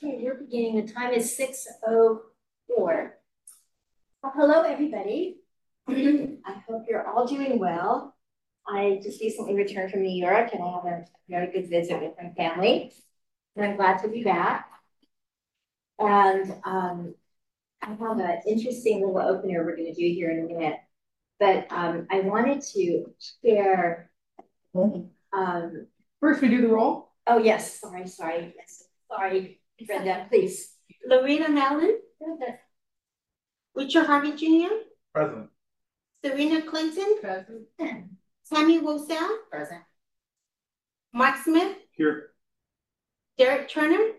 We're beginning. The time is 6.04. Well, hello, everybody. I hope you're all doing well. I just recently returned from New York and I had a very good visit with my family. And I'm glad to be back. And um, I have an interesting little opener we're going to do here in a minute. But um, I wanted to share. Um, First, we do the roll. Oh, yes, sorry, sorry, yes, sorry, Brenda, please. Lorena Allen, Richard Harvey Jr., Present. Serena Clinton, Present. Tammy Wosell, Present. Mark Smith, Here. Derek Turner.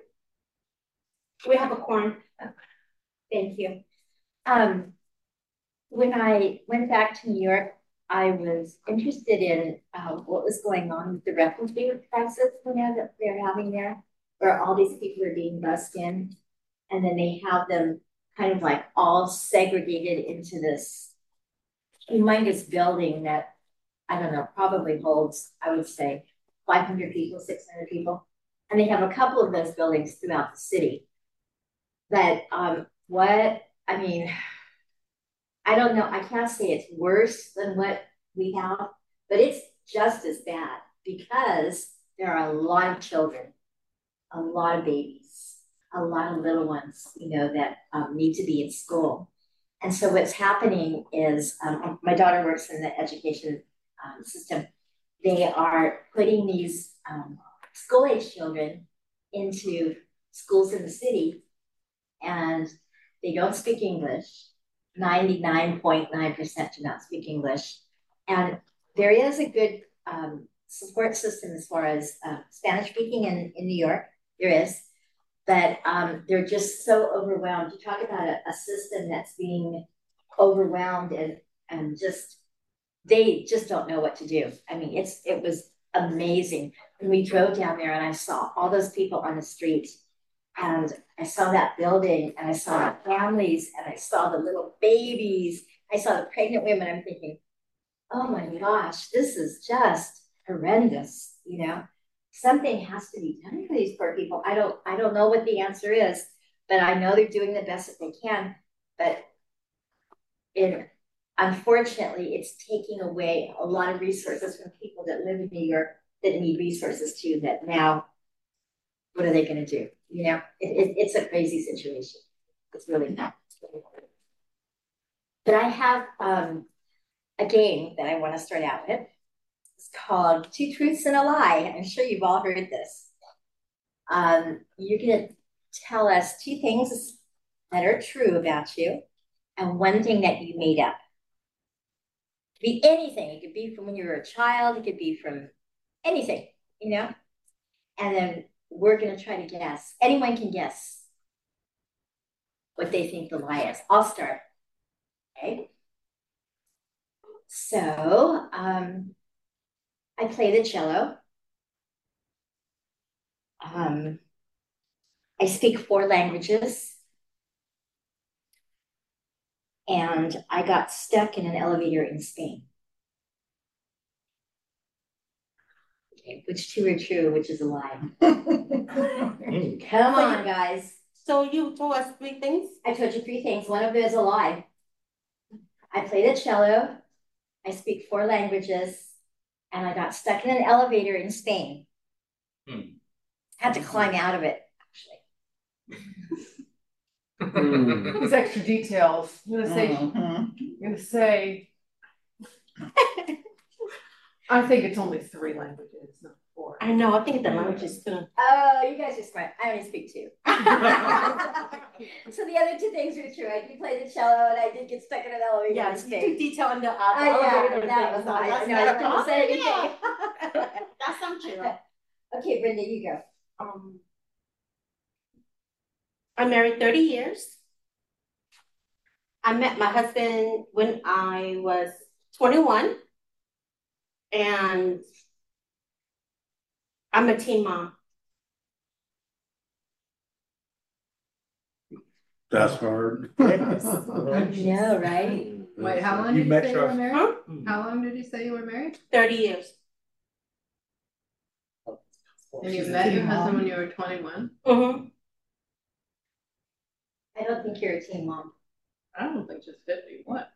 We have a quorum. Thank you. Um, when I went back to New York I was interested in uh, what was going on with the refugee crisis you know, that they're having there, where all these people are being bussed in, and then they have them kind of like all segregated into this humongous building that I don't know probably holds I would say 500 people, 600 people, and they have a couple of those buildings throughout the city. But um, what I mean I don't know. I can't say it's worse than what we have, but it's just as bad because there are a lot of children, a lot of babies, a lot of little ones, you know, that um, need to be in school. And so what's happening is um, my daughter works in the education um, system. They are putting these um, school age children into schools in the city and they don't speak English 99.9% do not speak English. And there is a good um, support system as far as uh, Spanish speaking in, in New York. There is. But um, they're just so overwhelmed. You talk about a, a system that's being overwhelmed and, and just, they just don't know what to do. I mean, it's it was amazing. When we drove down there and I saw all those people on the street and I saw that building and I saw the families and I saw the little babies. I saw the pregnant women. I'm thinking, oh my gosh, this is just horrendous. You know, something has to be done for these poor people. I don't, I don't know what the answer is, but I know they're doing the best that they can. But it, unfortunately, it's taking away a lot of resources from people that live in New York that need resources too. That now, what are they going to do? You know, it, it, it's a crazy situation. It's really not. But I have um, a game that I want to start out with. It's called Two Truths and a Lie. I'm sure you've all heard this. Um, you're going to tell us two things that are true about you and one thing that you made up. It could be anything. It could be from when you were a child. It could be from anything, you know? And then we're going to try to guess. Anyone can guess what they think the lie is. I'll start. Okay. So um, I play the cello. Um, I speak four languages. And I got stuck in an elevator in Spain. Which two are true, which is a lie? Come on, guys. So you told us three things? I told you three things. One of them is a lie. I play the cello. I speak four languages. And I got stuck in an elevator in Spain. Hmm. Had to climb out of it, actually. These extra details. I'm gonna say, mm-hmm. I'm gonna say I think it's only three languages, not four. I know. I think the language is two. Oh, you guys are smart. I only speak two. so the other two things are true. I do play the cello, and I did get stuck in an elevator. Yeah, you took detail on the uh, uh, yeah, that was nice. No, I couldn't say anything. Yeah. That's not true. Okay, Brenda, you go. Um, I'm married 30 years. I met my husband when I was 21 and I'm a teen mom. That's hard. I know, right? Wait, how long You did you met say you were your- married? Huh? How long did you say you were married? 30 years. And you met your husband when you were twenty-one? Mm-hmm. I don't think you're a teen mom. I don't think she's fifty, what?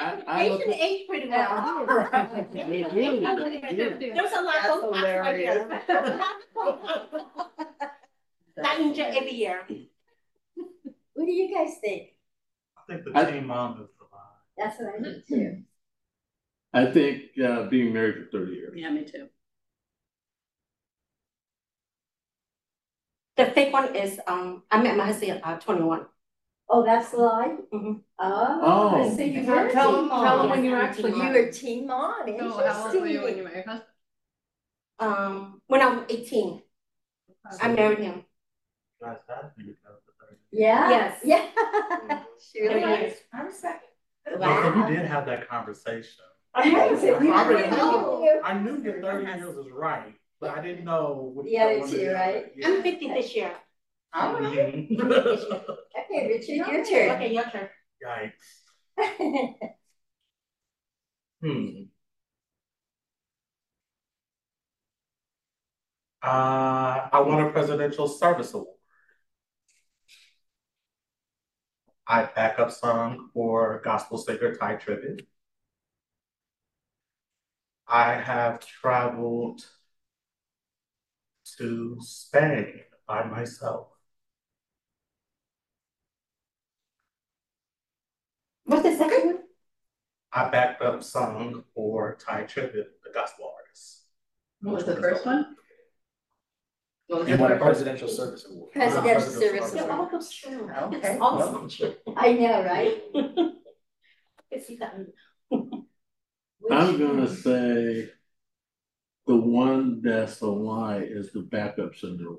I, I look Asian age pretty well. It really does, really. There's a lot That's of hilarious. Not in jail every year. What do you guys think? I think I- the teen mom is the line. That's what I think too. I think, uh, being married for thirty years. Yeah, me too. The fake one is, um, I met my husband at twenty-one. Oh, that's the lie? Mhm. Oh, Oh. so you Tell- were a tell teen them- mom. tell them when you Yes, actually- teen You mom. were a teen mom, So how old were you when you interesting. met your husband? Um, when I was eighteen, I married him. You guys had me because of. Yeah? Yes. Yeah. Surely. Yes. I'm sorry. Well, so we did have that conversation. Yes, I already already knew. knew. I knew that thirty years was right, but I didn't know. which The other two, right? Yeah. I'm fifty this year. Mhm. Okay, Richard, your turn. Okay, your turn. Yikes. Hmm. Uh, I won a presidential service award. I backup sung for gospel singer Tye Tribbett. I have traveled to Spain by myself. What's the second one? I backed up sung for Tye Tribbett, the gospel artist. What was the first one? What was You the won a first one? presidential service award. Presidential Presidential Service Service Yeah, all Award. goes true. Okay, It's awesome. I know, right? It's done. I'm gonna say the one that's a lie is the backup singer.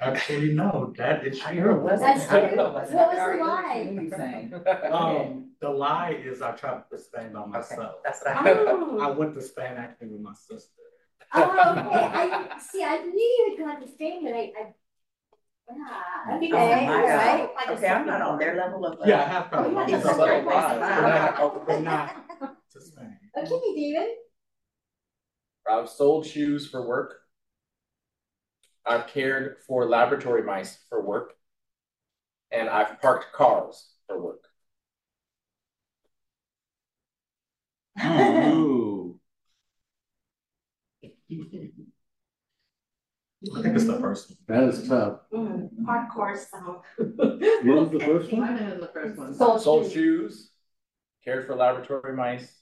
Actually, no, that is I heard true. was. That's true. it. What was the I already know lie? what you're saying. Um, the lie is I tried to Spain by Okay, myself. that's what I. I Oh. went to Spain actually with my sister. Oh, okay, I, see, I knew you had gone to Spain, but I, I. Yeah, okay, Oh my all right. God. Okay, I'm not on their level of. uh, Yeah, I have traveled by yeah, that's a but little lie. not, but not to Spain. Okay, David. I've sold shoes for work. I've cared for laboratory mice for work. And I've parked cars for work. Ooh. I think it's the first one. That is tough. Mm, Hardcore song. What was the first I one? know the first one. So- Sold shoes, cared for laboratory mice,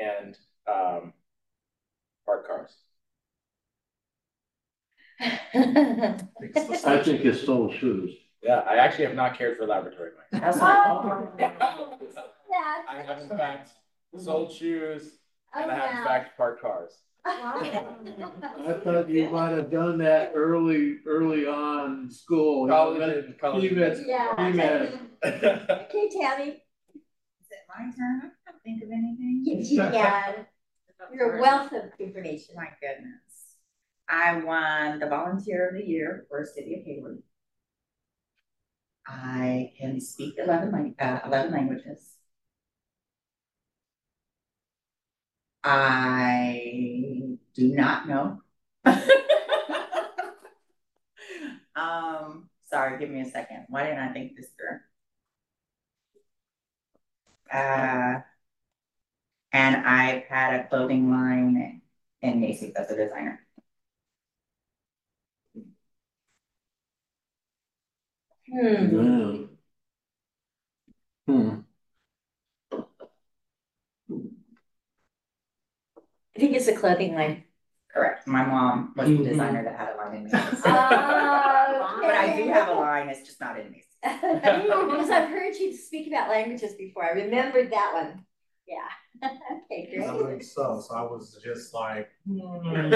and um parked cars. I think it's the I second. think it's sold shoes. Yeah, I actually have not cared for laboratory mice. That's Oh. what I have in fact sold shoes oh, and I Oh, have in fact parked cars. I thought you might have done that early, early on in school. you know, College that- and college. Even- Yeah. Okay, Tammy, Is it my turn? I can't think of anything. yes, you can. You're a wealth of information. My goodness. I won the Volunteer of the Year for City of Hayward. I can speak eleven uh, eleven languages. I do not know. Um, sorry, give me a second. Why didn't I think this through? Uh, and I've had a clothing line in Macy's as a designer. Hmm. Yeah. Hmm. I think it's a clothing line. Correct. My mom was the Mhm. designer that had a line in Macy's. Oh, But I do have a line, it's just not in Macy's. Because I've heard you speak about languages before. I remembered that one. Yeah. Okay, I great. think so, so I was just like, hmm.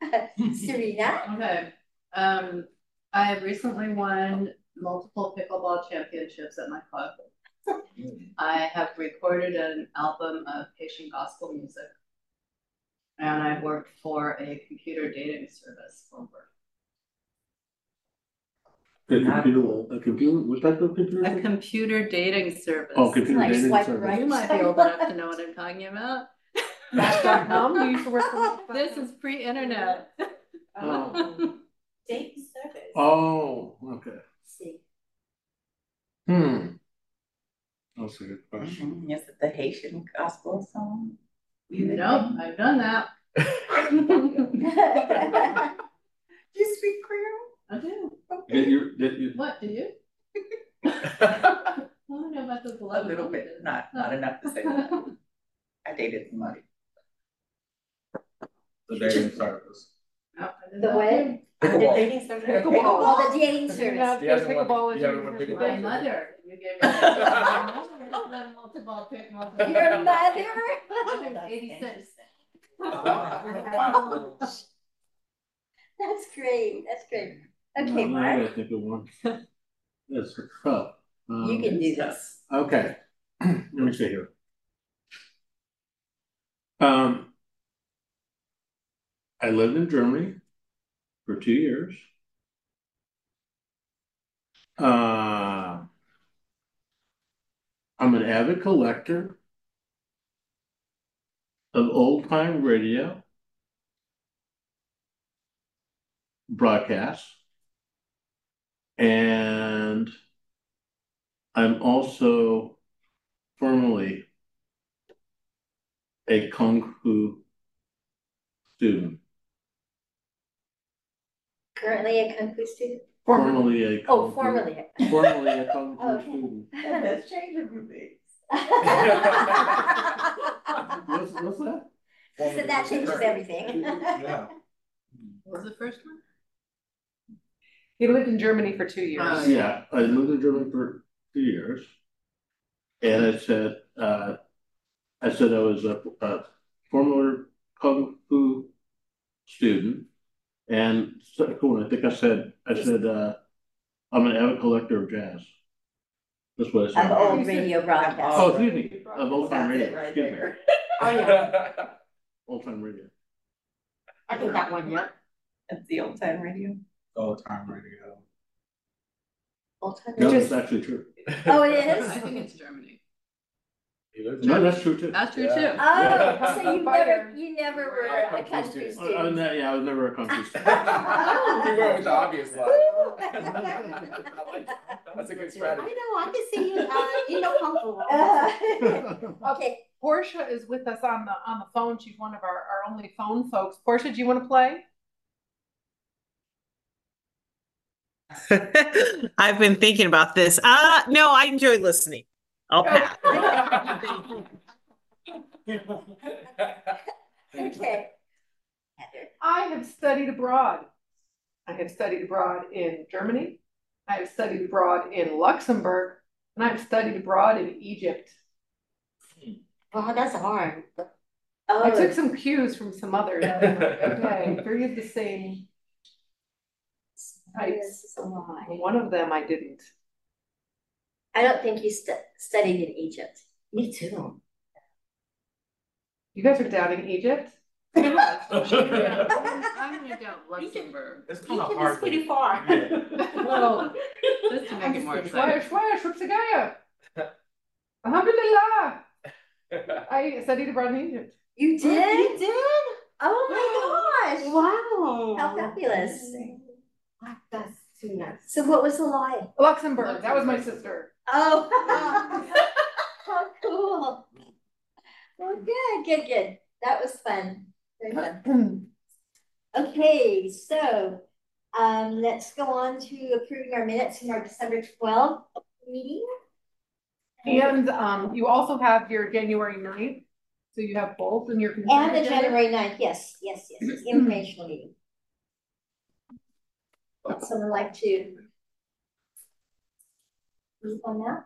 Serena? Okay, um, I have recently won multiple pickleball championships at my club. I have recorded an album of Haitian gospel music. And I worked for a computer dating service for work. A computer, a computer, what type of computer? A computer dating service. Oh, computer Like dating swipe service. right. You might be old enough to know what I'm talking about. Match.com, you used to work for. This is pre-internet. Oh. Dating service. Oh, okay. See, Hmm. That's a good question. Mhm. Is it the Haitian gospel song? Nope, I've done that. Do you speak Creole? I do. Did you, did you, What, do you? I don't know about those A eleven little bit, languages. not, not enough to say that. I dated somebody. The dating service. Nope, I did The not what? The Pickleball. dating service. Pickleball. Oh, the dating service. Yeah, You haven't won- pickleball is you your haven't won pickleball. My mother, you gave me. that. My mother has done multiple pick, multiple. Your mother? I'm eighty-six. That's great, that's great. Okay, no, I Mark, gotta think of one. That's tough. Um, you can do this. Okay, let me see here. Um. I lived in Germany for two years. Uh. I'm an avid collector of old time radio broadcasts. And I'm also formerly a kung fu student. Currently a kung fu student? Formerly a Oh, fu- formerly. Formerly a kung fu Okay. student. That's changing for me. What's, what's that? So that changes everything. Yeah. What was the first one? He lived in Germany for two years. Oh, Yeah, I lived in Germany for two years. And I said, uh, I said I was a, a former kung fu student. And so, cool, I think I said, I said, uh, I'm an avid collector of jazz. That's what I said. Of said. old radio broadcast. Oh, excuse me, of old time radio, right excuse me. Oh, yeah. old time radio. I think that one, yeah. That's the old time radio. Old time radio. Old time No, radio. it's actually true. Oh, it is? I think it's Germany. You live No, that's true too. That's true Yeah. too. Oh, so you never, you never were a kung fu kung fu student. Student? no, yeah, I was never a kung fu student. You went with the obvious line. I like that. That's a good strategy. I strategy. know, I can see you, uh, you know, kung fu. Uh, Okay, Portia is with us on the, on the phone. She's one of our, our only phone folks. Portia, do you want to play? I've been thinking about this. Uh, no, I enjoy listening. I'll pass. okay. Heather. I have studied abroad. I have studied abroad in Germany. I have studied abroad in Luxembourg, and I've studied abroad in Egypt. Wow, that's hard. I took Oh, some cues from some others. Okay, three of the same. This is. One of them I didn't. I don't think you stu- studied in Egypt. Me too. You guys are doubting Egypt? I'm gonna go Luxembourg. It's kind of hard. is pretty to- far. Yeah. Well, Just to make it more Schwash, exciting. schwash, Shuksigaya. Alhamdulillah. I studied abroad in Egypt. You did? You did? did? Oh my gosh. Wow. How fabulous. Wow, That's too nice. So what was the lie? Luxembourg, that was my sister. Oh. How cool. Well, good, good, good. That was fun. Very fun. Okay, so, um, let's go on to approving our minutes in our December twelfth meeting. And um, you also have your January 9th, so you have both in your. consent And the. January 9th. yes, yes, yes, it's informational meeting. Would someone like to? Move on that?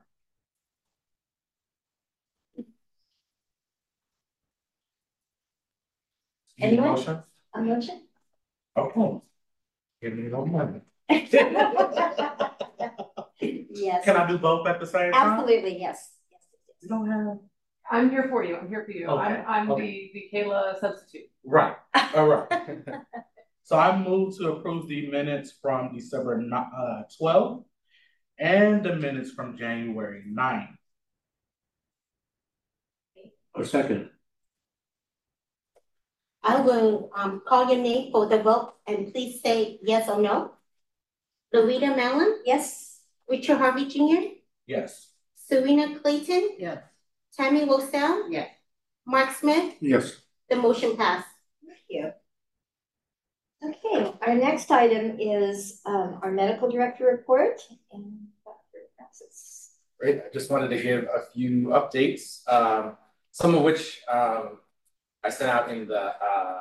Need a Anyone? motion? A motion? Oh, okay. Give me no money. Yes, Can I do both at the same time? absolutely, yes. Yes, yes, You don't have. I'm here for you, I'm here for you. I'm, I'm okay. the, the Kayla substitute. Right, all right. So I move to approve the minutes from December ni- uh twelfth and the minutes from January 9th. A second, I will um call your name for the vote and please say yes or no. Louisa Mellon, Yes, Richard Harvey Jr., Yes. Serena Clayton, Yes. Tammy Wilson, Yes. Mark Smith, yes, the motion passed. thank you. Okay, our next item is um our medical director report and Great, I just wanted to give a few updates, um, some of which, um, I sent out in the, uh,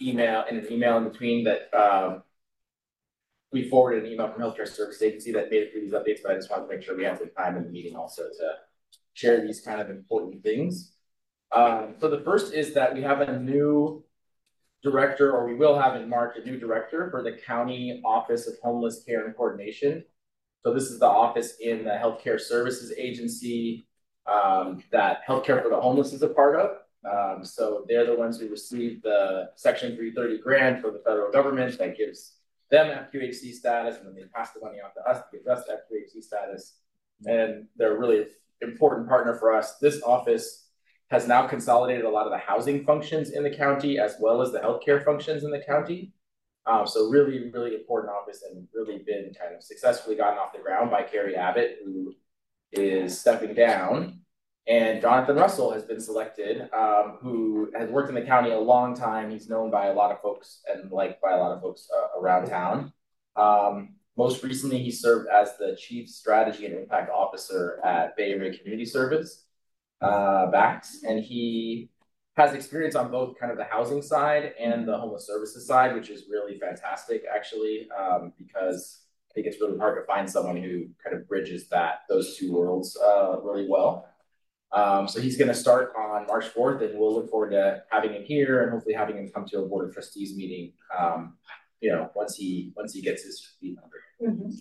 email, in an email in between that, um, we forwarded an email from Healthcare Service Agency that made it through these updates, but I just wanted to make sure we had some time in the meeting also to share these kind of important things. Um, so the first is that we have a new director, or we will have in March, a new director for the County Office of Homeless Care and Coordination. So this is the office in the Healthcare Services Agency um, that Healthcare for the Homeless is a part of. Um, so they're the ones who received the Section three thirty grant from the federal government that gives them FQHC status, and then they pass the money on to us to give us FQHC status. And they're a really important partner for us. This office has now consolidated a lot of the housing functions in the county as well as the healthcare functions in the county. Um, so really, really important office and really been kind of successfully gotten off the ground by Kerry Abbott, who is stepping down. And Jonathan Russell has been selected, um, who has worked in the county a long time. He's known by a lot of folks and liked by a lot of folks uh, around town. Um, most recently, he served as the Chief Strategy and Impact Officer at Bay Area Community Service, uh, BACS, and he has experience on both kind of the housing side and the homeless services side, which is really fantastic, actually, um, because I think it's really hard to find someone who kind of bridges that those two worlds uh, really well. Um, so he's going to start on March 4th, and we'll look forward to having him here and hopefully having him come to a board of trustees meeting. Um, you know, once he once he gets his feet under. him.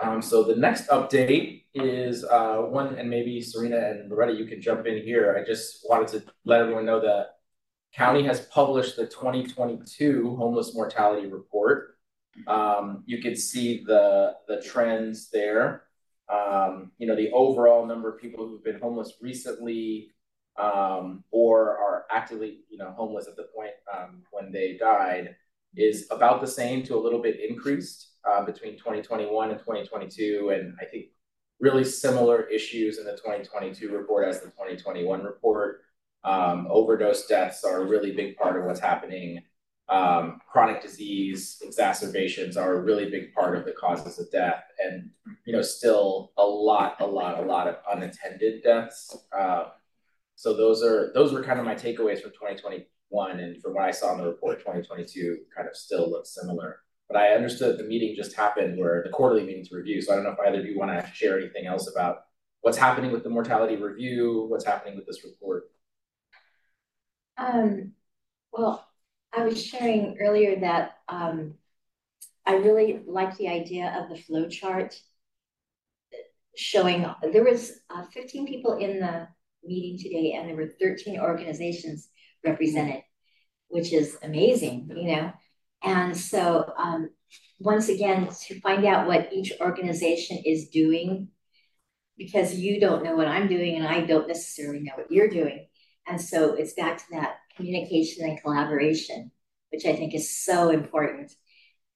Um, so the next update is uh, one, and maybe Serena and Loretta, you can jump in here. I just wanted to let everyone know that county has published the 2022 homeless mortality report. Um, you can see the the trends there. Um, you know, the overall number of people who've been homeless recently um, or are actively, you know, homeless at the point um, when they died is about the same to a little bit increased between 2021 and 2022. And I think really similar issues in the 2022 report as the 2021 report. Um, overdose deaths are a really big part of what's happening. Um, chronic disease exacerbations are a really big part of the causes of death. And, you know, still a lot, a lot, a lot of unattended deaths. Um, so those are those were kind of my takeaways from 2021 and from what I saw in the report 2022 kind of still looks similar. But I understood the meeting just happened where the quarterly meetings review. So I don't know if either of you want to share anything else about what's happening with the mortality review, what's happening with this report. Um, well, I was sharing earlier that um, I really like the idea of the flow chart showing there was uh, 15 people in the meeting today and there were 13 organizations represented, which is amazing, you know. And so um, once again, to find out what each organization is doing, because you don't know what I'm doing and I don't necessarily know what you're doing. And so it's back to that communication and collaboration, which I think is so important.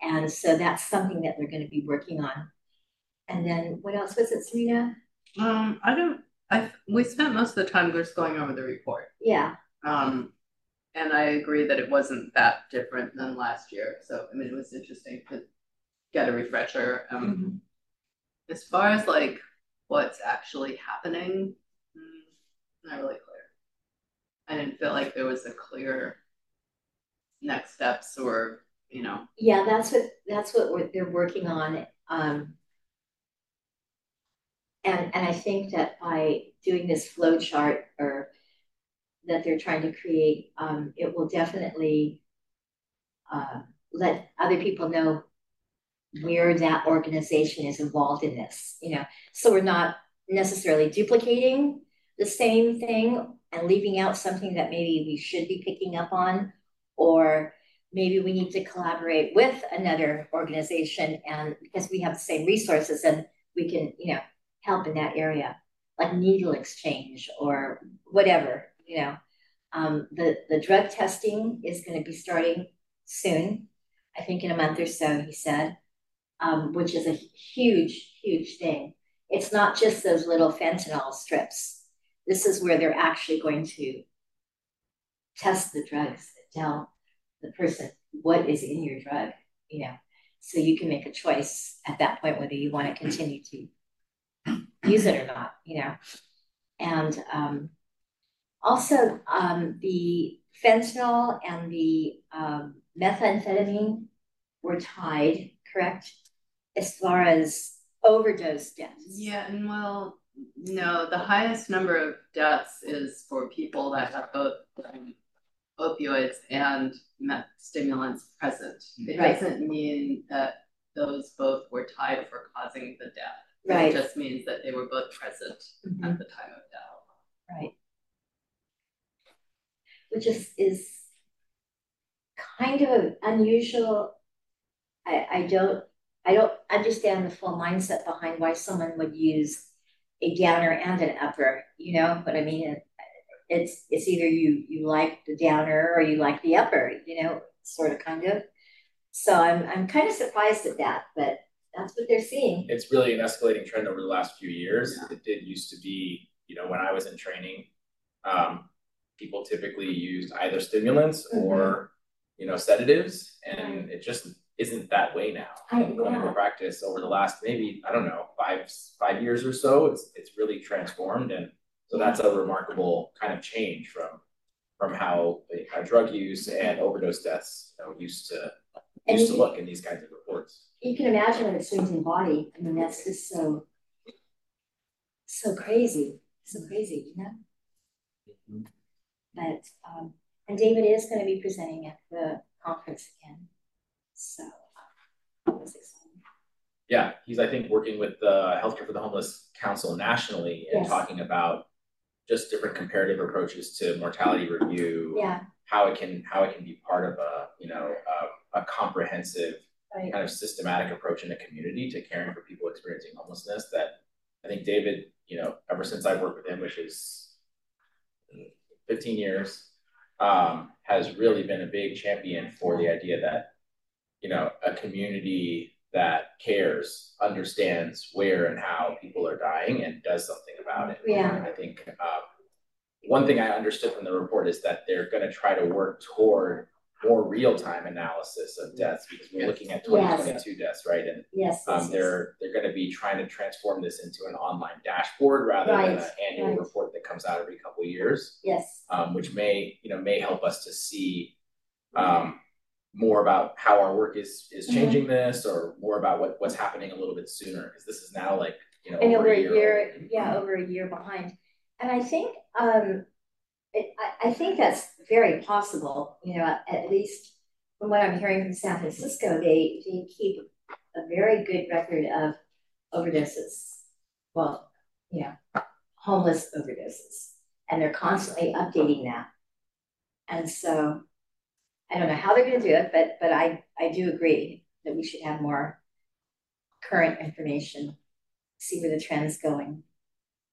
And so that's something that they're going to be working on. And then what else was it, Serena? Um, I don't, I, we spent most of the time just going over the report. Yeah. Um, and I agree that it wasn't that different than last year. So, I mean, it was interesting to get a refresher. Um, Mhm. as far as like what's actually happening, mm, not really clear. I didn't feel like there was a clear next steps or, you know, Yeah, that's what that's what we're, they're working on. Um, and and I think that by doing this flow chart or that they're trying to create, um, it will definitely uh, let other people know where that organization is involved in this. You know, so we're not necessarily duplicating the same thing and leaving out something that maybe we should be picking up on Or maybe we need to collaborate with another organization and because we have the same resources and we can, you know, help in that area, like needle exchange or whatever, you know. Um, the, the drug testing is going to be starting soon, I think in a month or so, he said, um, which is a huge, huge thing. It's not just those little fentanyl strips. This is where they're actually going to test the drugs that tell the person what is in your drug, you know, so you can make a choice at that point whether you want to continue to use it or not, you know. And um, also um, the fentanyl and the um, methamphetamine were tied, correct? As far as overdose deaths. Yeah, and well, no, the highest number of deaths is for people that have both um, opioids and meth stimulants present. It Right. doesn't mean that those both were tied for causing the death. Right. It just means that they were both present Mhm. at the time of death. Right. Which is, is kind of unusual. I, I don't, I don't understand the full mindset behind why someone would use a downer and an upper, you know what I mean? It's, it's either you, you like the downer or you like the upper, you know, sort of, kind of. So I'm, I'm kind of surprised at that, but that's what they're seeing. it's really an escalating trend over the last few years. It did used to be, you know, when I was in training, um, people typically used either stimulants mm-hmm. or, you know, sedatives, and it just isn't that way now. I- In clinical yeah. practice over the last maybe, I don't know, five, five years or so, it's, it's really transformed, and so that's a remarkable kind of change from, from how, how drug use and overdose deaths, you know, used to, And used to you- look in these kinds of reports. you can imagine what it swings in body. I mean, that's just so, so crazy, so crazy, you know? Mm-hmm. But, um, and David is gonna be presenting at the conference again. So, uh, that was exciting. Yeah, he's, I think, working with the Healthcare for the Homeless Council nationally and Yes. talking about just different comparative approaches to mortality review, Yeah, how it can, how it can be part of a, you know, a, a comprehensive right, kind of systematic approach in a community to caring for people experiencing homelessness that I think David, you know, ever since I've worked with him, which is fifteen years, um, has really been a big champion for the idea that, you know, a community that cares, understands where and how people are dying and does something about it. Yeah. I think, um, one thing I understood from the report is that they're gonna try to work toward more real-time analysis of deaths because we're looking at 2022 Yes. deaths, right? And yes, um, yes. they're, they're gonna be trying to transform this into an online dashboard rather than an annual right. report that comes out every couple of years. Yes, Um, which may, you know, may help us to see, um, more about how our work is, is Mhm. changing this or more about what, what's happening a little bit sooner, because this is now like, you know, and over a old. year, yeah, over a year behind. And I think, um, I, I think that's very possible, you know, at, least from what I'm hearing from San Francisco, they, they keep a very good record of overdoses. Well, you know, homeless overdoses, and they're constantly updating that. And so, I don't know how they're gonna do it, but, but I, I do agree that we should have more current information, see where the trend is going.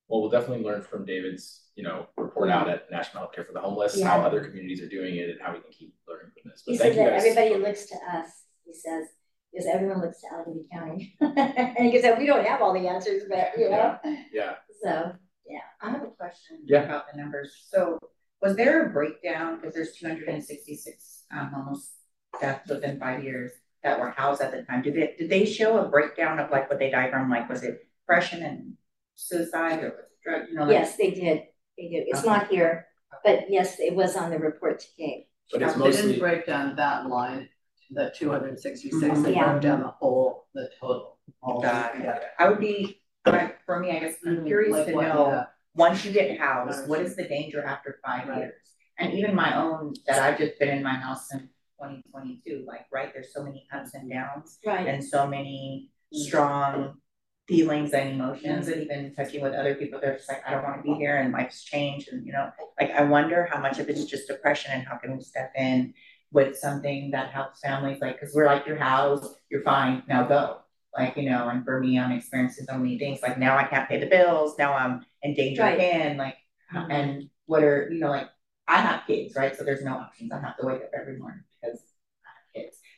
Well, we'll definitely learn from David's, you know, report out at National Healthcare for the Homeless, how other communities are doing it and how we can keep learning from this. He But thank said you that everybody looks to us, he says, because everyone looks to Allegheny County. And he said, we don't have all the answers, but, you know, Yeah, so, yeah. I have a question Yeah. about the numbers. So was there a breakdown, because there's two hundred and sixty-six um homeless deaths within five years that were housed at the time? Did it, did they show a breakdown of like what they died from? Like, was it depression and suicide or was drug, you know? like- yes, they did, they did. It's not here, but yes, it was on the report today. but it's They didn't mostly, break down that line, the two hundred and sixty-six, they Yeah. broke down the whole, the total. all Got it. I would be, for me, I guess, I'm mm-hmm. curious Like to what, know, yeah. once you get housed, what is the danger after five Right. years? And even my own, that I've just been in my house since twenty twenty-two, like, right, there's so many ups and downs. Right. and so many mm. strong feelings and emotions and even touching with other people, they're just like, I don't wanna be here and life's changed and you know, like I wonder how much of it's just depression and how can we step in with something that helps families, like, cause we're like, your house, you're fine, now go. Like, you know, and for me, I'm experiencing so many things, like now I can't pay the bills, now I'm in danger Right. again, like, mm-hmm. and what are, you know, like, I have kids, right, so there's no options, I have to wake up every morning because I have kids.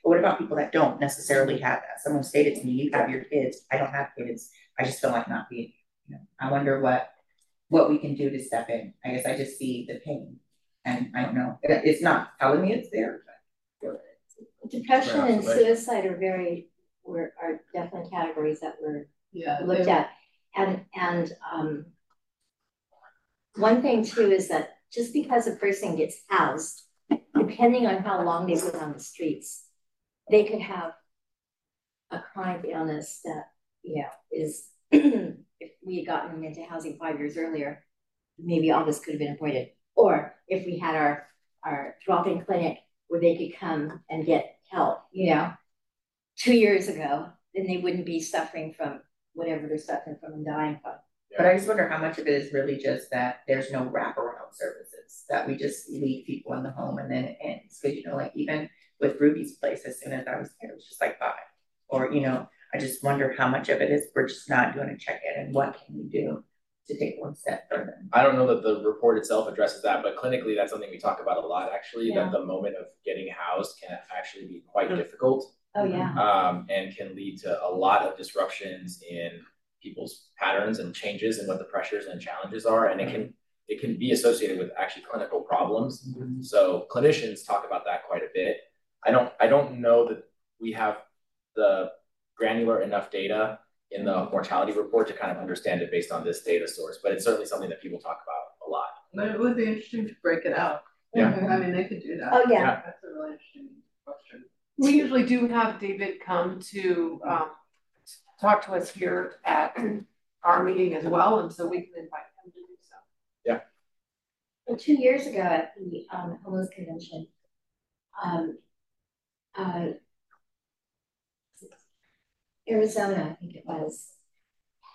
But what about people that don't necessarily have that? Someone stated to me, you have your kids, I don't have kids, I just feel like not being, you know, I wonder what, what we can do to step in. I guess I just see the pain. And I don't know, it's not telling me it's there, but. Depression and suicide are very, were, are definitely categories that were Yeah. looked at. And, and, um, one thing too is that just because a person gets housed, depending on how long they've been on the streets, they could have a chronic illness that, you know, is, if we had gotten into housing five years earlier, maybe all this could have been avoided. Or if we had our, our drop-in clinic where they could come and get help, you know, two years ago, then they wouldn't be suffering from whatever they're suffering from and dying from. But I just wonder how much of it is really just that there's no wraparound services, that we just leave people in the home and then it ends. Cause you know, like even with Ruby's place, as soon as I was there, it was just like bye. Or, you know, I just wonder how much of it is we're just not doing a check-in and what can we do to take one step further? I don't know that the report itself addresses that, but clinically, that's something we talk about a lot, actually, Yeah. that the moment of getting housed can actually be quite difficult. Oh, yeah. Um, and can lead to a lot of disruptions in people's patterns and changes and what the pressures and challenges are, and it can, it can be associated with actually clinical problems. So clinicians talk about that quite a bit. I don't, I don't know that we have the granular enough data in the mortality report to kind of understand it based on this data source, but it's certainly something that people talk about a lot. But it would be interesting to break it out. Yeah. I mean, they could do that. Oh, yeah. That's a really interesting question. We usually do have David come to um talk to us here at our meeting as well, and so we can invite him to do so. Well, two years ago at the um homeless convention, um, uh, Arizona, I think it was,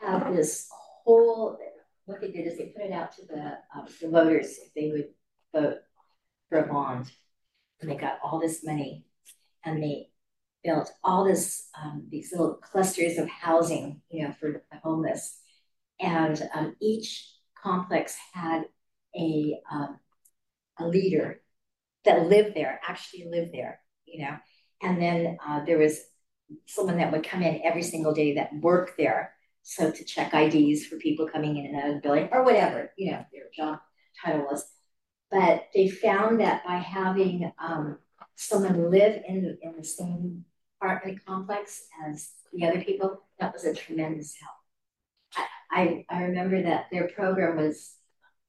had this whole, what they did is they put it out to the, um, the voters if they would vote for a bond. And they got all this money and they built all this, um, these little clusters of housing, you know, for the homeless. And, um, each complex had a um a leader that lived there, actually lived there, you know. And then uh there was someone that would come in every single day that worked there. So to check IDs for people coming in and out of the building or whatever, you know, their job title was. But they found that by having um someone live in the in the same apartment complex as the other people, that was a tremendous help. I I I remember that their program was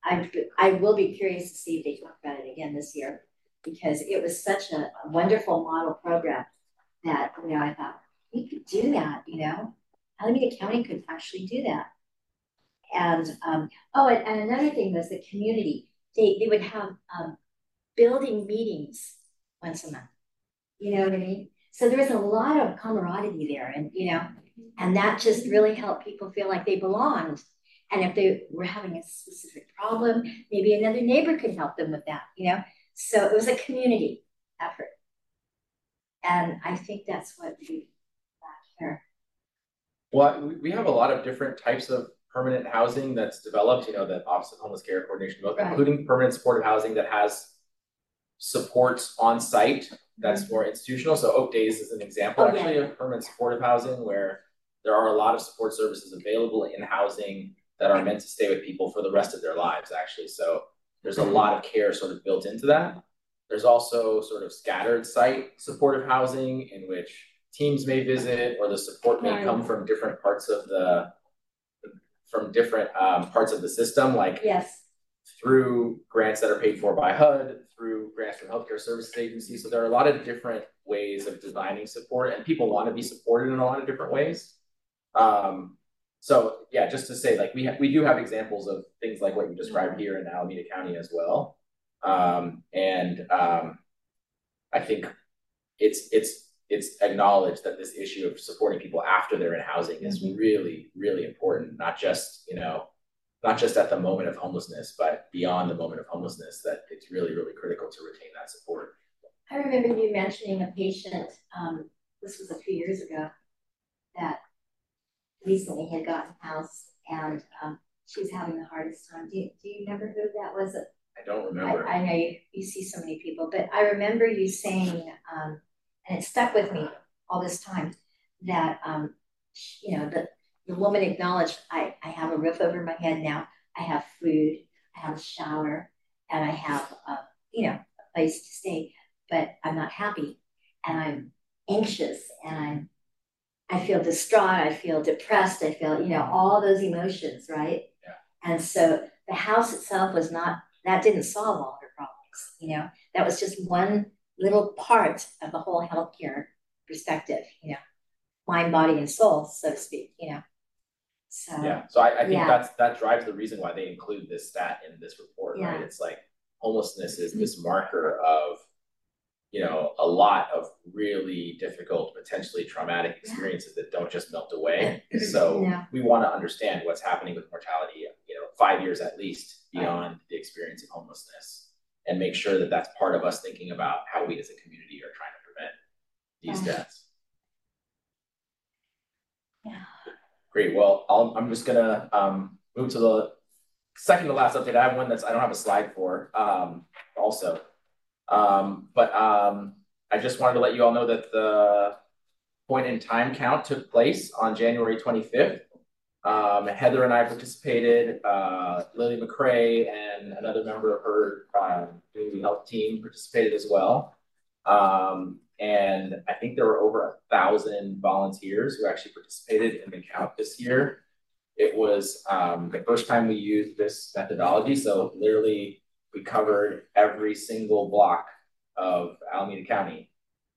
I, I will be curious to see if they talk about it again this year, because it was such a a wonderful model program that, you know, I thought, we could do that, you know? Alameda County could actually do that. And, um, oh, and, and another thing was the community, they, they would have, um, building meetings once a month. You know what I mean? So there was a lot of camaraderie there and, you know, and that just really helped people feel like they belonged. And if they were having a specific problem, maybe another neighbor could help them with that, you know? So it was a community effort. And I think that's what we lack here. Well, we, have a lot of different types of permanent housing that's developed, you know, that Office of Homeless Care Coordination, both, Right. including permanent supportive housing that has supports on site that's more institutional. So Oak Days is an example Mm-hmm. Oh, yeah. actually of permanent supportive housing where there are a lot of support services available in housing that are meant to stay with people for the rest of their lives, actually. So there's a lot of care sort of built into that. There's also sort of scattered site supportive housing in which teams may visit or the support may come from different parts of the from different um parts of the system, like Yes, through grants that are paid for by HUD, through grants from healthcare services agencies. So there are a lot of different ways of designing support and people want to be supported in a lot of different ways. Um, so yeah, just to say, like we ha- we do have examples of things like what you described here in Alameda County as well. Um, and um, I think it's it's it's acknowledged that this issue of supporting people after they're in housing is really really important, not just you know not just at the moment of homelessness, but beyond the moment of homelessness, that it's really, really critical to retain that support. I remember you mentioning a patient, um, this was a few years ago, that recently had gotten a house and, um, she was having the hardest time. Do you, do you remember who that was? I don't I, remember. I know you, you see so many people, but I remember you saying, um, and it stuck with me all this time, that, um, you know, the, the woman acknowledged, I, I have a roof over my head now, I have food, I have a shower, and I have, uh, you know, a place to stay, but I'm not happy, and I'm anxious, and I'm, I feel distraught, I feel depressed, I feel, you know, all those emotions, right? Yeah. And so the house itself was not that didn't solve all her problems. You know, that was just one little part of the whole healthcare perspective, you know, mind, body, and soul, so to speak, you know. So Yeah, so I, I think Yeah. that's, that drives the reason why they include this stat in this report, right? It's like homelessness is mm-hmm. this marker of, you know, a lot of really difficult, potentially traumatic experiences that don't just melt away. So Yeah. we want to understand what's happening with mortality, you know, five years at least beyond the experience of homelessness. And make sure that that's part of us thinking about how we as a community are trying to prevent these Yeah. deaths. Yeah. Great, well, I'll, I'm just gonna, um, move to the second to last update. I have one that's, I don't have a slide for, um, also. Um, but, um, I just wanted to let you all know that the point in time count took place on January twenty-fifth. Um, Heather and I participated, uh, Lily McCray and another member of her, um, community health team participated as well. Um, and I think there were over a thousand volunteers who actually participated in the count this year. It was um, the first time we used this methodology, so literally we covered every single block of Alameda County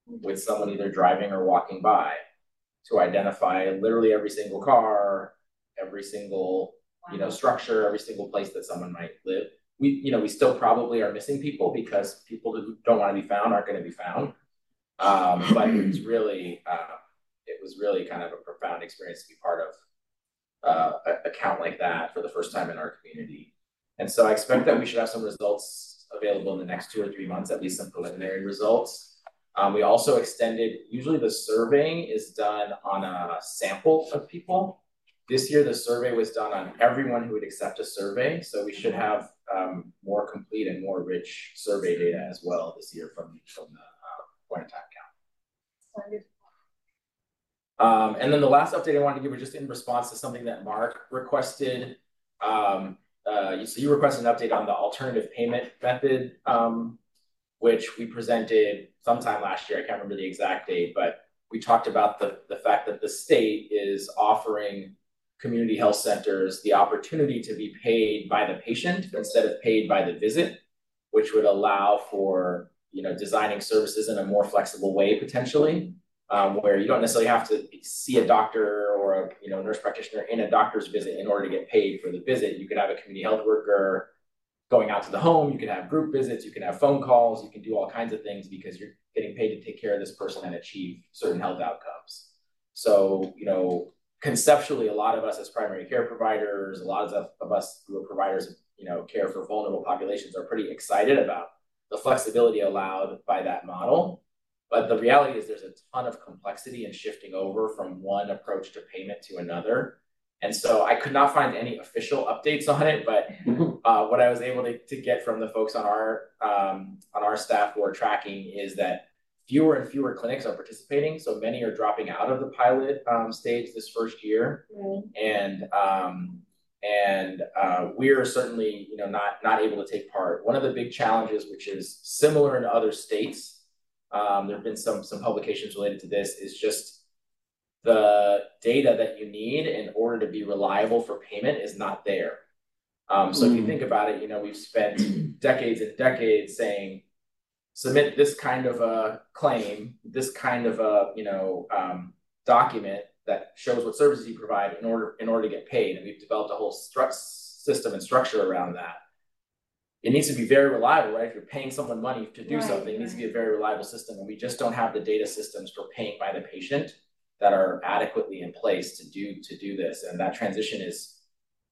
with someone either driving or walking by to identify literally every single car, every single you know structure, every single place that someone might live. We you know we still probably are missing people because people who don't want to be found aren't going to be found. Um, but it was really uh, it was really kind of a profound experience to be part of uh, a, a count like that for the first time in our community. And so I expect that we should have some results available in the next two or three months, at least some preliminary results. Um, we also extended, usually the surveying is done on a sample of people. This year, the survey was done on everyone who would accept a survey. So we should have um, more complete and more rich survey data as well this year from, from the uh, point of time count. Um, and then the last update I wanted to give was just in response to something that Mark requested. Um, uh, so you requested an update on the alternative payment method, um, which we presented sometime last year. I can't remember the exact date, but we talked about the, the fact that the state is offering community health centers the opportunity to be paid by the patient instead of paid by the visit, which would allow for you know designing services in a more flexible way potentially um, where you don't necessarily have to see a doctor or a you know nurse practitioner in a doctor's visit in order to get paid for the visit. You could have a community health worker going out to the home. You can have group visits. You can have phone calls. You can do all kinds of things because you're getting paid to take care of this person and achieve certain health outcomes. So you know conceptually, a lot of us as primary care providers, a lot of, of us who are providers of you know care for vulnerable populations are pretty excited about the flexibility allowed by that model. But the reality is there's a ton of complexity in shifting over from one approach to payment to another. And so I could not find any official updates on it, but uh, what I was able to, to get from the folks on our um, on our staff who are tracking is that fewer and fewer clinics are participating. So many are dropping out of the pilot um, stage this first year, Right. and um, and uh, we're certainly you know not not able to take part. One of the big challenges, which is similar in other states, um, there have been some some publications related to this, is just the data that you need in order to be reliable for payment is not there. Um, so if you Mm. think about it, you know we've spent decades and decades saying submit this kind of a claim, this kind of a you know um, document that shows what services you provide in order in order to get paid, and we've developed a whole stru- system and structure around that. It needs to be very reliable, right? If you're paying someone money to do Right, something, it needs to be a very reliable system, and we just don't have the data systems for paying by the patient that are adequately in place to do to do this, and that transition is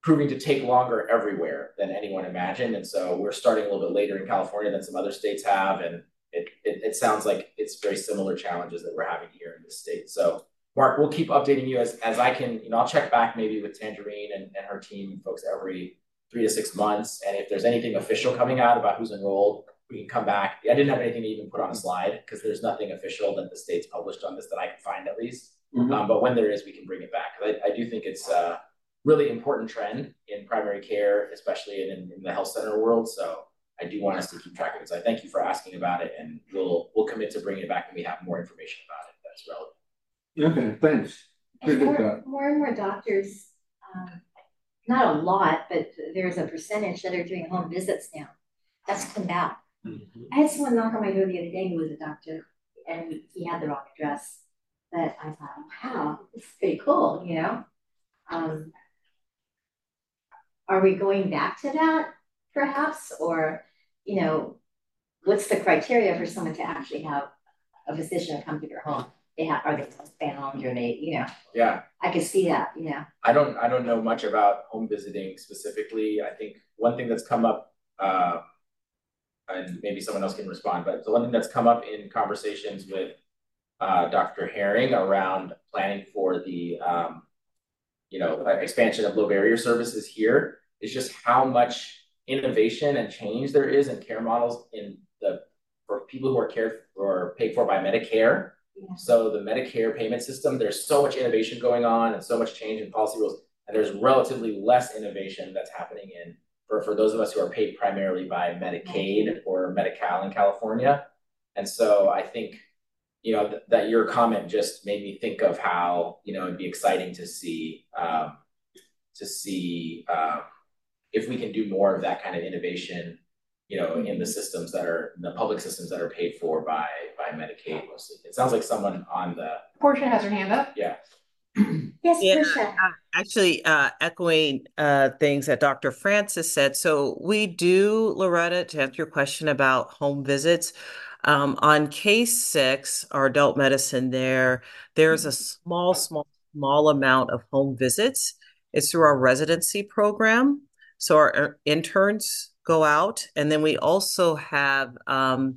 proving to take longer everywhere than anyone imagined. And so we're starting a little bit later in California than some other states have, and it it, it sounds like it's very similar challenges that we're having here in the state. So Mark, we'll keep updating you as, as I can, you know, I'll check back maybe with Tangerine and, and her team folks every three to six months. And if there's anything official coming out about who's enrolled, we can come back. I didn't have anything to even put on a slide because there's nothing official that the state's published on this that I can find at least. Mhm. Um, but when there is, we can bring it back. I, I do think it's a really important trend in primary care, especially in, in the health center world. So I do want us to keep track of it. So I thank you for asking about it, and we'll we'll commit to bringing it back when we have more information about it that's relevant. Okay, thanks. More, more and more doctors, um, not a lot, but there's a percentage that are doing home visits now. That's come back. I had someone knock on my door the other day who was a doctor and he had the wrong address. But I thought, wow, this is pretty cool, you know? Um, are we going back to that perhaps? Or, you know, what's the criteria for someone to actually have a physician come to their home? They have, are they bound or they, you know, Yeah, I can see that, you know. I don't I don't know much about home visiting specifically. I think one thing that's come up, uh, and maybe someone else can respond, but the one thing that's come up in conversations with uh, Dr. Herring around planning for the um, you know expansion of low barrier services here is just how much innovation and change there is in care models in the for people who are cared or paid for by Medicare. Yeah. So the Medicare payment system, there's so much innovation going on and so much change in policy rules, and there's relatively less innovation that's happening in for, for those of us who are paid primarily by Medicaid or Medi-Cal in California. And so I think, you know, th- that your comment just made me think of how, you know, it'd be exciting to see um, to see um, if we can do more of that kind of innovation, you know, in the systems that are the public systems that are paid for by by Medicaid mostly. It sounds like someone on the Portia has her hand up. yeah. Yes, Yeah, Tricia. uh, actually, uh, echoing uh, things that Dr. Francis said. So we do, Loretta, to answer your question about home visits. Um, on case six, our adult medicine there, there's a small, small, small amount of home visits. It's through our residency program. So our uh, interns go out, and then we also have, um,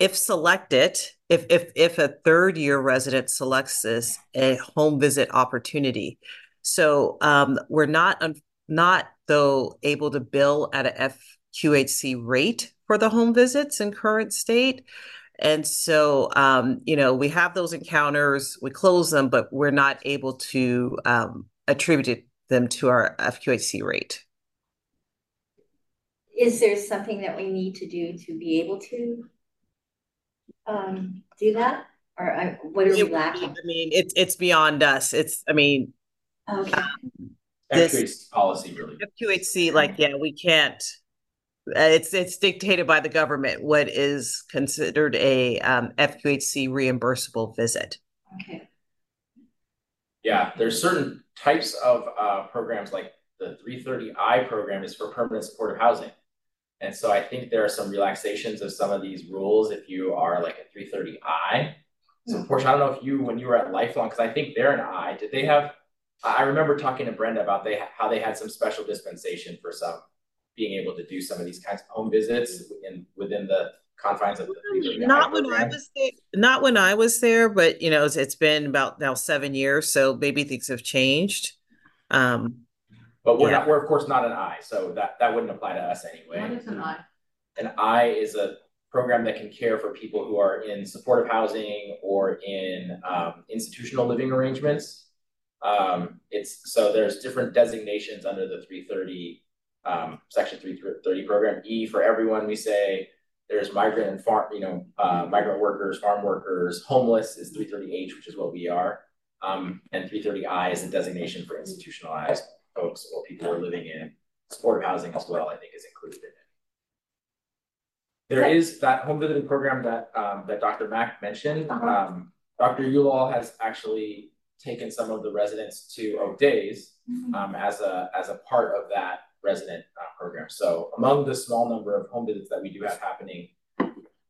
if selected, if if if a third year resident selects this, a home visit opportunity. So um, we're not not though able to bill at a FQHC rate for the home visits in current state. And so, um, you know, we have those encounters, we close them, but we're not able to um, attribute them to our FQHC rate. Is there something that we need to do to be able to um, do that? Or I, what are It we lacking? I mean, it's it's beyond us. It's, I mean, Okay, This- Actually, it's policy really. FQHC, like, yeah, we can't. Uh, it's it's dictated by the government what is considered a um, FQHC reimbursable visit. okay. Yeah, there's certain types of uh, programs like the 330I program is for permanent supportive housing. And so I think there are some relaxations of some of these rules if you are like a 330I. So Portia. I don't know if you, when you were at Lifelong, because I think they're an I, did they have, I remember talking to Brenda about they how they had some special dispensation for some being able to do some of these kinds of home visits in within the confines of the 330I Not when I was there. Not when I was there, but you know, it's, it's been about now seven years, so maybe things have changed. Um, But we're Yeah. not, we're of course not an I, so that, that wouldn't apply to us anyway. What is an I? An I is a program that can care for people who are in supportive housing or in um, institutional living arrangements. Um, it's so there's different designations under the 330 um, section 330 program. E for everyone, we say there's migrant and farm, you know, uh, migrant workers, farm workers, homeless is 330H, which is what we are. Um, and 330I is a designation for institutionalized folks or people who are living in supportive housing as well, I think is included in it. There is that home visiting program that um that Dr. Mack mentioned. Uh-huh. Um, Dr. Yulall has actually taken some of the residents to Oak Days um as a as a part of that resident uh, program. So among the small number of home visits that we do have happening,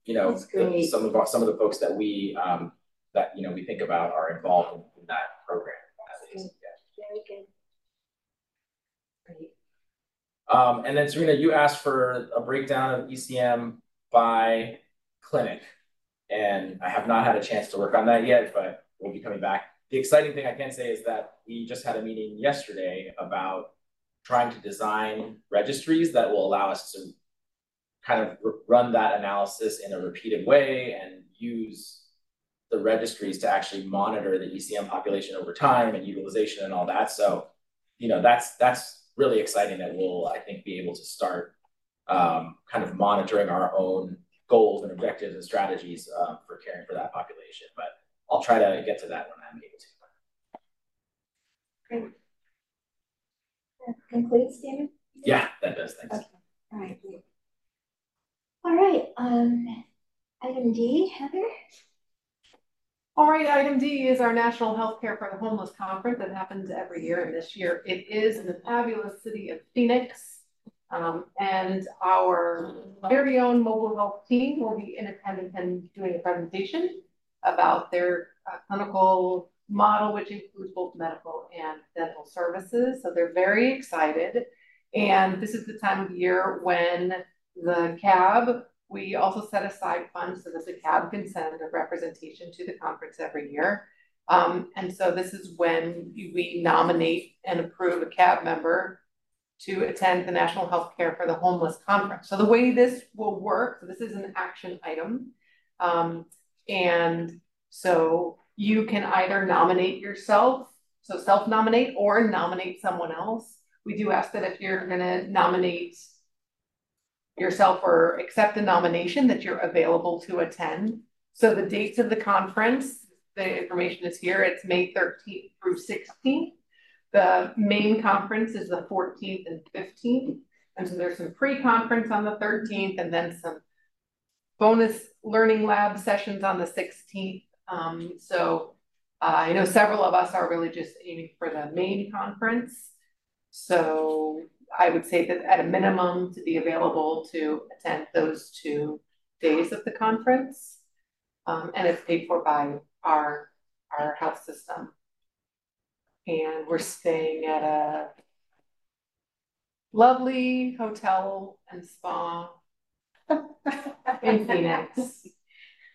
you know, great. some of our, some of the folks that we um that you know we think about are involved in, in that program. at least, yeah. Very good. Great. Um, Um, and then Serena, you asked for a breakdown of ECM by clinic. And I have not had a chance to work on that yet, but we'll be coming back. The exciting thing I can say is that we just had a meeting yesterday about trying to design registries that will allow us to kind of run that analysis in a repeated way and use the registries to actually monitor the ECM population over time and utilization and all that. So, you know, that's that's really exciting that we'll, I think, be able to start um, kind of monitoring our own goals and objectives and strategies um, for caring for that population. But I'll try to get to that when I'm able to. Great. That concludes, David? Yeah, that does. Thanks. Okay. All right. All right. Um, item D, Heather. All right, item D is our National Healthcare for the Homeless Conference that happens every year. And this year it is in the fabulous city of Phoenix. Um, and our very own mobile health team will be in attendance and doing a presentation about their uh, clinical model, which includes both medical and dental services. So they're very excited. And this is the time of year when the CAB we also set aside funds so that the CAB can send a representation to the conference every year. Um, and so this is when we nominate and approve a CAB member to attend the National Healthcare for the Homeless Conference. So the way this will work, so this is an action item. Um, and so you can either nominate yourself, so self-nominate or nominate someone else. We do ask that if you're gonna nominate yourself or accept a nomination that you're available to attend. So the dates of the conference, the information is here. It's May 13th through 16th. The main conference is the 14th and 15th. And so there's some pre-conference on the 13th and then some bonus learning lab sessions on the 16th. Um, so uh, I know several of us are really just aiming for the main conference. So I would say that at a minimum to be available to attend those two days of the conference. Um, and it's paid for by our, our health system. And we're staying at a lovely hotel and spa in Phoenix.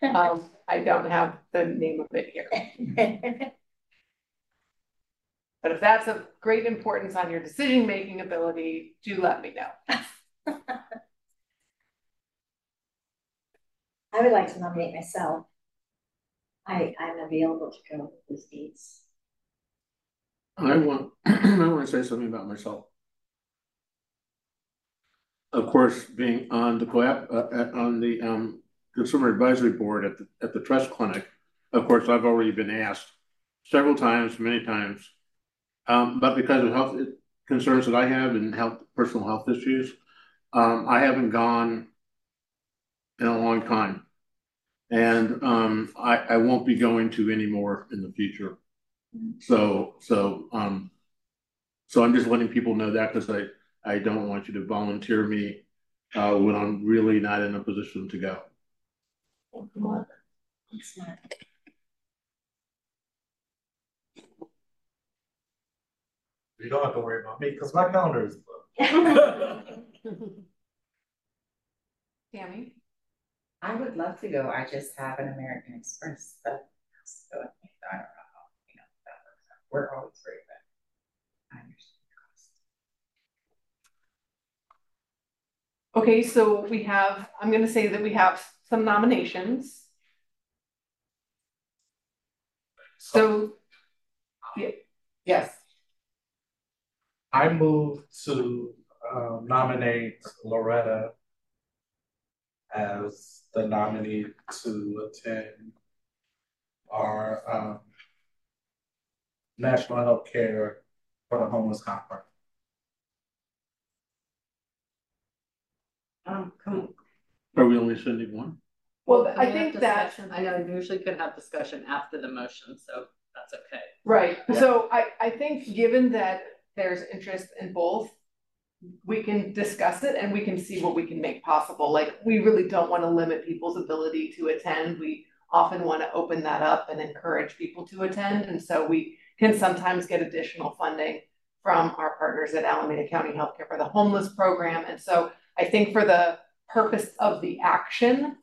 Um, I don't have the name of it here. But if that's of great importance on your decision making ability, do let me know. I would like to nominate myself. I, I'm available to go with those dates. I want, I want to say something about myself. Of course, being on the COAP, uh, on the um, Consumer Advisory Board at the, at the Trust Clinic, of course, I've already been asked several times, many times, um, but because of health concerns that I have and health, personal health issues, um, I haven't gone in a long time. And um, I, I won't be going to any more in the future. So, so, um, so I'm just letting people know that because I, I don't want you to volunteer me uh, when I'm really not in a position to go. Excellent. You don't have to worry about me because my calendar is booked. Tammy? I would love to go. I just have an American Express so I don't know how, you know, that works out. We're always free, but I understand the cost. Okay, so we have, I'm gonna say that we have some nominations. So, yeah, yes. I move to uh, nominate Loretta as the nominee to attend our um, National Health Care for the Homeless Conference. Um, come Are we only sending one? Well, I think that, I know you usually could have discussion after the motion, so that's okay. right, so I, I think given that there's interest in both, we can discuss it and we can see what we can make possible. Like, we really don't want to limit people's ability to attend. We often want to open that up and encourage people to attend. And so we can sometimes get additional funding from our partners at Alameda County Healthcare for the Homeless Program. And so I think for the purpose of the action,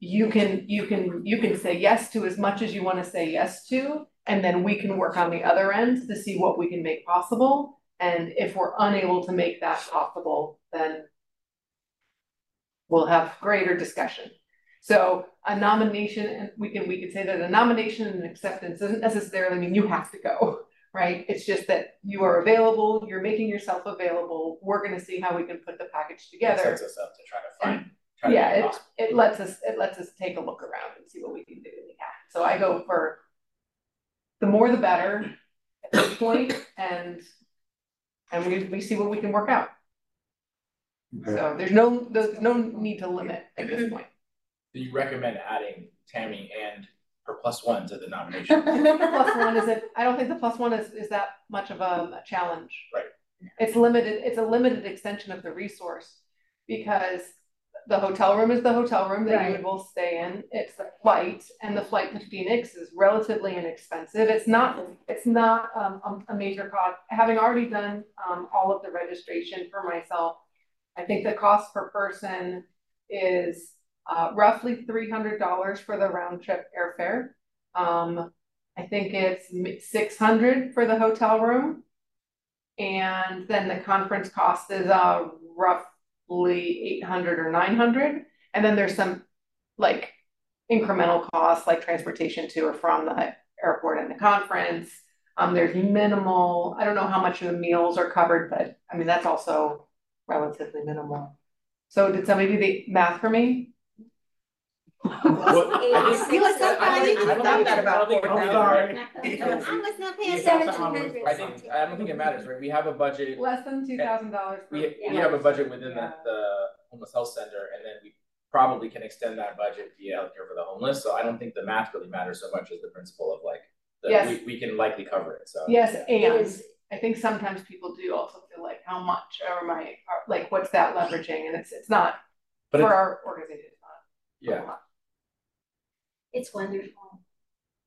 you can, you can, you can say yes to as much as you wanna say yes to. And then we can work on the other end to see what we can make possible. And if we're unable to make that possible, then we'll have greater discussion. So a nomination, and we can, we could say that a nomination and acceptance doesn't necessarily mean you have to go, right? It's just that you are available, you're making yourself available, we're gonna see how we can put the package It together. Sets us up to try to find. try Yeah, it it, it lets us, it lets us take a look around and see what we can do. Yeah, So I go for the more the better at this point, and, and we, we see what we can work out. So there's no, there's no need to limit at this point. Do you recommend adding Tammy and her plus one to the nomination? I think the plus one is it, I don't think the plus one is, is that much of a, a challenge. Right. It's limited, it's a limited extension of the resource, because the hotel room is the hotel room that you Right. will stay in, it's the flight, and the flight to Phoenix is relatively inexpensive, it's not, it's not, um, a, a major cost. Having already done, um, all of the registration for myself, I think the cost per person is, uh, roughly three hundred dollars for the round trip airfare. Um, I think it's six hundred for the hotel room. And then the conference cost is uh roughly eight hundred or nine hundred. And then there's some like incremental costs like transportation to or from the airport and the conference. Um, there's minimal, I don't know how much of the meals are covered, but I mean, that's also relatively minimal. So did somebody do the math for me? Well, I think- You was not I don't think- I don't Not think- I don't think it about matters. Sorry. I was not paying You attention. have to honor- I think, I don't think it matters, right? We have a budget, Less than two thousand dollars. we, we have a budget within the, the homeless health center, and then we probably can extend that budget via healthcare for the homeless, so I don't think the math really matters so much as the principle of like, that Yes. we, we can likely cover it, so. Yes, It and I think sometimes people do also feel like, how much or my, or like, what's that leveraging? And it's, it's not, But for it's, our organization, it's not. yeah, it's wonderful.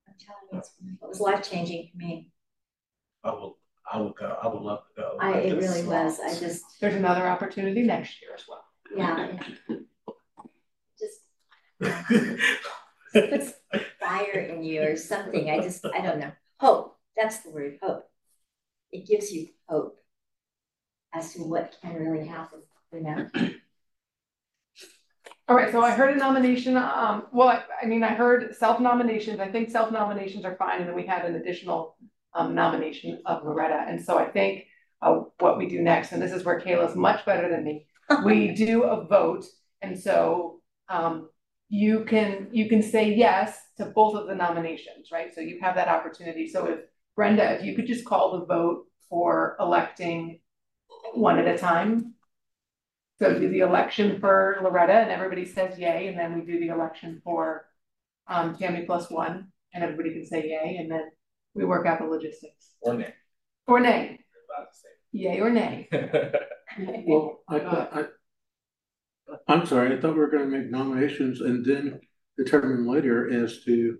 I'm telling you, it's wonderful. It was life changing for me. I will, I will go, I would love to go. I, it really was. I just, There's another opportunity next year as well. yeah. it Just puts fire in you or something. I just, I don't know. Hope, that's the word, hope. It gives you hope as to what can really happen, you know? All right, so I heard a nomination, um, well, I, I mean, I heard self-nominations, I think self-nominations are fine, and then we had an additional um, nomination of Loretta, and so I think uh, what we do next, and this is where Kayla's much better than me, we do a vote, and so um, you can, you can say yes to both of the nominations, right? So you have that opportunity, so if Brenda, if you could just call the vote for electing one at a time. So do the election for Loretta and everybody says yay, and then we do the election for um Tammy plus one, and everybody can say yay, and then we work out the logistics. or nay. Or nay, yay or nay. Well, I, I, I, I'm sorry, I thought we were gonna make nominations and then determine later as to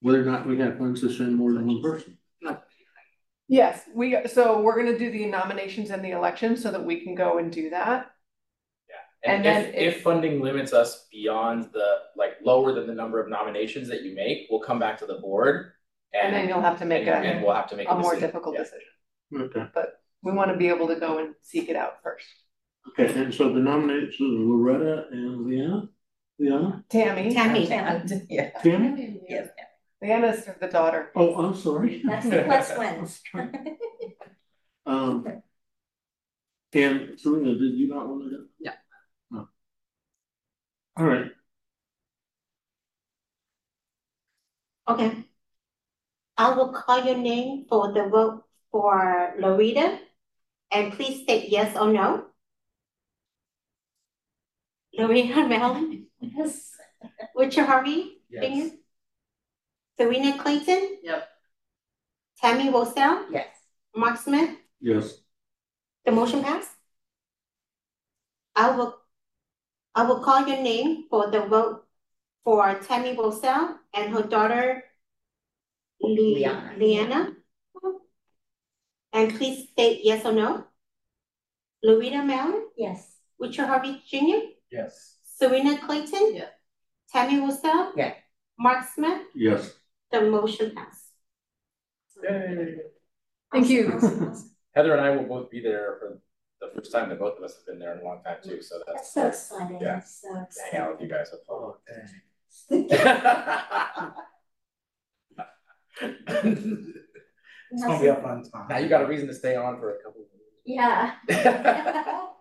whether or not we have funds to send more than one person. Yes, we, so we're gonna do the nominations and the election so that we can go and do that. And And then if, if- if funding limits us beyond the, like, lower than the number of nominations that you make, we'll come back to the board. And then you'll have to make and- And a we'll have to make a a more decision. difficult Yeah. decision. Okay, But We wanna be able to go and seek it out first. okay, and so the nominations are Loretta and Leanna? Leanna? Tammy. Tammy. Yeah. Tammy? Yes. Leanna's the daughter. Oh, I'm sorry. That's the plus ones. Um. And Serena, did you not want to go? Yeah. No. All right, Okay. I will call your name for the vote for Loretta, and please state yes or no. Loretta Mellon, Yes. Richard Harvey, Yes. Serena Clayton, Yep. Tammy Roselle, Yes. Mark Smith, yes, the motion passed. I will, I will call your name for the vote for Tammy Roselle and her daughter Le- Liana. Liana. And please state yes or no. Loretta Mellon, Yes. Richard Harvey Jr., Yes. Serena Clayton. Yeah. Tammy Wilson. Yes. Mark Smith, Yes. The motion passed. Yay. Thank you. Heather and I will both be there for the first time that both of us have been there in a long time too, so That's that's. so exciting, Yeah. that's so to Hang out with you exciting. guys. hopefully. It's gonna be a fun time. Now you got a reason to stay on for a couple of Yeah.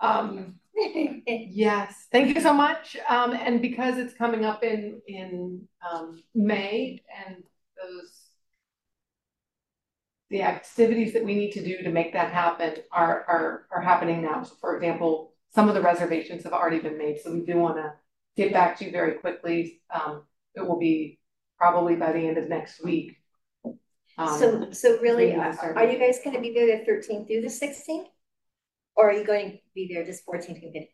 Um, yes, thank you so much. Um, and because it's coming up in, in, um, May and those the activities that we need to do to make that happen are, are, are happening now. So for example, some of the reservations have already been made, so we do wanna get back to you very quickly. Um, it will be probably by the end of next week. Um, So, so really, are are you guys gonna be there the thirteenth through the sixteenth? Or are you going to be there just fourteenth and fifteenth?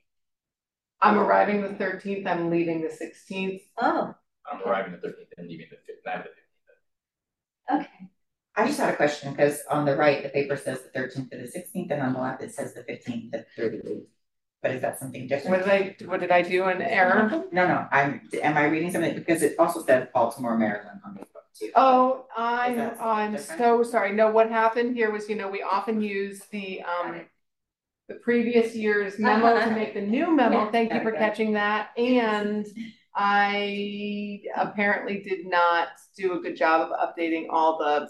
I'm arriving the thirteenth, I'm leaving the sixteenth. Oh, I'm arriving the thirteenth and leaving the fifth, not the fifteenth. okay. I just had a question, because on the right, the paper says the thirteenth to the sixteenth, and on the left, it says the fifteenth to thirty. But is that something What different? did I, what did I do, an error? No, no, I'm, am I reading something, because it also says Baltimore, Maryland on the book too. Oh, I'm, I'm different? so sorry. No, what happened here was, you know, we often use the, um, the previous year's memo to make the new memo. Thank you for catching that. And I apparently did not do a good job of updating all the,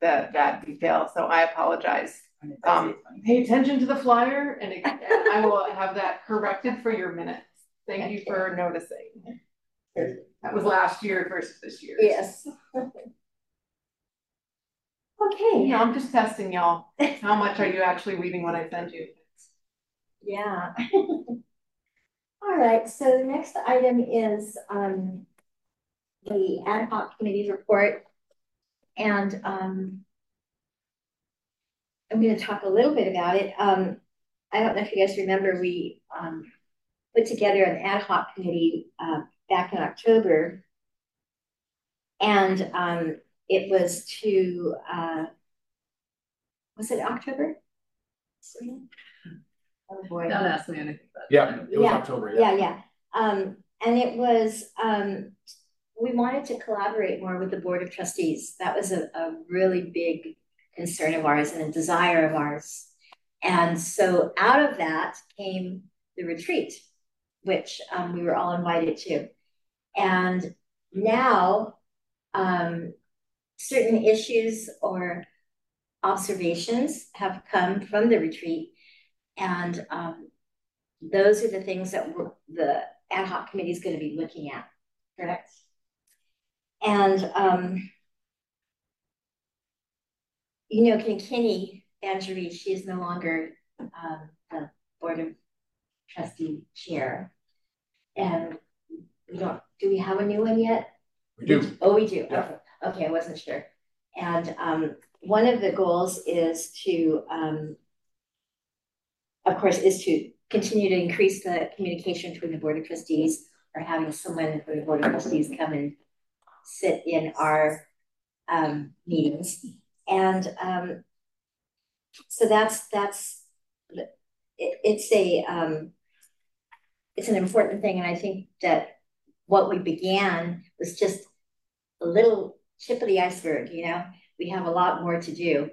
that, that detail, so I apologize. Um, pay attention to the flyer and it- and I will have that corrected for your minutes. Thank you for noticing. That was last year versus this year. Yes. Okay, Yeah, I'm just testing y'all. How much are you actually reading what I send you? Yeah. All right, so the next item is, um, the ad hoc committee's report. And, um, I'm gonna talk a little bit about it. Um, I don't know if you guys remember, we, um, put together an ad hoc committee, uh, back in October. And, um, it was to, uh, was it October? Oh, boy. Don't ask me anything about. Yeah, it was Yeah, October, yeah. Yeah, yeah. Um, and it was, um, we wanted to collaborate more with the Board of Trustees. That was a, a really big concern of ours and a desire of ours. And so out of that came the retreat, which, um, we were all invited to. And now, um, certain issues or observations have come from the retreat. And, um, those are the things that the ad hoc committee is gonna be looking at, correct? And, um, you know, Kinney, Angerie, she is no longer, um, the Board of Trustee Chair. And we don't, do we have a new one yet? We do. Oh, we do, Yeah. okay, okay, I wasn't sure. And, um, one of the goals is to, um, of course, is to continue to increase the communication between the Board of Trustees or having someone from the Board of Trustees come and sit in our, um, meetings. And, um, so that's, that's, it, it's a, um, it's an important thing, and I think that what we began was just a little tip of the iceberg, you know? We have a lot more to do.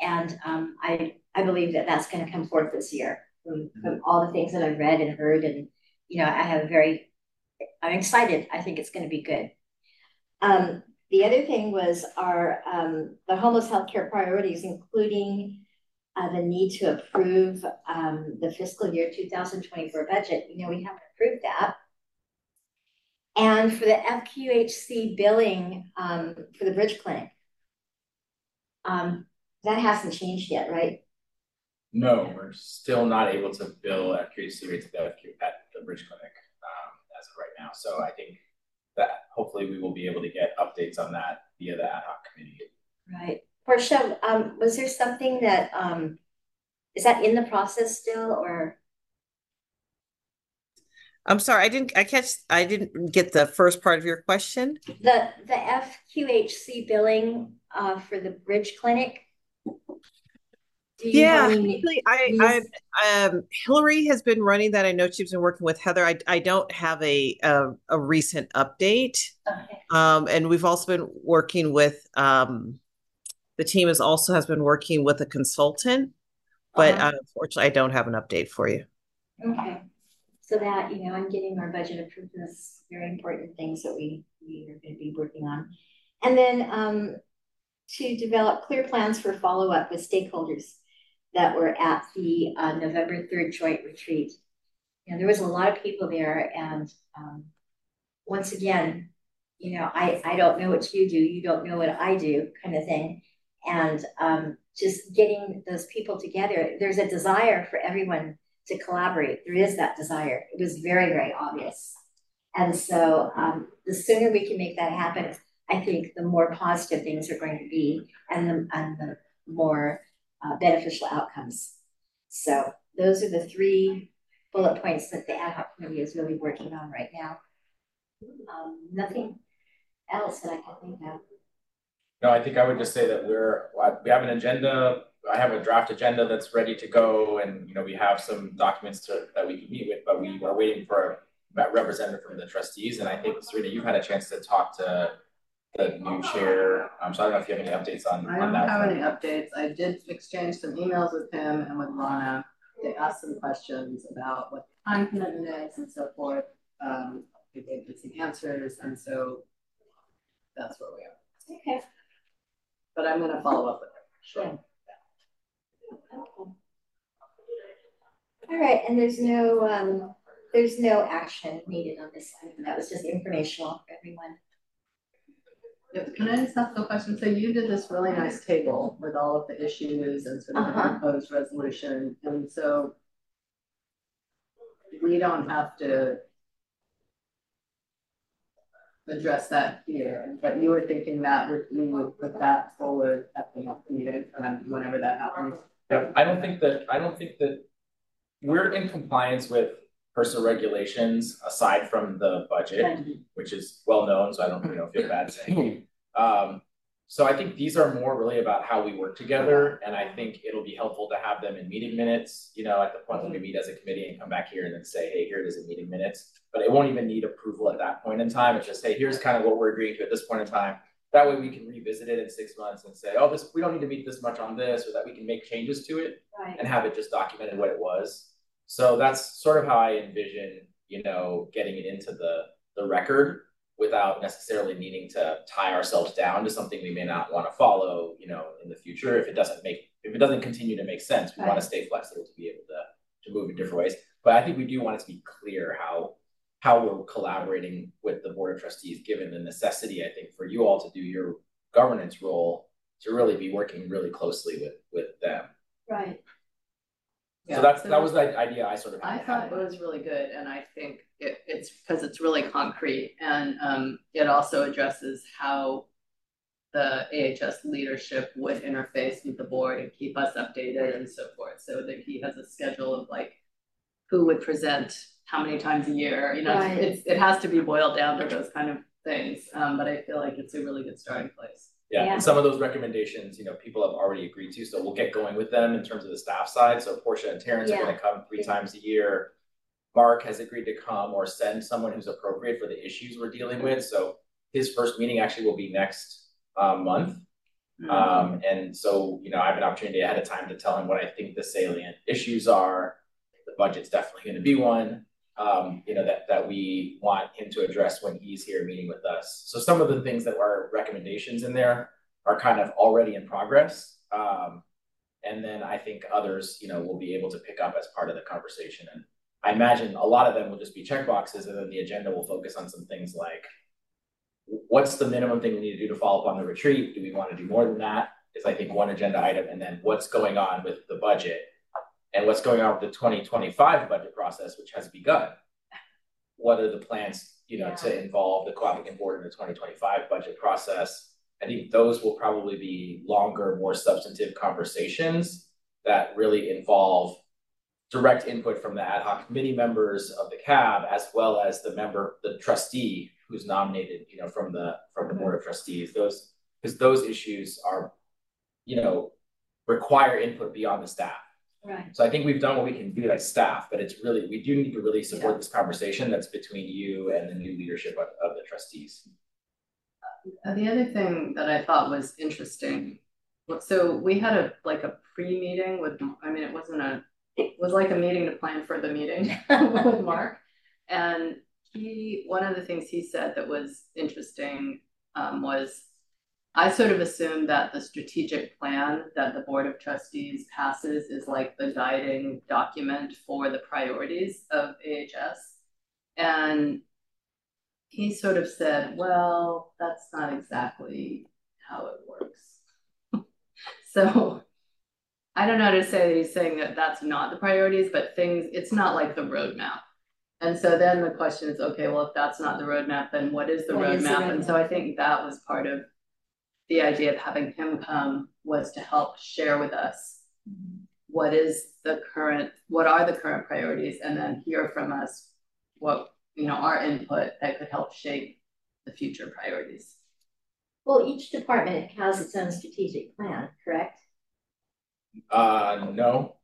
And um, I, I believe that that's gonna come forth this year from, from all the things that I've read and heard and, you know, I have a very, I'm excited. I think it's gonna be good. Um, the other thing was our, um, the homeless healthcare priorities, including uh, the need to approve, um, the fiscal year two thousand twenty-four budget. You know, we haven't approved that. And for the FQHC billing, um, for the Bridge Clinic. Um, that hasn't changed yet, right? No, we're still not able to bill FQHC rates at the FQ, at the Bridge Clinic, um, as of right now, so I think that hopefully we will be able to get updates on that via the ad hoc committee. Right. Portia, um, was there something that, um, is that in the process still or? I'm sorry, I didn't, I catch, I didn't get the first part of your question. The, the FQHC billing, uh, for the Bridge Clinic? Yeah, actually, I? I, um, Hillary has been running that. I know she's been working with Heather. I, I don't have a, a, a recent update. Okay. Um, and we've also been working with, um, the team is also has been working with a consultant, but Uh-huh. unfortunately, I don't have an update for you. Okay, so that, you know, I'm getting our budget approved, that's very important things that we, we are gonna be working on. And then, um, to develop clear plans for follow-up with stakeholders that were at the, uh, November third joint retreat. You know, there was a lot of people there and, um, once again, you know, I, I don't know what you do, you don't know what I do, kind of thing. And, um, just getting those people together, there's a desire for everyone to collaborate. There is that desire. It was very, very obvious. And so um, the sooner we can make that happen, I think the more positive things are going to be and the, and the more uh, beneficial outcomes. So those are the three bullet points that the ad hoc committee is really working on right now. Um, nothing else that I can think of. No, I think I would just say that we're, we have an agenda, I have a draft agenda that's ready to go and, you know, we have some documents to, that we can meet with, but we are waiting for a representative from the trustees, and I think, Serena, you've had a chance to talk to the new chair, um, so I don't know if you have any updates on, I don't that. have front. any updates. I did exchange some emails with him and with Lana. They asked some questions about what the time commitment is and so forth. Um, we gave them some answers, and so that's where we are. Okay. But I'm gonna follow up with her. Sure. Okay. All right, and there's no, um, there's no action needed on this item. That was just informational for everyone. Yeah, Can I just ask a question? So you did this really nice table with all of the issues and sort of the Uh-huh. proposed resolution, and so we don't have to address that here, but you were thinking that would, we would put that forward at the next meeting, um, whenever that happens. Yeah, I don't think that, I don't think that we're in compliance with personal regulations aside from the budget, which is well known, so I don't, you know, feel bad saying. Um, so I think these are more really about how we work together, and I think it'll be helpful to have them in meeting minutes, you know, at the point when we meet as a committee and come back here and then say, hey, here it is in meeting minutes. But it won't even need approval at that point in time, it's just, hey, here's kind of what we're agreeing to at this point in time. That way we can revisit it in six months and say, oh, this, we don't need to meet this much on this, or that we can make changes to it Right. and have it just documented what it was. So that's sort of how I envision, you know, getting it into the the record without necessarily needing to tie ourselves down to something we may not want to follow, you know, in the future if it doesn't make if it doesn't continue to make sense. We want to stay flexible to be able to to move in different ways. But I think we do want it to be clear how how we're collaborating with the board of trustees, given the necessity, I think, for you all to do your governance role to really be working really closely with with them. Right. So that's, that was the idea I sort of. I had. thought it was really good, and I think it, it's because it's really concrete, and, um, it also addresses how the AHS leadership would interface with the board and keep us updated and so forth, so that he has a schedule of like who would present how many times a year, you know, Right. it's, it has to be boiled down to those kind of things, um, but I feel like it's a really good starting place. Yeah, Yeah. and some of those recommendations, you know, people have already agreed to, so we'll get going with them in terms of the staff side. So Portia and Terrence are gonna come three Yeah. times a year. Mark has agreed to come or send someone who's appropriate for the issues we're dealing with, so his first meeting actually will be next um month. Um, and so, you know, I have an opportunity ahead of time to tell him what I think the salient issues are. The budget's definitely gonna be one, um, you know, that, that we want him to address when he's here meeting with us. So some of the things that are recommendations in there are kind of already in progress. Um, and then I think others, you know, will be able to pick up as part of the conversation. And I imagine a lot of them will just be checkboxes and then the agenda will focus on some things like what's the minimum thing we need to do to follow up on the retreat? Do we want to do more than that? Is I think one agenda item, and then what's going on with the budget and what's going on with the twenty twenty-five budget process, which has begun. What are the plans, you know, to involve the co-applicant board in the twenty twenty-five budget process? I think those will probably be longer, more substantive conversations that really involve direct input from the ad hoc committee members of the cab as well as the member, the trustee who's nominated, you know, from the from the board of trustees. Those because those issues are, you know, require input beyond the staff. Right. So I think we've done what we can do as staff, but it's really, we do need to really support Yeah. this conversation that's between you and the new leadership of, of the trustees. Uh, The other thing that I thought was interesting, so we had a, like a pre-meeting with, I mean, it wasn't a, it was like a meeting to plan for the meeting with Mark. And he, one of the things he said that was interesting, um, was I sort of assume that the strategic plan that the Board of Trustees passes is like the guiding document for the priorities of AHS. And he sort of said, well, that's not exactly how it works. so I don't know how to say that he's saying that that's not the priorities, but things, it's not like the roadmap. And so then the question is, okay, well, if that's not the roadmap, then what is the What is the roadmap? And so? I think that was part of the idea of having him come was to help share with us what is the current, what are the current priorities, and then hear from us what, you know, our input that could help shape the future priorities. Well, each department has its own strategic plan, correct? Uh, no,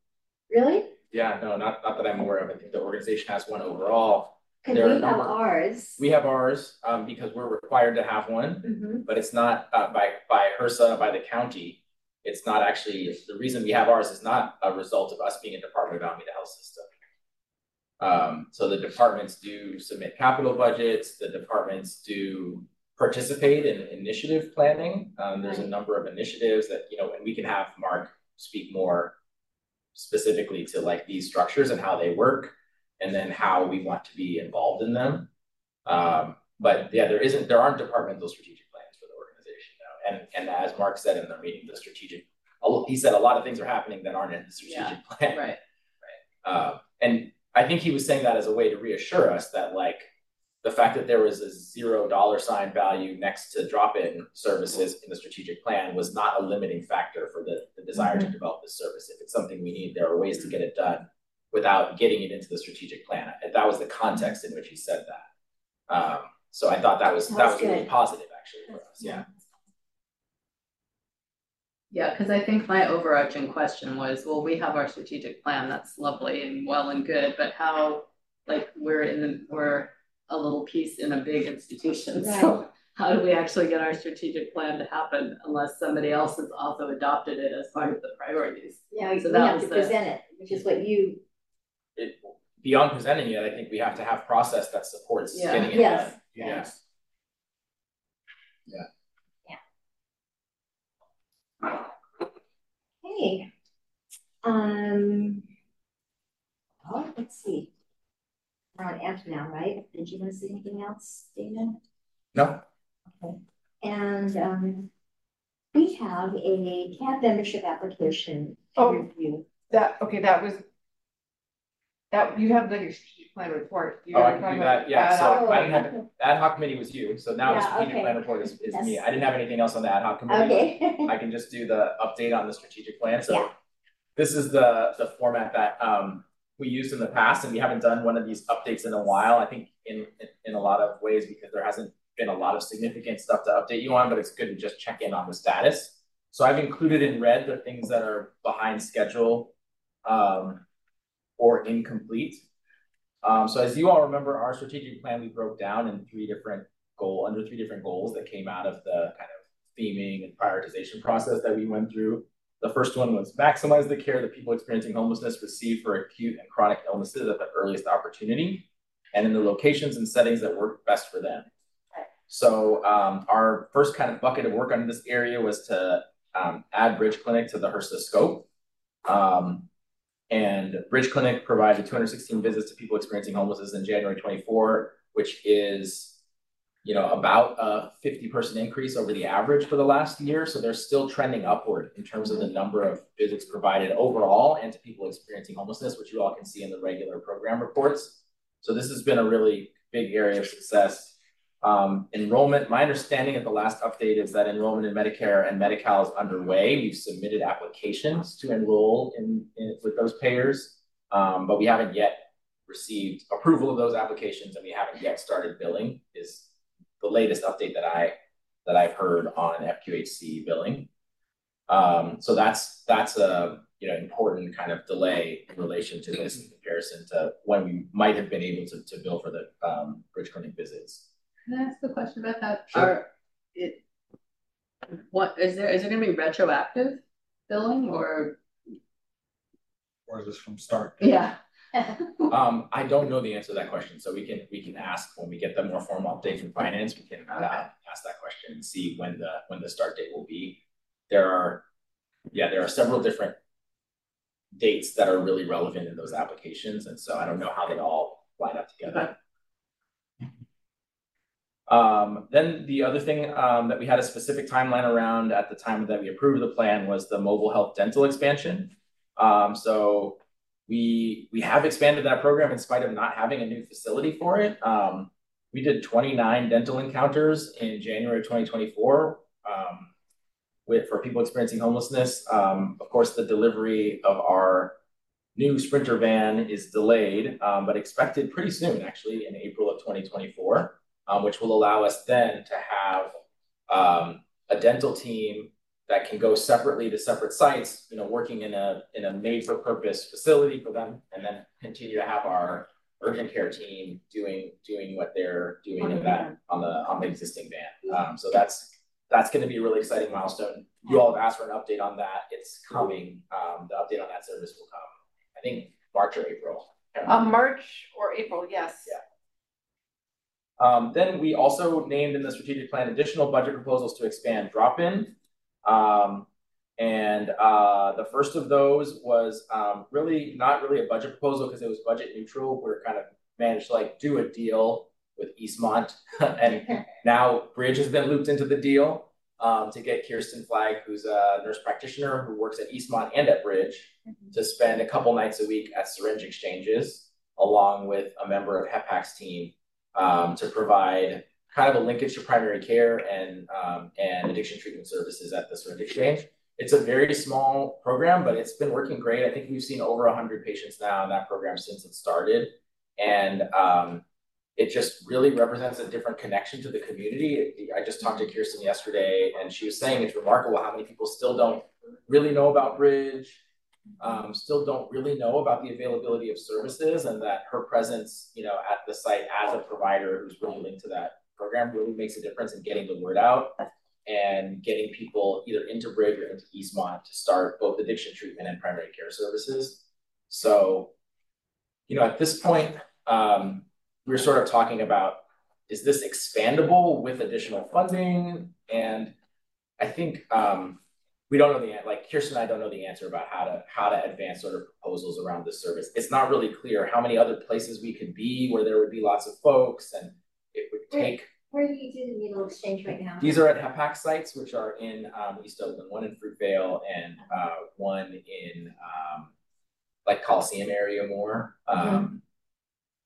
Really? yeah, no, not, not that I'm aware of. I think the organization has one overall. Cause There are a we have ours. We have ours, um, because we're required to have one, Mhm. but it's not, uh, by, by HRSA, by the county. It's not actually, the reason we have ours is not a result of us being a department of Alameda Health System. Um, so the departments do submit capital budgets, the departments do participate in initiative planning. Um, there's a number of initiatives that, you know, and we can have Mark speak more specifically to like these structures and how they work, and then how we want to be involved in them. Um, but yeah, there isn't, there aren't departmental strategic plans for the organization now. And, and as Mark said in the meeting, the strategic, he said a lot of things are happening that aren't in the strategic plan. Right. Uh, and I think he was saying that as a way to reassure us that like the fact that there was a zero dollar sign value next to drop-in services in the strategic plan was not a limiting factor for the, the desire to develop this service. If it's something we need, there are ways to get it done without getting it into the strategic plan. That was the context in which he said that. Um, so I thought that was, that That's was really positive actually for us, yeah. Yeah, because I think my overarching question was, well, we have our strategic plan, that's lovely and well and good, but how, like, we're in the, we're a little piece in a big institution, so how do we actually get our strategic plan to happen unless somebody else has also adopted it as part of the priorities? Yeah, So we that have was to the- present it, which is what you, It, beyond presenting it, I think we have to have process that supports Yeah. getting it Yes, done. Yeah. Yes. Yeah. Yeah. Hey. Um. Oh, let's see. We're on F now, right? Did you want to say anything else, Dana? No, Okay. And um, we have a CAB membership application to Oh. review. That, okay, that was. That, you have the your strategic plan report. You Oh, I can do that, yeah, so. I didn't have, the ad hoc committee was you, so now the Yeah, strategic okay. plan report is, is me. Yes. I didn't have anything else on the ad hoc committee. Okay. I can just do the update on the strategic plan, so. Yeah. This is the, the format that, um, we used in the past, and we haven't done one of these updates in a while, I think in, in, in a lot of ways, because there hasn't been a lot of significant stuff to update you on, but it's good to just check in on the status. So I've included in red the things that are behind schedule, um, or incomplete. Um, so as you all remember, our strategic plan, we broke down in three different goal, under three different goals that came out of the kind of theming and prioritization process that we went through. The first one was maximize the care that people experiencing homelessness receive for acute and chronic illnesses at the earliest opportunity and in the locations and settings that work best for them. So um, our first kind of bucket of work on this area was to um, add Bridge Clinic to the HRSA scope. Um, and Bridge Clinic provided 216 visits to people experiencing homelessness in January 24, which is, you know, about a 50 person increase over the average for the last year. So they're still trending upward in terms of the number of visits provided overall and to people experiencing homelessness, which you all can see in the regular program reports. So this has been a really big area of success. Um, enrollment, my understanding at the last update is that enrollment in Medicare and Medi-Cal is underway. We've submitted applications to enroll in, in with those payers, um, but we haven't yet received approval of those applications, and we haven't yet started billing. Is the latest update that I that I've heard on FQHC billing. Um, so that's, that's a, you know, important kind of delay in relation to this in comparison to when we might have been able to, to bill for the, um, bridge clinic visits. Can I ask the question about that? Sure. Are it, what, is there, is it gonna be retroactive billing or? Or is this from start? Yeah. Um, I don't know the answer to that question, so we can, we can ask when we get the more formal update from finance, we can, uh, ask that question and see when the, when the start date will be. There are, yeah, there are several different dates that are really relevant in those applications, and so I don't know how they all line up together. Um, then the other thing, um, that we had a specific timeline around at the time that we approved the plan was the mobile health dental expansion. Um, so we, we have expanded that program in spite of not having a new facility for it. Um, we did twenty-nine dental encounters in January of twenty twenty-four, um, with, for people experiencing homelessness. Um, of course, the delivery of our new Sprinter van is delayed, but expected pretty soon, actually, in April of twenty twenty-four, um, which will allow us then to have, um, a dental team that can go separately to separate sites, you know, working in a, in a made-for-purpose facility for them, and then continue to have our urgent care team doing, doing what they're doing in that, on the, on the existing van. Um, so that's, that's gonna be a really exciting milestone. You all have asked for an update on that. It's coming. Um, the update on that service will come, I think, March or April. Um, March or April, yes. Yeah. Um, then we also named in the strategic plan additional budget proposals to expand drop-in. Um, and uh, the first of those was um, really not really a budget proposal because it was budget neutral. We are kind of managed to like do a deal with Eastmont, and now Bridge has been looped into the deal um, to get Kirsten Flagg, who's a nurse practitioner who works at Eastmont and at Bridge, to spend a couple nights a week at syringe exchanges, along with a member of HEPAC's team, um, to provide kind of a linkage to primary care and um, and addiction treatment services at the syringe exchange. It's a very small program, but it's been working great. I think we've seen over 100 patients now in that program since it started. And um, it just really represents a different connection to the community. I just talked to Kirsten yesterday, and she was saying it's remarkable how many people still don't really know about Bridge, um, still don't really know about the availability of services, and that her presence, you know, at the site as a provider who's really linked to that program really makes a difference in getting the word out and getting people either into Bridge or into Eastmont to start both addiction treatment and primary care services. So, you know, at this point, um, we're sort of talking about is this expandable with additional funding? And I think um, we don't know the like Kirsten and I don't know the answer about how to how to advance sort of proposals around this service. It's not really clear how many other places we could be where there would be lots of folks, and it would take Where do you do the needle exchange right now? these are at HEPAC sites, which are in um, East Oakland, one in Fruitvale and uh, one in um, like Coliseum area more. Um,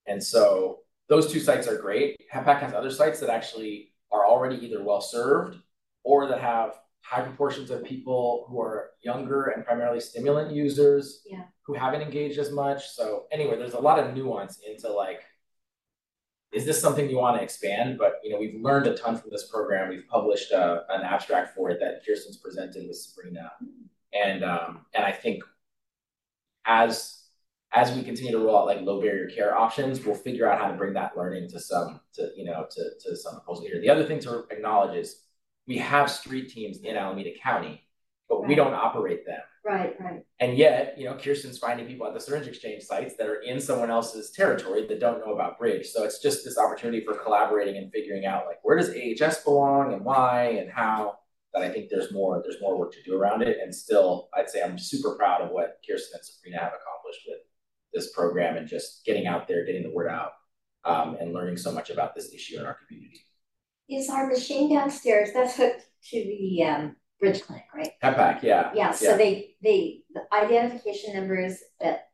And so those two sites are great. HEPAC has other sites that actually are already either well served or that have high proportions of people who are younger and primarily stimulant users Yeah. who haven't engaged as much. So anyway, there's a lot of nuance into like is this something you want to expand? But you know, we've learned a ton from this program. We've published uh, an abstract for it that Kirsten's presented with Sabrina, and um, and I think as as we continue to roll out like low barrier care options, we'll figure out how to bring that learning to some to you know to to some proposal here. The other thing to acknowledge is we have street teams in Alameda County, but we don't operate them. Right, right. And yet, you know, Kirsten's finding people at the syringe exchange sites that are in someone else's territory that don't know about Bridge. So it's just this opportunity for collaborating and figuring out like where does AHS belong and why and how. That I think there's more there's more work to do around it. And still, I'd say I'm super proud of what Kirsten and Sabrina have accomplished with this program and just getting out there, getting the word out, um, and learning so much about this issue in our community. Is our machine downstairs, that's hooked to the um bridge clinic, right? HEPAC, yeah. Yeah, so they, they, the identification numbers that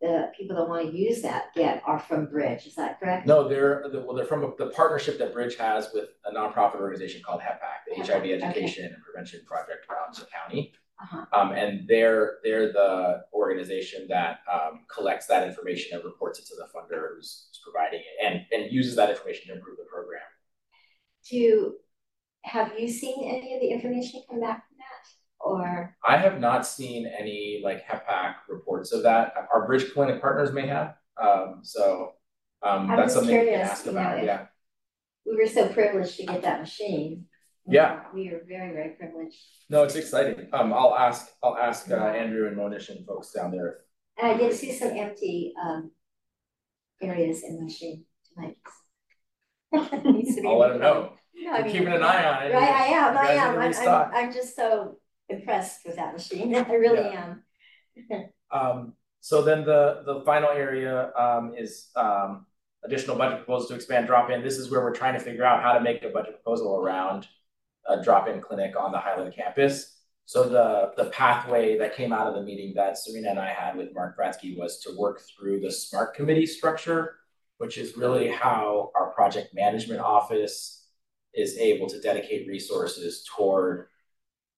the people that wanna use that get are from Bridge, is that correct? No, they're, the- well, they're from a- the partnership that Bridge has with a nonprofit organization called HEPAC, the HIV HEPAC, okay. Education and Prevention Project around the county. Uh-huh. Um, and they're, they're the organization that, um, collects that information and reports it to the funder who's who's providing it and, and uses that information to improve the program. Do, have you seen any of the information come back from that? or? I have not seen any like HEPAC reports of that. Our bridge clinic partners may have, um, so. Um, I'm that's something can curious, ask you know, about, yeah. We were so privileged to get that machine. Yeah. We are very, very privileged. No, it's exciting. Um, I'll ask, I'll ask uh, Andrew and Monish and folks down there. And I did see some empty, um, areas in the machine tonight. Needs to be I'll let them know. No, I We're mean. keeping an eye on it. Right, I am, I am, I'm. I'm, I'm just so impressed with that machine, I really Yeah. am. Um, so then the, the final area, um, is, um, additional budget proposals to expand drop-in. This is where we're trying to figure out how to make a budget proposal around a drop-in clinic on the Highland campus. So the, the pathway that came out of the meeting that Serena and I had with Mark Bradsky was to work through the SMART committee structure, which is really how our project management office is able to dedicate resources toward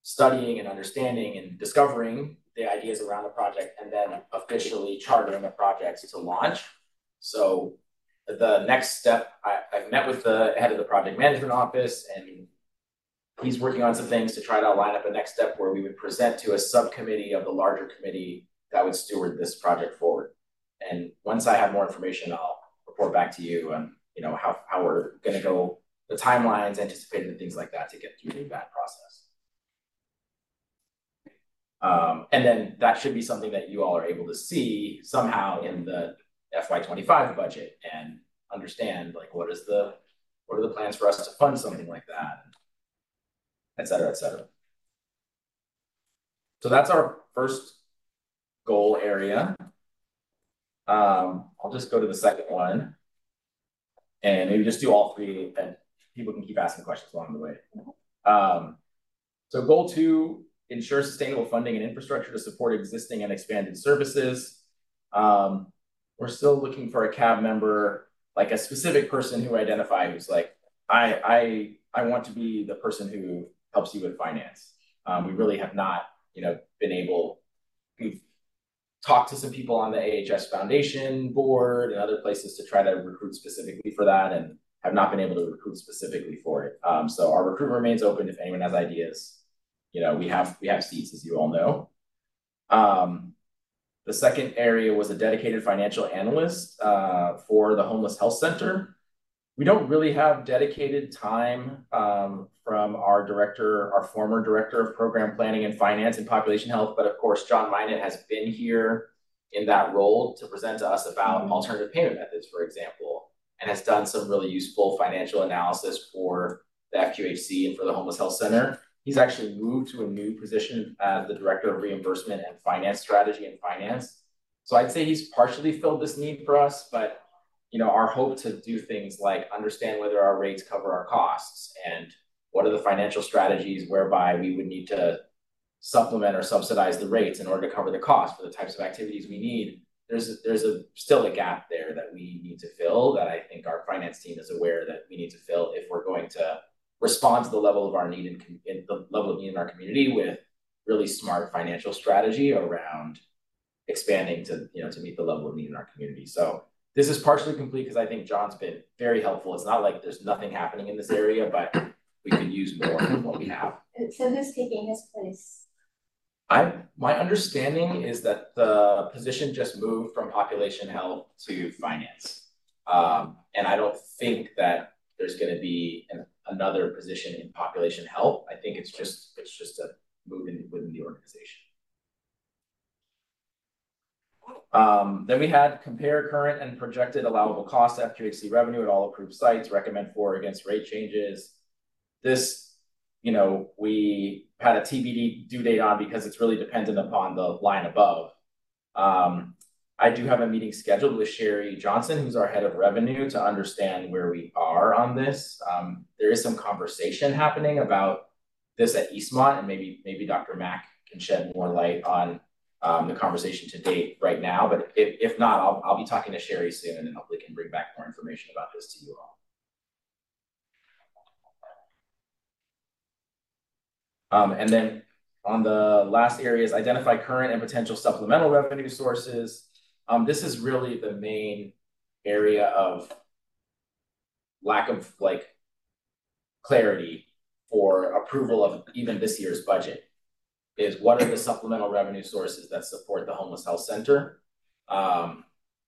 studying and understanding and discovering the ideas around the project and then officially chartering the projects to launch. So the next step, I, I've met with the head of the project management office and he's working on some things to try to line up a next step where we would present to a subcommittee of the larger committee that would steward this project forward. And once I have more information, I'll report back to you on, you know, how, how we're gonna go, the timelines anticipated and things like that to get through that process. Um, and then that should be something that you all are able to see somehow in the FY twenty-five budget and understand like what is the, what are the plans for us to fund something like that? Et cetera, et cetera. So that's our first goal area. Um, I'll just go to the second one. And maybe just do all three and people can keep asking questions along the way. Um, so goal two, ensure sustainable funding and infrastructure to support existing and expanded services. Um, we're still looking for a cab member, like a specific person who identify who's like, I, I, I want to be the person who helps you with finance. Um, we really have not, you know, been able, we've talked to some people on the AHS Foundation board and other places to try to recruit specifically for that and have not been able to recruit specifically for it. Um, so our recruitment remains open if anyone has ideas. You know, we have we have seats, as you all know. Um, the second area was a dedicated financial analyst uh, for the homeless health center. We don't really have dedicated time um, from our director, our former director of program planning and finance and population health, but of course, John Minot has been here in that role to present to us about alternative payment methods, for example, and has done some really useful financial analysis for the FQHC and for the homeless health center. He's actually moved to a new position as the director of reimbursement and finance strategy and finance. So I'd say he's partially filled this need for us, but you know, our hope to do things like understand whether our rates cover our costs and what are the financial strategies whereby we would need to supplement or subsidize the rates in order to cover the cost for the types of activities we need. There's there's a still a gap there that we need to fill that I think our finance team is aware that we need to fill if we're going to respond to the level of our need in, in the level of need in our community with really smart financial strategy around expanding to you know to meet the level of need in our community. So this is partially complete because I think John's been very helpful. It's not like there's nothing happening in this area, but we could use more than what we have. So who's taking his place? I my understanding is that the position just moved from population health to finance. Um, and I don't think that there's gonna be an, another position in population health. I think it's just it's just a move in within the organization. Um, then we had compare current and projected allowable cost FQHC revenue at all approved sites, recommend for against rate changes. This, you know, we had a TBD due date on because it's really dependent upon the line above. Um, I do have a meeting scheduled with Sherry Johnson, who's our head of revenue, to understand where we are on this. Um, there is some conversation happening about this at Eastmont, and maybe maybe Dr. Mack can shed more light on um, the conversation to date right now. But if, if not, I'll, I'll be talking to Sherry soon and hopefully can bring back more information about this to you all. Um, and then on the last areas, identify current and potential supplemental revenue sources. Um, this is really the main area of lack of like clarity for approval of even this year's budget. Is what are the supplemental revenue sources that support the homeless health center? Um,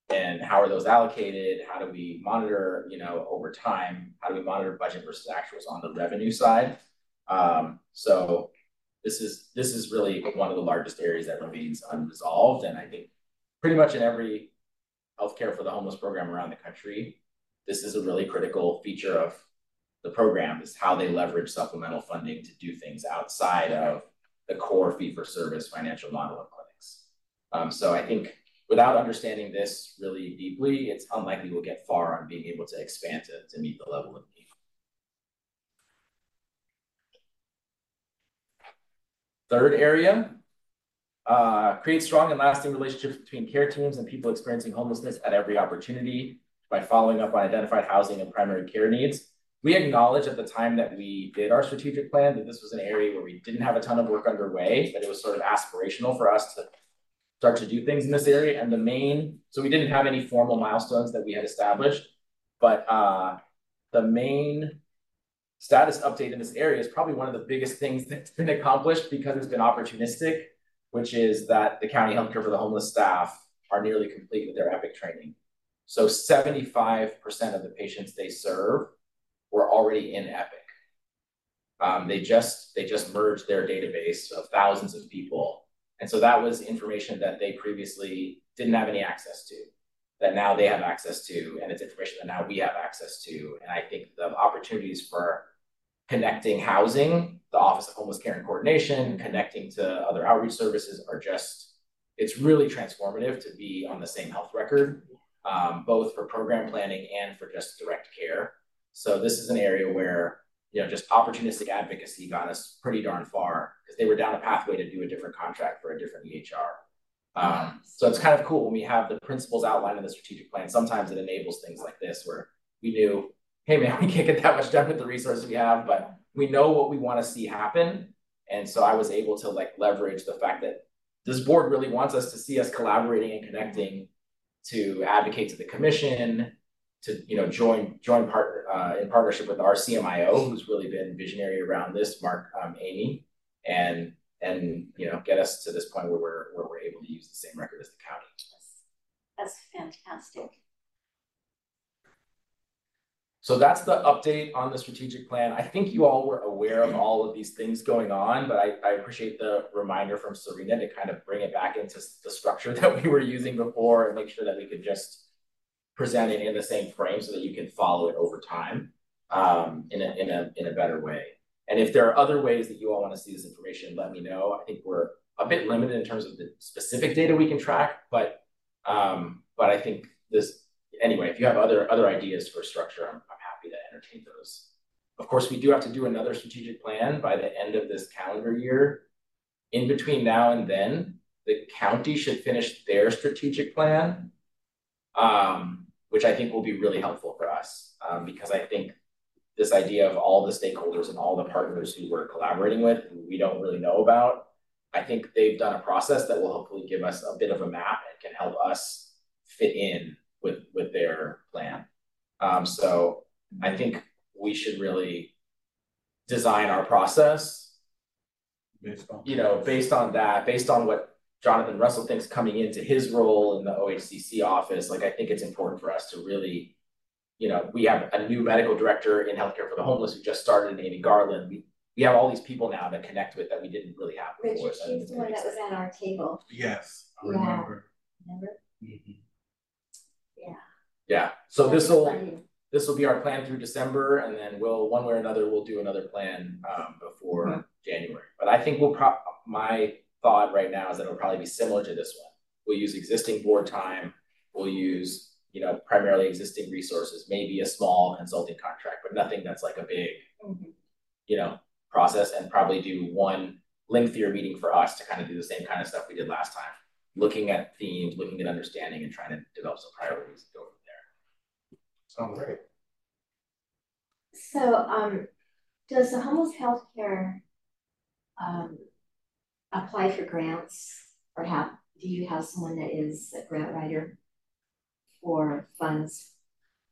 and how are those allocated? How do we monitor, you know, over time? How do we monitor budget versus actuals on the revenue side? Um, so this is this is really one of the largest areas that remains unresolved, and I think pretty much in every healthcare for the homeless program around the country, this is a really critical feature of the program is how they leverage supplemental funding to do things outside of the core fee for service financial model of clinics. Um, so I think without understanding this really deeply, it's unlikely we'll get far on being able to expand to, to meet the level of need. Third area, uh, create strong and lasting relationships between care teams and people experiencing homelessness at every opportunity by following up on identified housing and primary care needs. We acknowledged at the time that we did our strategic plan that this was an area where we didn't have a ton of work underway, but it was sort of aspirational for us to start to do things in this area. And the main, so we didn't have any formal milestones that we had established, but uh, the main status update in this area is probably one of the biggest things that's been accomplished because it's been opportunistic, which is that the county healthcare for the homeless staff are nearly complete with their EPIC training. So 75% of the patients they serve were already in EPIC. Um, they just they just merged their database of thousands of people and so that was information that they previously didn't have any access to, that now they have access to, and it's information that now we have access to. And I think the opportunities for connecting housing, the Office of Homeless Care and Coordination, connecting to other outreach services are just, it's really transformative to be on the same health record, um, both for program planning and for just direct care. So this is an area where you know, just opportunistic advocacy got us pretty darn far because they were down a pathway to do a different contract for a different EHR. Um, so it's kind of cool when we have the principles outlined in the strategic plan. Sometimes it enables things like this where we knew, hey man, we can't get that much done with the resources we have, but we know what we want to see happen. And so I was able to like leverage the fact that this board really wants us to see us collaborating and connecting to advocate to the commission, to you know join join partner uh, in partnership with our CMIO, who's really been visionary around this, Mark um, Amy, and and you know get us to this point where we're where we're able to use the same record as the county. That's fantastic. So that's the update on the strategic plan. I think you all were aware of all of these things going on, but I, I appreciate the reminder from Serena to kind of bring it back into the structure that we were using before and make sure that we could just present it in the same frame so that you can follow it over time um, in, a, in, a, in a better way. And if there are other ways that you all want to see this information, let me know. I think we're a bit limited in terms of the specific data we can track, but um, but I think this anyway. If you have other other ideas for structure, I'm, I'm happy to entertain those. Of course, we do have to do another strategic plan by the end of this calendar year. In between now and then, the county should finish their strategic plan. Um, which I think will be really helpful for us um, because I think this idea of all the stakeholders and all the partners who we're collaborating with, who we don't really know about, I think they've done a process that will hopefully give us a bit of a map and can help us fit in with with their plan. Um, so I think we should really design our process, you know, based on that, based on what Jonathan Russell thinks coming into his role in the OHCC office, like I think it's important for us to really, you know, we have a new medical director in healthcare for the homeless who just started, Amy Garland. We we have all these people now to connect with that we didn't really have before. Richard, she's the one that was at our table. Yes, I Yeah. remember. Remember? Mhm. Yeah. Yeah. So this will this will be our plan through December, and then we'll one way or another we'll do another plan um, before Mm-hmm. January. But I think we'll pro my thought right now is that it'll probably be similar to this one. We'll use existing board time. We'll use, you know, primarily existing resources, maybe a small consulting contract, but nothing that's like a big, Mhm. you know, process and probably do one lengthier meeting for us to kind of do the same kind of stuff we did last time. Looking at themes, looking at understanding and trying to develop some priorities and go from there. Sounds great. So, um, does the homeless healthcare, um, apply for grants or have, do you have someone that is a grant writer for funds?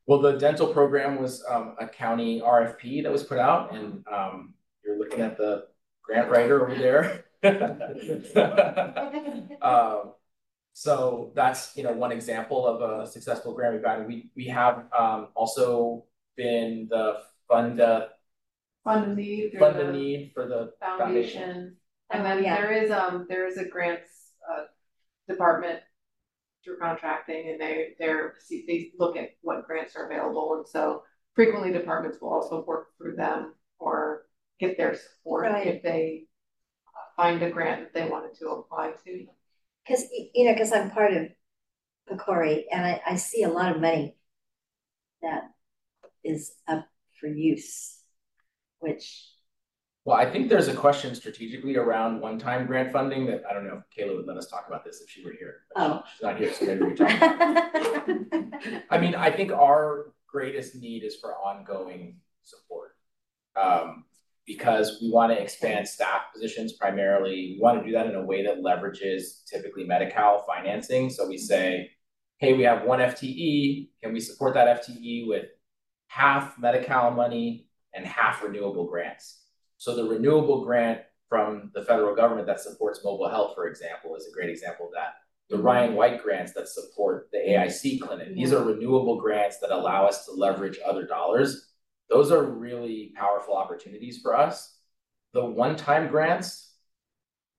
Well, the dental program was um, a county RFP that was put out, and um, you're looking at the grant writer over there. Um, so that's, you know, one example of a successful grant we've gotten. We, we have, um, also been the fund, uh, Fund a need fund a the need for the foundation. foundation. And then yeah. there is, um, there is a grants, uh, department through contracting and they, they're, see, they look at what grants are available. And so frequently departments will also work through them or get their support Right. if they uh, find a grant that they wanted to apply to. Cause, you know, cause I'm part of PCORI and I, I see a lot of money that is up for use, which, Well, I think there's a question strategically around one-time grant funding that, I don't know if Kayla would let us talk about this if she were here. but Oh. She's not here, so maybe we talk. I mean, I think our greatest need is for ongoing support. Um, because we want to expand staff positions primarily, we want to do that in a way that leverages typically Medi-Cal financing, so we say, hey, we have one FTE, can we support that FTE with half Medi-Cal money and half renewable grants? So the renewable grant from the federal government that supports mobile health, for example, is a great example of that. The Ryan White grants that support the AIC clinic, these are renewable grants that allow us to leverage other dollars. Those are really powerful opportunities for us. The one-time grants,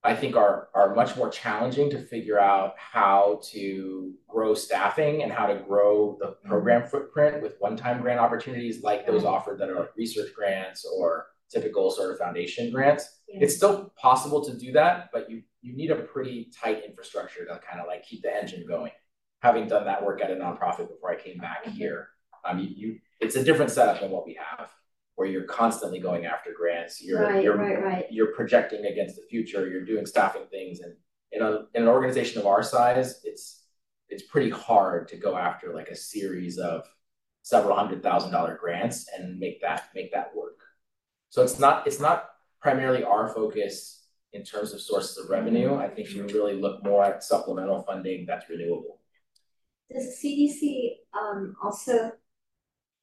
I think are are much more challenging to figure out how to grow staffing and how to grow the mm-hmm. program footprint with one-time grant opportunities like those mm-hmm. offered that are like research grants or typical sort of foundation grants. Yeah. It's still possible to do that, but you you need a pretty tight infrastructure to kind of like keep the engine going. Having done that work at a nonprofit before I came back here, um, you, you it's a different setup than what we have, where you're constantly going after grants. You're right, you're right, right. you're projecting against the future, you're doing staffing things, and in a in an organization of our size, it's it's pretty hard to go after like a series of several hundred thousand dollar grants and make that make that work. So it's not it's not primarily our focus in terms of sources of revenue. I think you really look more at supplemental funding that's renewable. Does CDC um also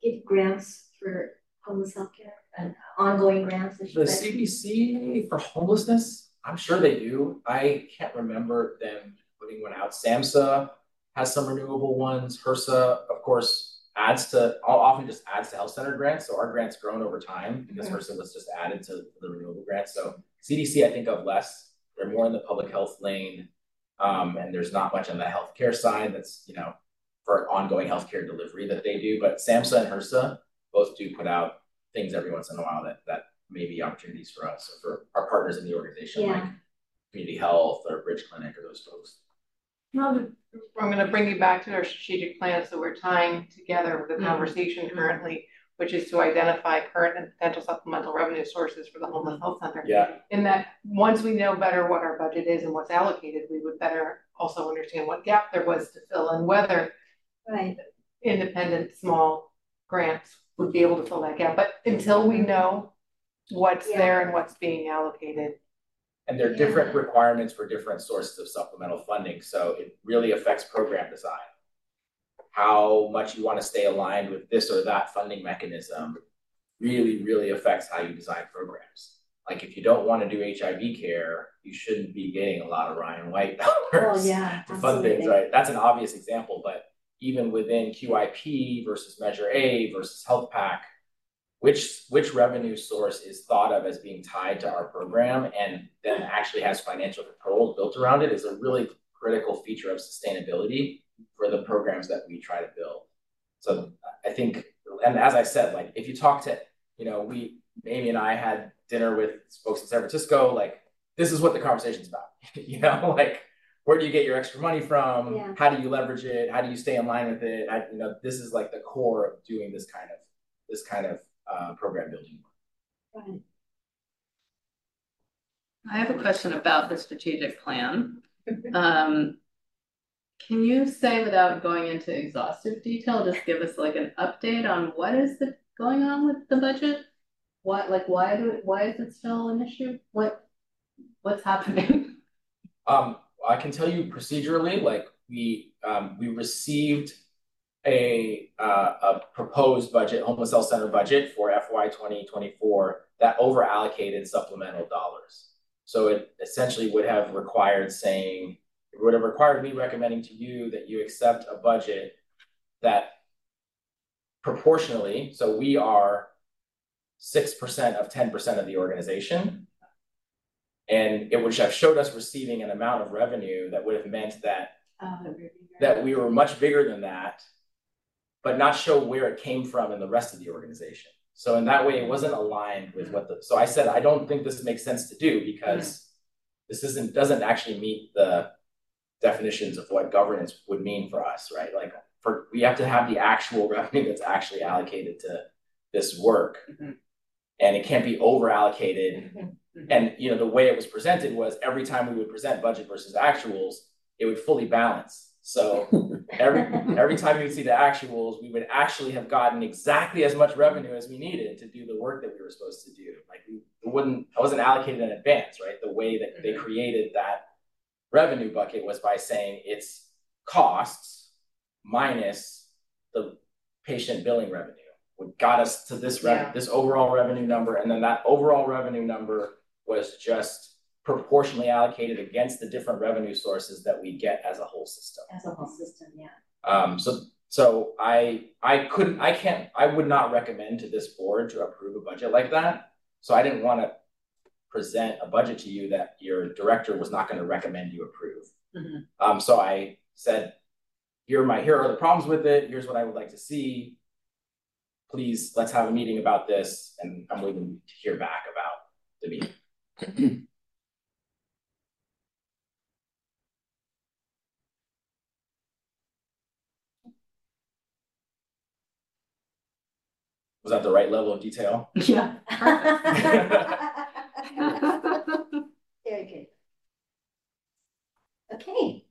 give grants for homeless healthcare and ongoing grants, The? CDC for homelessness, I'm sure they do. I can't remember them putting one out. SAMHSA has some renewable ones. HRSA, of course, adds to, often just adds to health center grants. So our grants grown over time because Mhm. HRSA was just added to the renewable grants. So CDC, I think of less. They're more in the public health lane. Um, and there's not much on the healthcare side that's, you know, for ongoing healthcare delivery that they do. But SAMHSA and HRSA both do put out things every once in a while that that may be opportunities for us or for our partners in the organization, like community health or Bridge Clinic or those folks. I'm gonna bring you back to our strategic plan, so we're tying together with the Mhm. conversation currently, which is to identify current and potential supplemental revenue sources for the homeless health center. Yeah, In that, once we know better what our budget is and what's allocated, we would better also understand what gap there was to fill and whether Right, independent, small grants would be able to fill that gap, but until we know what's Yeah. there and what's being allocated. And there are different requirements for different sources of supplemental funding, so it really affects program design. How much you want to stay aligned with this or that funding mechanism really, really affects how you design programs. Like if you don't want to do HIV care, you shouldn't be getting a lot of Ryan White oh, dollars. well, yeah, to fund things, right? That's an obvious example, but even within QIP versus Measure A versus HealthPAC, which which revenue source is thought of as being tied to our program and then actually has financial controls built around it is a really critical feature of sustainability for the programs that we try to build. So I think, and as I said, like if you talk to, you know, we Amy and I had dinner with folks in San Francisco, like this is what the conversation's about, you know, like where do you get your extra money from? Yeah. How do you leverage it? How do you stay in line with it? I, you know, this is like the core of doing this kind of this kind of uh, program building. Right. I have a question about the strategic plan. Um, can you say without going into exhaustive detail, just give us like an update on what is the, going on with the budget? What, like, why do, why is it still an issue? What, what's happening? Um, I can tell you procedurally, like we um, we received a uh, a proposed budget, homeless health center budget for FY twenty twenty four that over allocated supplemental dollars. So it essentially would have required saying, it would have required me recommending to you that you accept a budget that proportionally, so we are six percent of ten percent of the organization. And it would have showed us receiving an amount of revenue that would have meant that that we were much bigger than that, but not show where it came from in the rest of the organization. So in that way, it wasn't aligned with what the, so I said, I don't think this makes sense to do because this isn't, doesn't actually meet the definitions of what governance would mean for us, right? Like for, we have to have the actual revenue that's actually allocated to this work. Mhm. And it can't be over allocated. Mhm. And, you know, the way it was presented was every time we would present budget versus actuals, it would fully balance. So every, every time you would see the actuals, we would actually have gotten exactly as much revenue as we needed to do the work that we were supposed to do. Like we wouldn't, I wasn't allocated in advance, right? The way that they mm-hmm. created that revenue bucket was by saying it's costs minus the patient billing revenue. What got us to this rev, Yeah. this overall revenue number, and then that overall revenue number was just proportionally allocated against the different revenue sources that we get as a whole system. As a whole system, yeah. Um, so, so I, I couldn't, I can't, I would not recommend to this board to approve a budget like that. So I didn't wanna present a budget to you that your director was not gonna recommend you approve. Mhm. Um, so I said, here are my, here are the problems with it, here's what I would like to see. Please, let's have a meeting about this, and I'm waiting to hear back about the meeting. Was that the right level of detail? Yeah. Very good. Okay.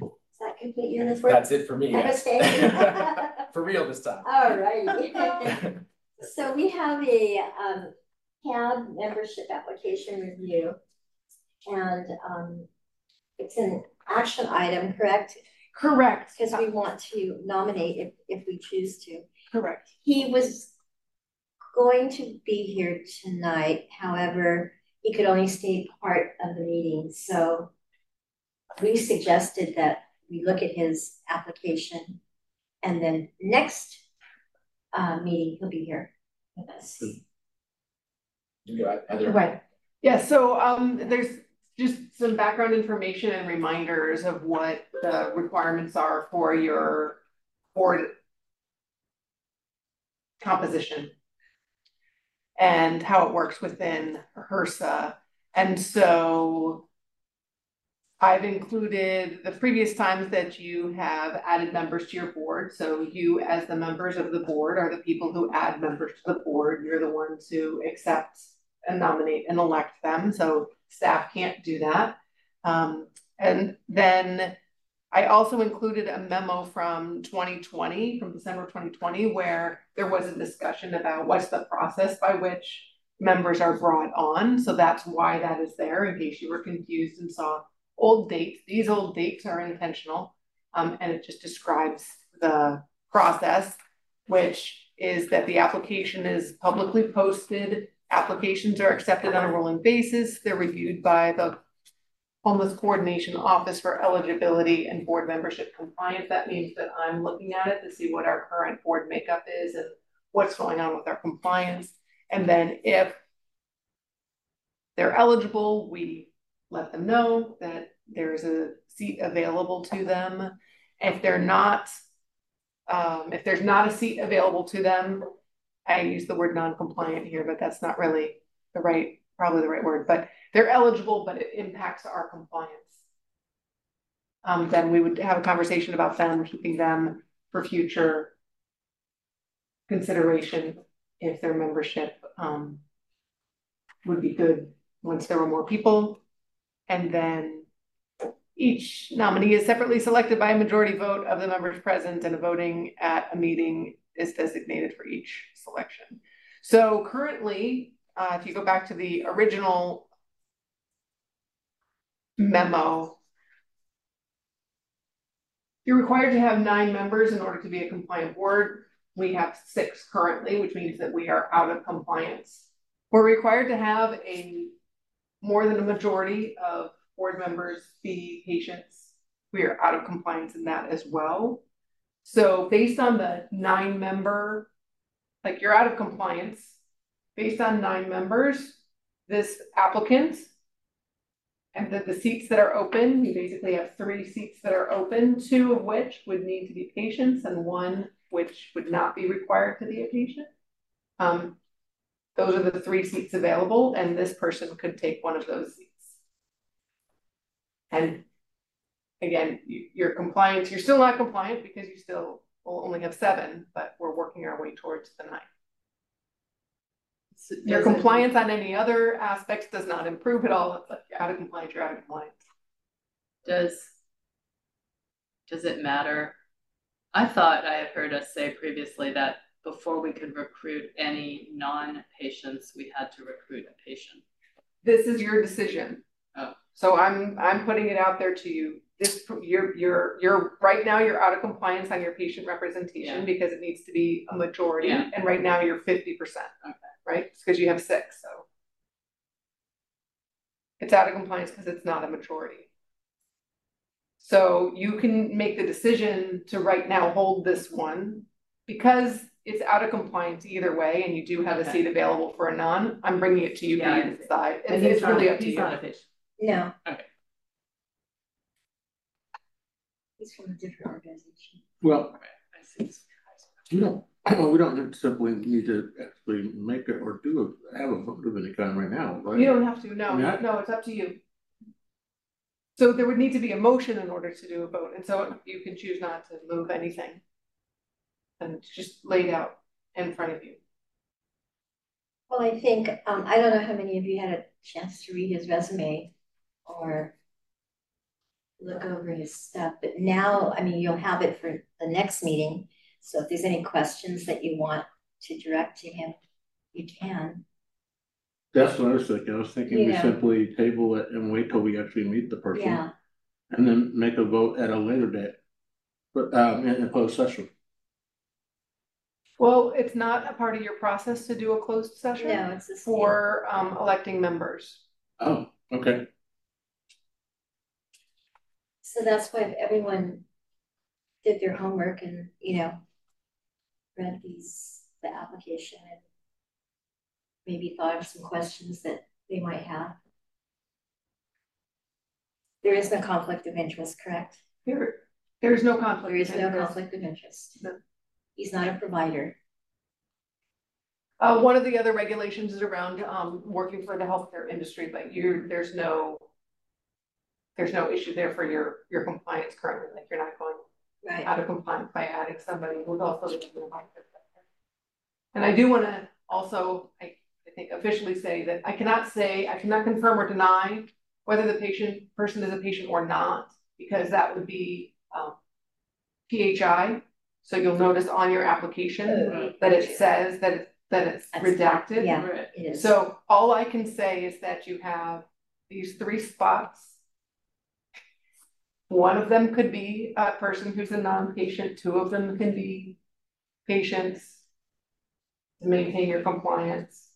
Does that complete your list? That's it for me, yes. Okay. For real this time. All right. So we have a um CAB membership application review. And um it's an action item, correct? Correct, Because we want to nominate if if we choose to. Correct. He was going to be here tonight, however, he could only stay part of the meeting, so we suggested that we look at his application and then next uh meeting, he'll be here with us. You got Heather. Right. Yeah, so um there's just some background information and reminders of what the requirements are for your board composition and how it works within HRSA. And so I've included the previous times that you have added members to your board. So you, as the members of the board, are the people who add members to the board. You're the ones who accept and nominate and elect them. So staff can't do that. Um, and then I also included a memo from twenty twenty, from December twenty twenty, where there was a discussion about what's the process by which members are brought on. So that's why that is there, in case you were confused and saw old dates. These old dates are intentional. Um, and it just describes the process, which is that the application is publicly posted. Applications are accepted on a rolling basis. They're reviewed by the Homeless Coordination Office for eligibility and board membership compliance. That means that I'm looking at it to see what our current board makeup is and what's going on with our compliance. And then if they're eligible, we let them know that there is a seat available to them. If they're not, um, if there's not a seat available to them, I use the word non-compliant here, but that's not really the right, probably the right word, but they're eligible, but it impacts our compliance. Um, then we would have a conversation about them, keeping them for future consideration if their membership, um, would be good once there were more people. And then each nominee is separately selected by a majority vote of the members present and a voting at a meeting is designated for each selection. So currently, uh, if you go back to the original memo, you're required to have nine members in order to be a compliant board. We have six currently, which means that we are out of compliance. We're required to have a more than a majority of board members be patients, we are out of compliance in that as well. So based on the nine member, like you're out of compliance, based on nine members, this applicant and the, the seats that are open, we basically have three seats that are open, two of which would need to be patients and one which would not be required to be a patient. Um, those are the three seats available and this person could take one of those seats. And again, you, you're compliant, you're still not compliant because you still will only have seven, but we're working our way towards the nine. Your compliance on any other aspects does not improve at all, but you're out of compliance, you're out of compliance. Does, does it matter? I thought I had heard us say previously that before we could recruit any non-patients, we had to recruit a patient. This is your decision. Oh. So I'm, I'm putting it out there to you. This, you're, you're, you're, right now, you're out of compliance on your patient representation Yeah. because it needs to be a majority. Yeah. And right now you're fifty percent. Okay. Right? It's because you have six, so. It's out of compliance because it's not a majority. So you can make the decision to right now hold this one because it's out of compliance either way and you do have a Okay. seat available for a non. I'm bringing it to you Yeah, I to see. decide. And It's, it's not- really up to he's you. not a patient. No. Okay. He's from a different organization. Well, I see. we don't, we don't simply need to actually make it or do, a have a vote of any kind right now, right? You don't have to, no, Yeah. no, it's up to you. So there would need to be a motion in order to do a vote, and so you can choose not to move anything. And it's just laid out in front of you. Well, I think, um, I don't know how many of you had a chance to read his resume or look over his stuff, but now, I mean, you'll have it for the next meeting. So if there's any questions that you want to direct to him, you can. That's what I was thinking, I was thinking we simply table it and wait till we actually meet the person. Yeah, And then make a vote at a later date. But, um, in a closed session. Well, it's not a part of your process to do a closed session no, it's the same. for um electing members. Oh, okay. So that's why if everyone did their homework and, you know, read these, the application and maybe thought of some questions that they might have. There is no conflict of interest, correct? There, there's no conflict. There is no conflict of interest. No. He's not a provider. Uh, one of the other regulations is around, um, working for the healthcare industry, but you, there's no. There's no issue there for your, your compliance currently, like you're not going Right. out of compliance by adding somebody who's also in the healthcare sector. And I do wanna also, I, I think officially say that I cannot say, I cannot confirm or deny whether the patient, person is a patient or not, because that would be, um, PHI. So you'll notice on your application that it says that it, that it's That's- redacted. Yeah, Right. it is. So all I can say is that you have these three spots. One of them could be a person who's a non-patient, two of them can be patients. To maintain your compliance.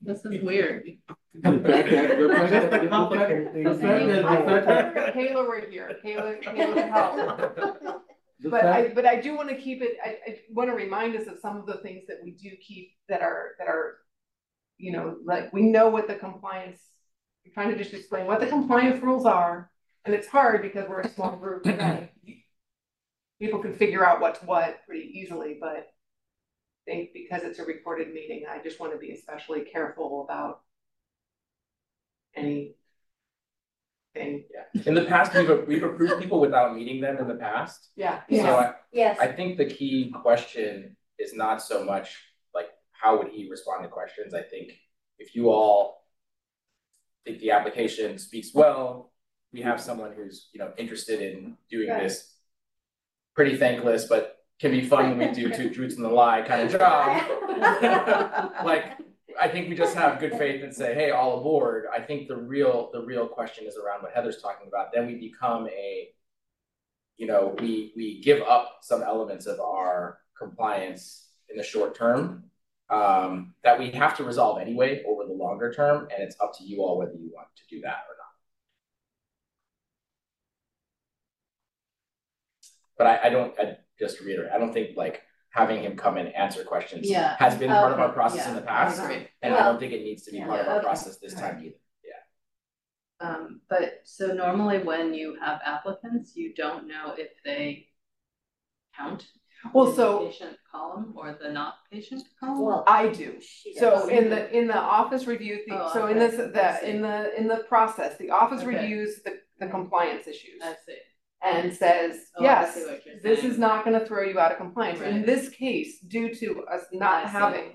This is weird. The fact that, the fact that, the fact, the fact that, the fact that, Kayla right here, Kayla, Kayla can help. But I, but I do wanna keep it, I, I wanna remind us of some of the things that we do keep that are, that are. You know, like, we know what the compliance, I'm trying to just explain what the compliance rules are, and it's hard because we're a small group, and People can figure out what's what pretty easily, but. I think because it's a recorded meeting, I just wanna be especially careful about. Any. Thing, yeah In the past, we've, we've approved people without meeting them in the past. yeah, So yeah, I, Yes, I think the key question is not so much like, how would he respond to questions? I think if you all think the application speaks well, we have someone who's, you know, interested in doing Right. this pretty thankless, but can be fun when we do two truths and a lie kind of job. Like, I think we just have good faith and say, hey, all aboard. I think the real, the real question is around what Heather's talking about. Then we become a, you know, we, we give up some elements of our compliance in the short term. Um, that we have to resolve anyway over the longer term, and it's up to you all whether you want to do that or not. But I, I don't, I just to reiterate, I don't think like having him come and answer questions Yeah. has been part of our process yeah, in the past, I and I don't think it needs to be yeah. part of our okay. process this time either. Um, but so normally when you have applicants, you don't know if they count. Well, in the so Patient column or the not patient column? Well, I do. she So does. in the, in the office review, the- Oh, so in okay. this, I the, see. in the, in the process, the office Okay. reviews the, the compliance issues. I see. And says, Oh, I yes, see what you're this saying. is not gonna throw you out of compliance. In Right. this case, due to us I not see. having,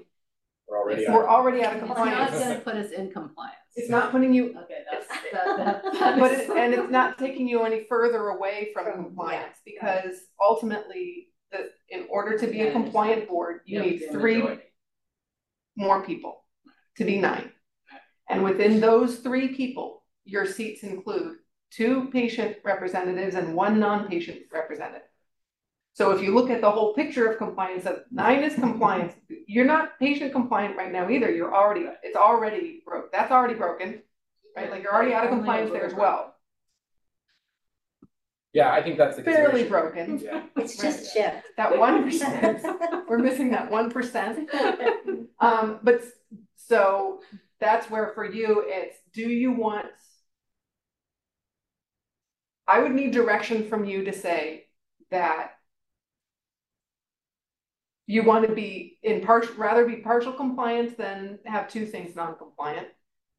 We're already. we're already out of It's not compliance. gonna put us in compliance. It's not putting you, Okay, that's, It's- that, that, that but is- it, and it's not taking you any further away from From- compliance, yeah, because ultimately, in order to be a compliant board, you need three majority. more people to be nine. And within those three people, your seats include two patient representatives and one non-patient representative. So if you look at the whole picture of compliance, of nine is compliance, you're not patient compliant right now either, you're already, it's already broke, that's already broken. Right, like you're already out of compliance there as well, Yeah, I think that's the barely consideration. broken, Yeah. It's just Jim. that one percent, we're missing that one percent. Um, but s- so that's where for you, it's, do you want? I would need direction from you to say that. You want to be in partial, rather be partial compliance than have two things non-compliant.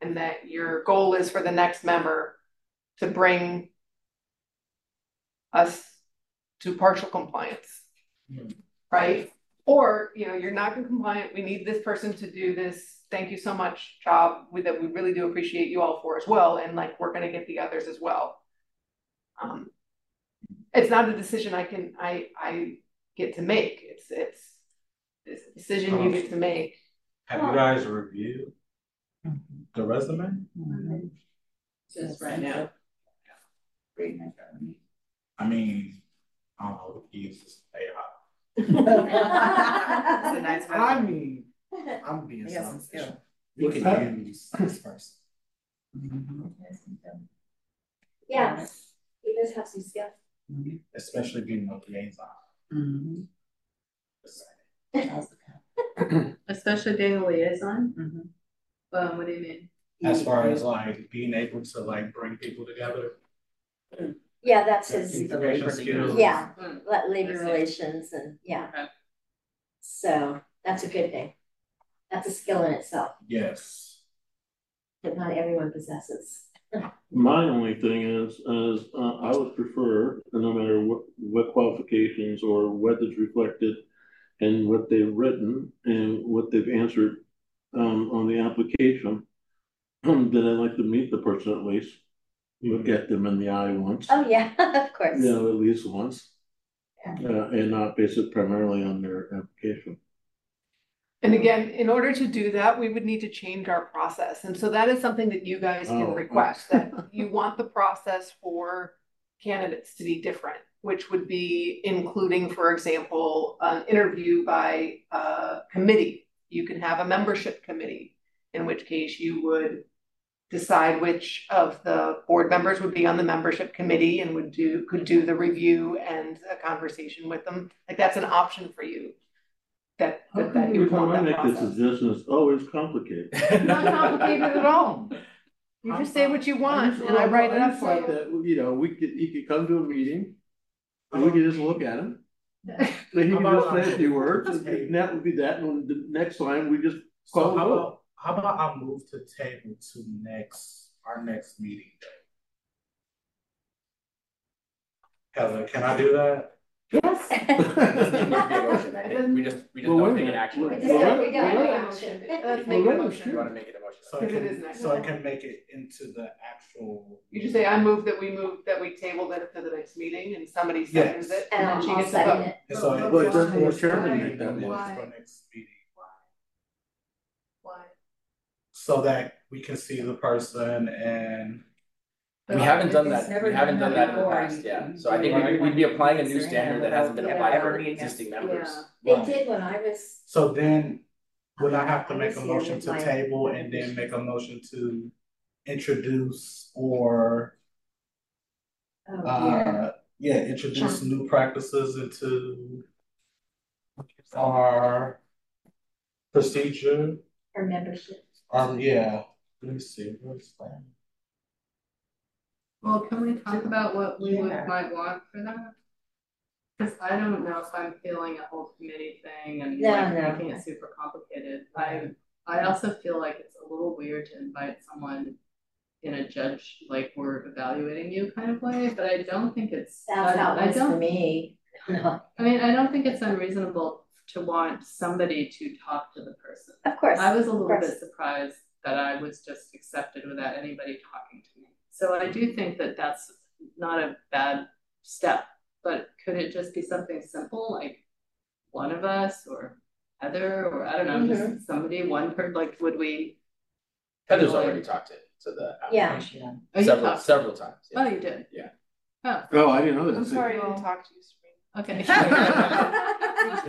And that your goal is for the next member to bring. Us to partial compliance. Hmm. Right? Or, you know, you're not compliant, we need this person to do this, thank you so much, job, we that we really do appreciate you all for as well, and like, we're gonna get the others as well. Um. It's not a decision I can, I, I get to make, it's, it's. It's a decision you get to make. Have you guys reviewed the resume? Just right now. I mean, I don't know, he uses AI. It's a nice I mean, I'm being He has some selfish. We can use this person. Yeah, he does have some skill. especially being a liaison. Mm-hmm. Especially being a liaison, Mhm. um, what do you mean? As far as like being able to like bring people together. Yeah, that's his, Information skills. yeah, Hmm, la- labor I see. relations and, yeah, Okay. so that's a good thing. That's a skill in itself Yes. that not everyone possesses. My only thing is, is, uh, I would prefer, no matter what, what qualifications or what is reflected in what they've written and what they've answered, um, on the application, that I'd like to meet the person at least, look at them in the eye once, Oh, yeah, of course. you know, at least once. Yeah. Uh, and not base it primarily on their application. And again, in order to do that, we would need to change our process, and so that is something that you guys can Oh. request, that you want the process for. Candidates to be different, which would be including, for example, an interview by a committee. You can have a membership committee, in which case you would. Decide which of the board members would be on the membership committee and would do, could do the review and a conversation with them, like that's an option for you. That, How that, come that you every would time want I that make this process. suggestion, it's always complicated? Not complicated at all. You just say what you want and I write it up for you. that, you know, we could, you could come to a meeting, and we could just look at them. Then he can just say a few words, and and that would be that, and the next time we just So call how it. about, how about I move to table to next, our next meeting day? Heather, can I do that? Yes. Doesn't need to be a motion, I think. we just, we just Well, don't wait take a an action. minute. We just Well, don't- we don't well, make well, action. Let's make a Well, let us motion. You wanna make it a motion? So I Because it can, is next. so I can make it into the actual. You just say, I move that we move, that we table it to the next meeting and somebody seconds Yes. it And and I'll then she I'll gets to second vote. it. And so I. But doesn't the for- chairman for make that minutes motion? For next meeting, Why? So that we can see the person and. We haven't done that, never we haven't done done that that in the before. past, yeah, so I think we'd, we'd be applying a new standard that hasn't been applied ever for meeting us. existing members. Yeah. They did when I was, So then, Would I have to I make a motion with to my- table and then make a motion to introduce or Oh, dear. uh, yeah, introduce new practices into our procedure? Or membership. Um, yeah, let me see, where's that? Well, can we talk about what we would might want for that? Cause I don't know if I'm feeling a whole committee thing and No, like no. making it super complicated. I I also feel like it's a little weird to invite someone in a judge, like we're evaluating you kind of way, but I don't think it's. That's how I- I it was for don't- me. No, I mean, I don't think it's unreasonable to want somebody to talk to the person. of course. I was a little bit surprised that I was just accepted without anybody talking to me. So I do think that that's not a bad step, but could it just be something simple like one of us or Heather or I don't know, Mm-hmm. just somebody, one per, like, would we? Heather's Like- already talked to, to the Yeah. application Oh, several, talked. several times. yeah. Oh, you did? Yeah. Oh, Oh, I didn't know that. I'm sorry I didn't talk to you, Sabrina. Okay.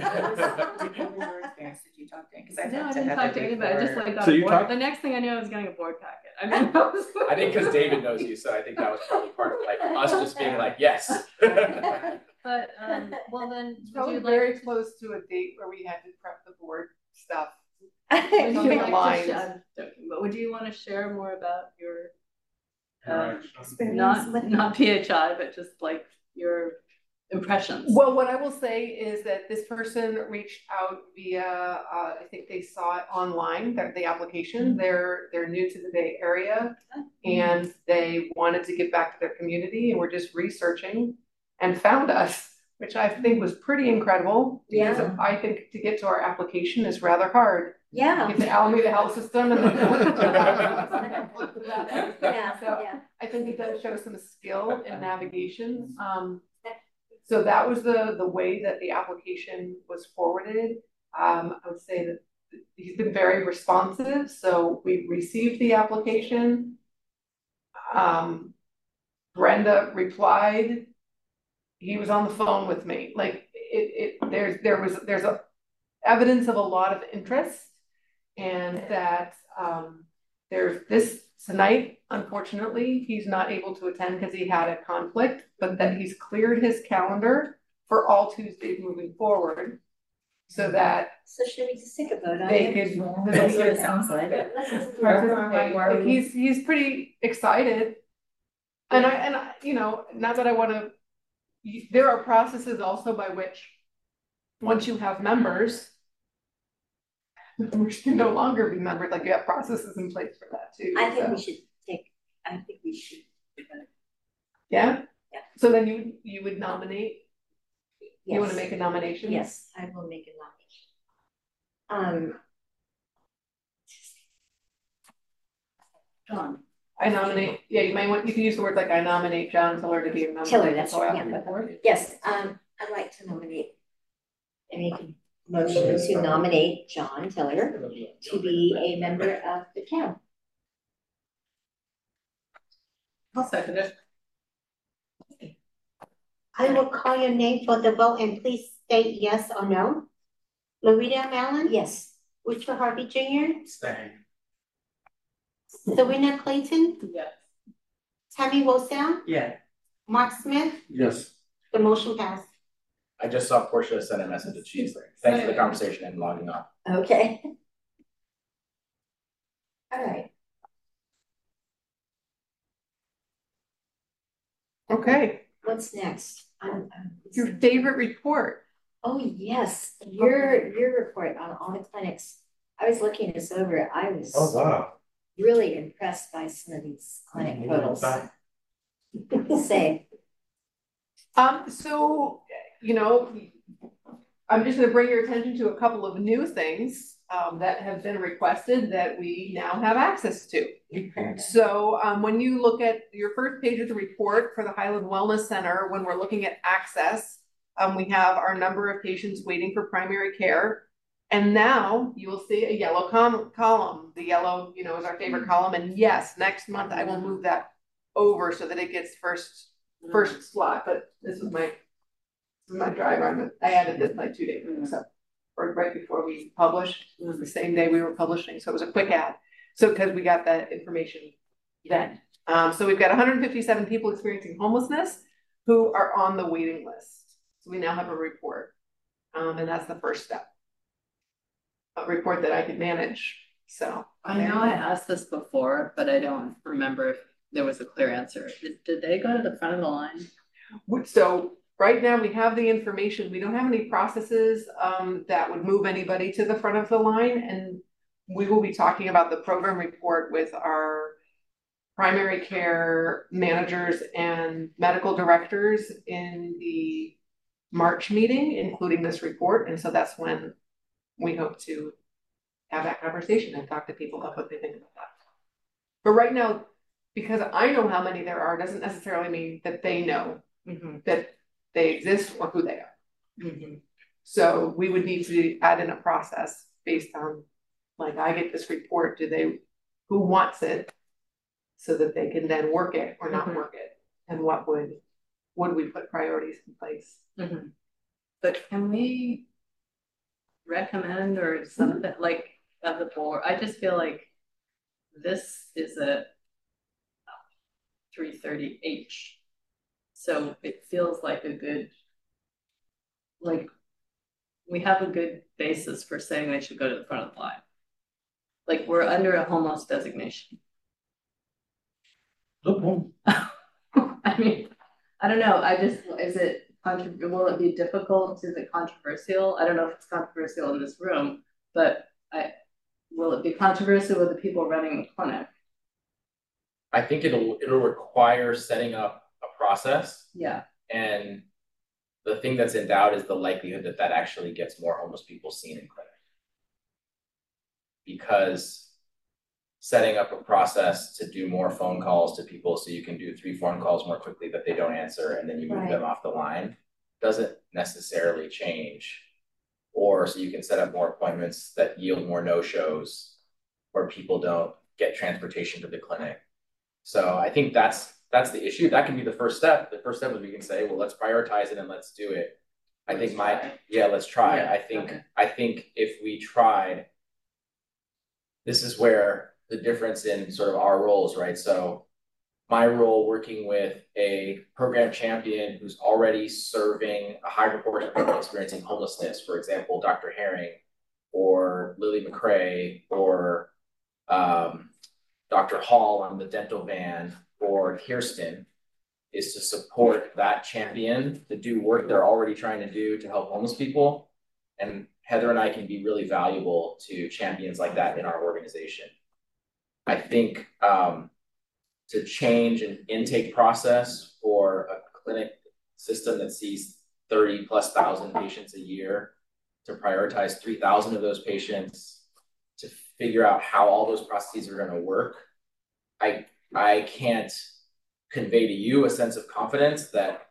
Your experience, Did you talk to, cause I No, I didn't talk to anybody, I just like got So a you board, talked- the next thing I knew I was getting a board packet. I mean, I was. I think because David knows you, so I think that was probably part of like us just being like, yes. But, um, well then, It's would probably you very like, close to a date where we had to prep the board stuff. would you like aligned. to, sh- I'm joking, but would you wanna share more about your Experience not, with- not PHI, but just like your impressions? Well, what I will say is that this person reached out via, uh, I think they saw it online, the, the application. They're, they're new to the Bay Area. And they wanted to give back to their community and were just researching and found us, which I think was pretty incredible. Because Yeah. I think to get to our application is rather hard. Yeah. Get the Alameda Health System and then. Yeah, So yeah. I think it does show some skill in navigation. Um, so that was the, the way that the application was forwarded. Um, I would say that he's been very responsive, so we received the application. Um, Brenda replied. He was on the phone with me, like, it, it, there's, there was, there's a evidence of a lot of interest. And that, um, there's this tonight, unfortunately, he's not able to attend because he had a conflict, but that he's cleared his calendar for all Tuesdays moving forward. So that So should we just take a vote on they it? could. That's what it sounds like. Let's just- participate. Like, he's, he's pretty excited. And I, and I, you know, not that I wanna, you- there are processes also by which, once you have members, members can no longer be members, like you have processes in place for that too. I think so- we should take, I think we should. Yeah? Yeah. So then you, you would nominate, you wanna make a nomination? Yes, I will make a nomination. Um, John, I nominate, yeah, you may want, you can use the word like I nominate John Tiller to be a member. Tiller, that's right, yeah. yes, um, I'd like to nominate. I make a motion to um, nominate John Tiller to be a member of the town. I'll second it. I will call your name for the vote and please state yes or no. Loretta Mallon, Yes, Richard Harvey Jr., Staying. Serena Clayton, Yes. Tammy Wilson? Yeah. Mark Smith, Yes. the motion passed. I just saw Portia send a message that she's like, thanks for the conversation and logging on. okay. All right, Okay, what's next? Um, your favorite report. Oh, yes, your, your report on all the clinics. I was looking this over, I was Oh, wow. really impressed by some of these clinic photos. Same, Um, so, you know, I'm just gonna bring your attention to a couple of new things, um, that have been requested that we now have access to. So, um, when you look at your first page of the report for the Highland Wellness Center, when we're looking at access, um, we have our number of patients waiting for primary care. And now you will see a yellow column, the yellow, you know, is our favorite column, and yes, next month I will move that over so that it gets first, first slot, but this is my, my driver, I'm, I added this like two days ago, so. or right before we published, it was the same day we were publishing, so it was a quick ad. So, because we got that information then. Um, so we've got hundred and fifty-seven people experiencing homelessness who are on the waiting list. So we now have a report. Um, and that's the first step. A report that I can manage, so. I know I asked this before, but I don't remember if there was a clear answer. Did, did they go to the front of the line? So right now we have the information, we don't have any processes um that would move anybody to the front of the line and. We will be talking about the program report with our primary care managers and medical directors in the. March meeting, including this report, and so that's when we hope to have that conversation and talk to people about what they think about that. But right now, because I know how many there are, doesn't necessarily mean that they know Mm-hmm. that they exist or who they are. Mm-hmm. So we would need to add in a process based on, like, I get this report, do they, who wants it? So that they can then work it or not Mhm. work it, and what would, would we put priorities in place? Mm-hmm. But can we recommend or something like of the board? I just feel like this is a three thirty H. So it feels like a good, like, we have a good basis for saying they should go to the front of the line. Like, we're under a homeless designation. Good point. I mean, I don't know, I just, is it, contra- will it be difficult, is it controversial? I don't know if it's controversial in this room, but I, will it be controversial with the people running the clinic? I think it'll, it'll require setting up a process Yeah, and the thing that's in doubt is the likelihood that that actually gets more homeless people seen in clinic. Because setting up a process to do more phone calls to people so you can do three phone calls more quickly that they don't answer and then you move them off the line doesn't necessarily change. Or so you can set up more appointments that yield more no-shows or people don't get transportation to the clinic. So I think that's that's the issue. That can be the first step. The first step is we can say, well, let's prioritize it and let's do it. I think my, try. yeah, let's try. Yeah, I think, okay. I think if we tried. This is where the difference in sort of our roles, right? So. My role working with a program champion who's already serving a high proportion of people experiencing homelessness, for example, Dr. Herring. Or Lily McCrae, or um, Dr. Hall on the dental van, or Kirsten is to support that champion to do work they're already trying to do to help homeless people. And Heather and I can be really valuable to champions like that in our organization. I think um, to change an intake process for a clinic system that sees 30 plus thousand patients a year, to prioritize 3,000 of those patients, to figure out how all those processes are going to work. I I can't convey to you a sense of confidence that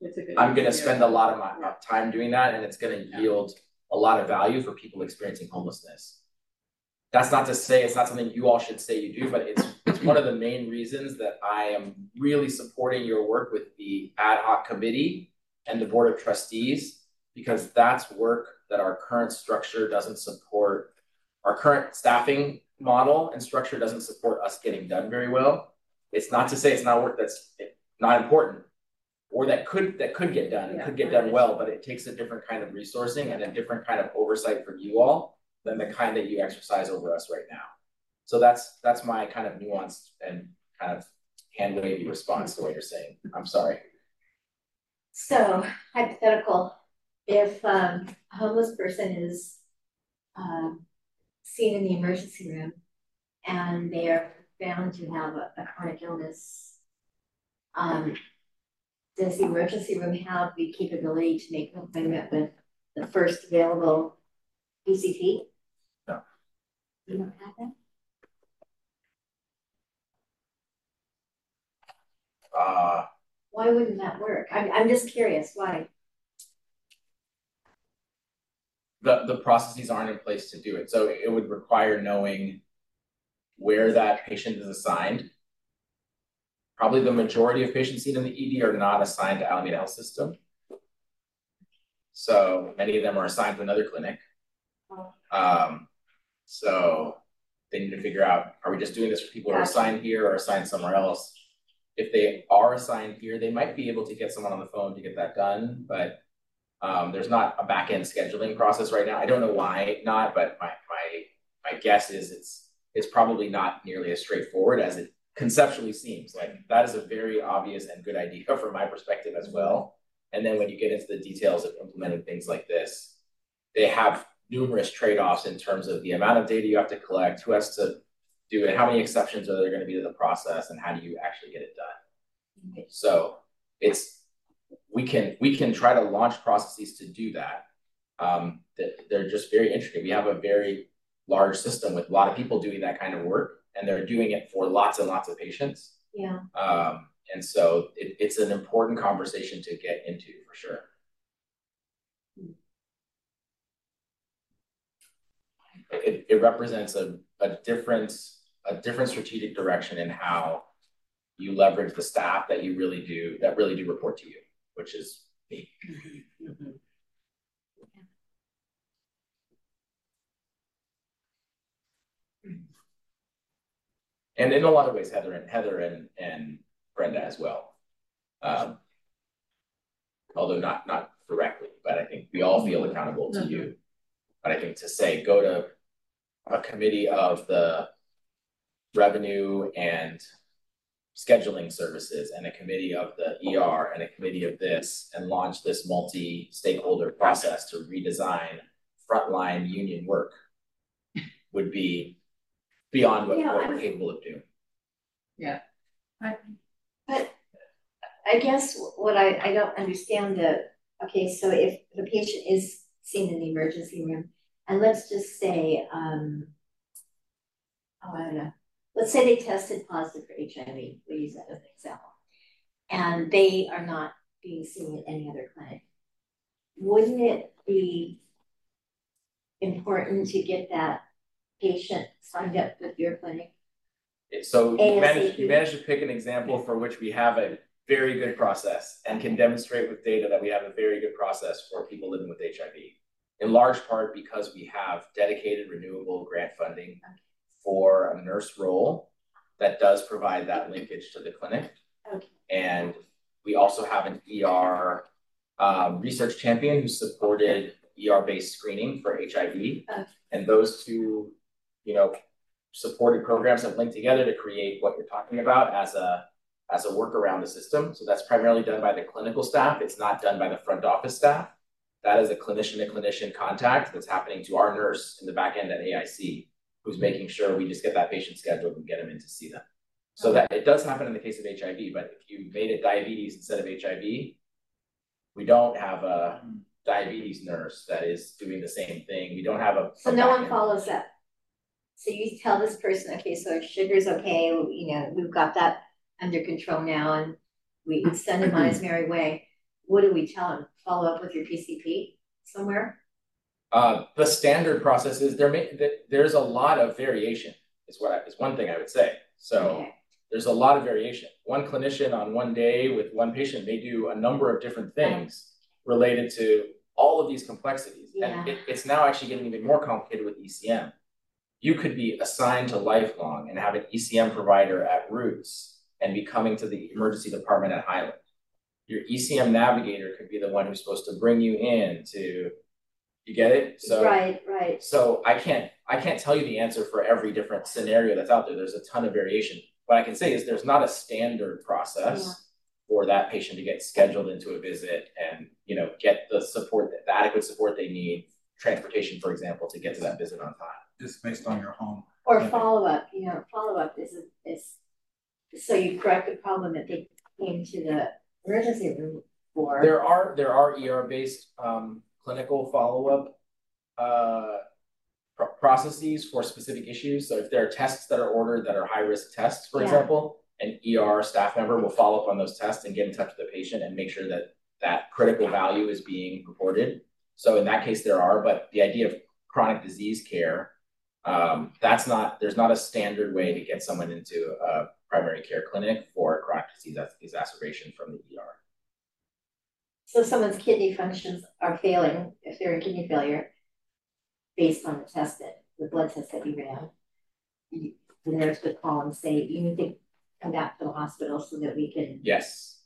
it's a good. I'm gonna spend a lot of my time doing that and it's gonna Yeah. yield a lot of value for people experiencing homelessness. That's not to say it's not something you all should say you do, but it's it's one of the main reasons that I am really supporting your work with the ad hoc committee and the board of trustees, because that's work that our current structure doesn't support. Our current staffing model and structure doesn't support us getting done very well. It's not to say it's not work that's not important, or that could, that could get done, and could get done well, but it takes a different kind of resourcing and a different kind of oversight from you all than the kind that you exercise over us right now. So that's, that's my kind of nuanced and kind of hand wavy response to what you're saying. I'm sorry. So hypothetical, if um a homeless person is um seen in the emergency room and they are found to have a a chronic illness. Um, does the emergency room have the capability to make an appointment with the first available PCP? No. You don't have that? Uh, Why wouldn't that work? I'm I'm just curious, why? The, the processes aren't in place to do it, so it would require knowing where that patient is assigned. Probably the majority of patients seen in the ED are not assigned to Alameda Health System. So many of them are assigned to another clinic. Um, so they need to figure out, are we just doing this for people who are assigned here or assigned somewhere else? If they are assigned here, they might be able to get someone on the phone to get that done, but um, there's not a back end scheduling process right now. I don't know why not, but my my my guess is it's it's probably not nearly as straightforward as it conceptually seems. Like that is a very obvious and good idea from my perspective as well. And then when you get into the details of implementing things like this, they have numerous trade-offs in terms of the amount of data you have to collect, who has to do it, how many exceptions are there going to be to the process, and how do you actually get it done. So it's we can we can try to launch processes to do that. Um, they're just very intricate. We have a very large system with a lot of people doing that kind of work, and they're doing it for lots and lots of patients. Yeah. Um, and so it, it's an important conversation to get into for sure. It, it represents a, a different a different strategic direction in how you leverage the staff that you really do that really do report to you, which is me. Mm-hmm. And in a lot of ways, Heather and Heather and, and Brenda as well. Um, although not not directly, but I think we all feel accountable to you. But I think to say go to a committee of the revenue and scheduling services and a committee of the ER and a committee of this and launch this multi-stakeholder process to redesign frontline union work would be beyond what, Yeah, what we're capable of doing. Yeah. But I guess what I, I don't understand the, okay, so if the patient is seen in the emergency room, and let's just say, um, oh, I don't know, let's say they tested positive for HIV, we use that as an example, and they are not being seen at any other clinic. Wouldn't it be important to get that patient signed up with your clinic? So you managed, you managed to pick an example for which we have a very good process and can demonstrate with data that we have a very good process for people living with HIV. In large part because we have dedicated renewable grant funding for a nurse role that does provide that linkage to the clinic. Okay. And we also have an ER um, research champion who supported ER-based screening for HIV. Okay. And those two, you know, supported programs have linked together to create what you're talking about as a as a work around the system. So that's primarily done by the clinical staff. It's not done by the front office staff. That is a clinician to clinician contact that's happening to our nurse in the back end at AIC, who's making sure we just get that patient scheduled and get them in to see them. So that it does happen in the case of HIV, but if you made it diabetes instead of HIV, we don't have a diabetes nurse that is doing the same thing. We don't have a. So no one follows up. So you tell this person, okay, so sugar's okay, you know, we've got that under control now and we send him on his merry way. What do we tell him? Follow up with your PCP somewhere? Uh, the standard process is there may, there's a lot of variation is what I, is one thing I would say. So there's a lot of variation. One clinician on one day with one patient may do a number of different things related to all of these complexities. And it, it's now actually getting even more complicated with ECM. You could be assigned to LifeLong and have an ECM provider at Roots and be coming to the emergency department at Highland. Your ECM navigator could be the one who's supposed to bring you in to, you get it? So Right, right. so I can't I can't tell you the answer for every different scenario that's out there. There's a ton of variation. What I can say is there's not a standard process Yeah. for that patient to get scheduled into a visit and you know get the support the adequate support they need, transportation, for example, to get to that visit on time. Just based on your home. Or Yeah. follow up, you know, follow up is, is, so you correct the problem that they came to the emergency room for. There are there are ER based um, clinical follow up uh, pro- processes for specific issues. So if there are tests that are ordered that are high risk tests, for Yeah. example, an ER staff member will follow up on those tests and get in touch with the patient and make sure that that critical value is being reported. So in that case, there are, but the idea of chronic disease care, um, that's not there's not a standard way to get someone into a primary care clinic for chronic disease exacerbation from the ER. So someone's kidney functions are failing, if they're in kidney failure, based on the test that, the blood test that you ran. The nurse would call and say, you need to come back to the hospital so that we can, Yes.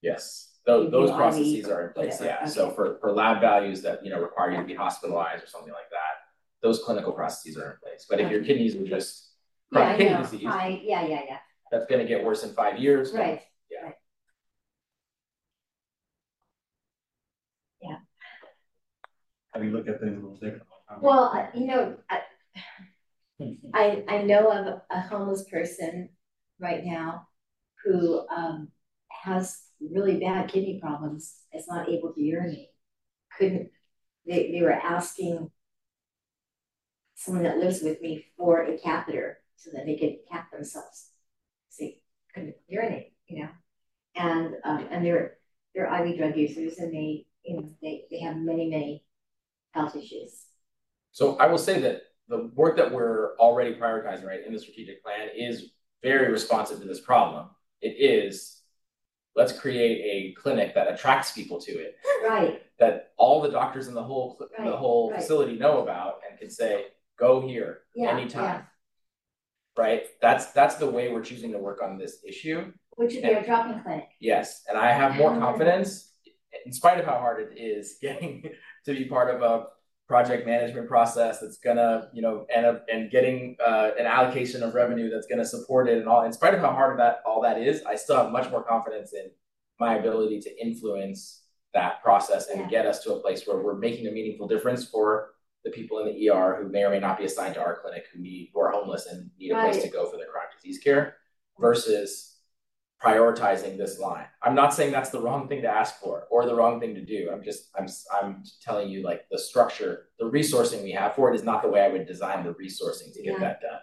Yes, those, those processes are in place, whatever, yeah, so for, for lab values that, you know, require you to be hospitalized or something like that. Those clinical processes are in place, but if your kidneys are just yeah, kidney disease, I, yeah, yeah, yeah, that's gonna get worse in five years. right. Yeah. right. Have you looked at things a little different? Well, you know, I, I, I know of a homeless person right now who, um, has really bad kidney problems, is not able to urinate. Couldn't, they, they were asking someone that lives with me for a catheter so that they could cap themselves. So they couldn't urinate, you know? And, um, and they're, they're IV drug users and they, you know, they, they have many, many health issues. So I will say that the work that we're already prioritizing, right, in the strategic plan is very responsive to this problem. It is, let's create a clinic that attracts people to it, Right, that all the doctors in the whole, cl- the whole right. facility know about and can say, go here yeah, anytime. yeah. Right? That's, that's the way we're choosing to work on this issue. Which would be a drop-in clinic. Yes, and I have more confidence, in spite of how hard it is, getting to be part of a project management process that's gonna, you know, end up and getting uh, an allocation of revenue that's gonna support it and all. In spite of how hard that all that is, I still have much more confidence in my ability to influence that process and Yeah. get us to a place where we're making a meaningful difference for the people in the ER who may or may not be assigned to our clinic who need who are homeless and need a place to go for their chronic disease care versus prioritizing this line. I'm not saying that's the wrong thing to ask for or the wrong thing to do. I'm just I'm I'm telling you like the structure, the resourcing we have for it is not the way I would design the resourcing to get Yeah. that done.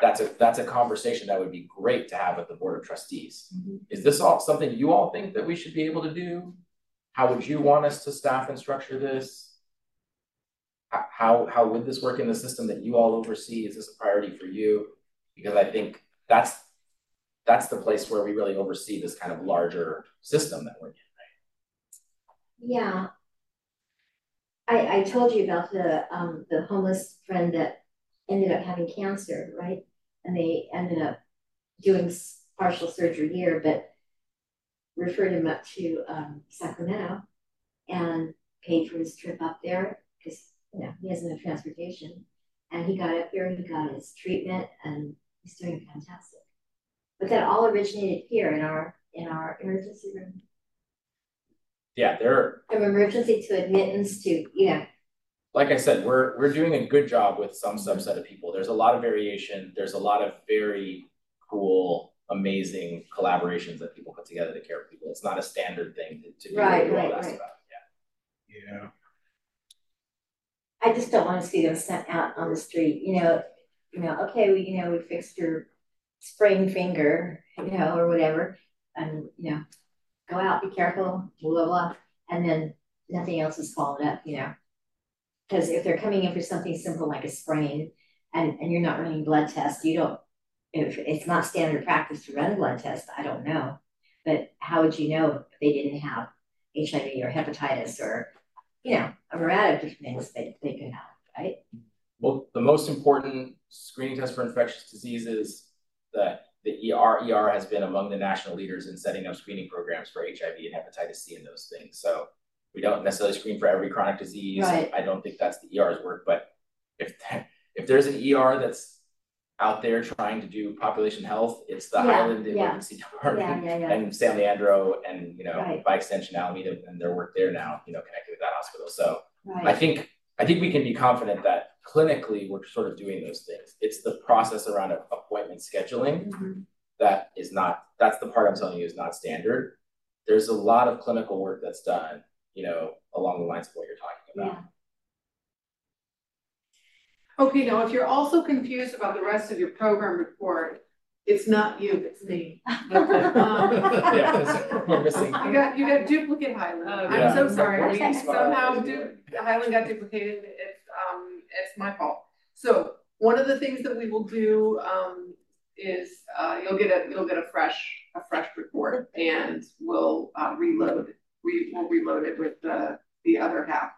That's a that's a conversation that would be great to have with the board of trustees. Mhm. Is this all something you all think that we should be able to do? How would you want us to staff and structure this? How how would this work in the system that you all oversee? Is this a priority for you? Because I think that's that's the place where we really oversee this kind of larger system that we're in. Right? Yeah. I, I told you about the, um, the homeless friend that ended up having cancer, right? And they ended up doing partial surgery here, but referred him up to, um, Sacramento and paid for his trip up there, because, you know, he has no transportation. And he got up there, he got his treatment, and he's doing fantastic. But that all originated here in our, in our emergency room. Yeah, there From emergency to admittance to, yeah. like I said, we're we're doing a good job with some subset of people. There's a lot of variation. There's a lot of very cool, amazing collaborations that people put together to care for people. It's not a standard thing to, to do Right, you asked right. about. Yeah. I just don't wanna see them sent out on the street, you know, you know, okay, we, you know, we fixed your sprained finger, you know, or whatever. And, you know, go out, be careful, blah, blah, blah, and then nothing else is followed up, you know. Cause if they're coming in for something simple like a sprain and, and you're not running blood tests, you don't, if it's not standard practice to run a blood test, I don't know. But how would you know if they didn't have HIV or hepatitis or, you know, a variety of different things that they could have, right? Well, the most important screening test for infectious diseases that the ER ER has been among the national leaders in setting up screening programs for HIV and hepatitis C and those things. So we don't necessarily screen for every chronic disease. Right. I don't think that's the ER's work, but if if there's an ER that's out there trying to do population health, it's the Yeah, Highland yeah. Emergency Department yeah, and San Leandro and you know Right. by extension Alameda and their work there now, you know, connected with that hospital. So I think I think we can be confident that clinically we're sort of doing those things. It's the process around a- appointment scheduling Mhm. that is not that's the part I'm telling you is not standard. There's a lot of clinical work that's done, you know, along the lines of what you're talking about. yeah, Okay, now if you're also confused about the rest of your program report, it's not you, it's me. Okay, um, Yeah, 'cause we're missing. You got, you got duplicate Highland, Oh, I'm so sorry, we somehow du- Highland got duplicated, it's, my fault. So, one of the things that we will do, um, is, uh, you'll get a, you'll get a fresh, a fresh report, and we'll, uh, reload we will reload it with the, the other half.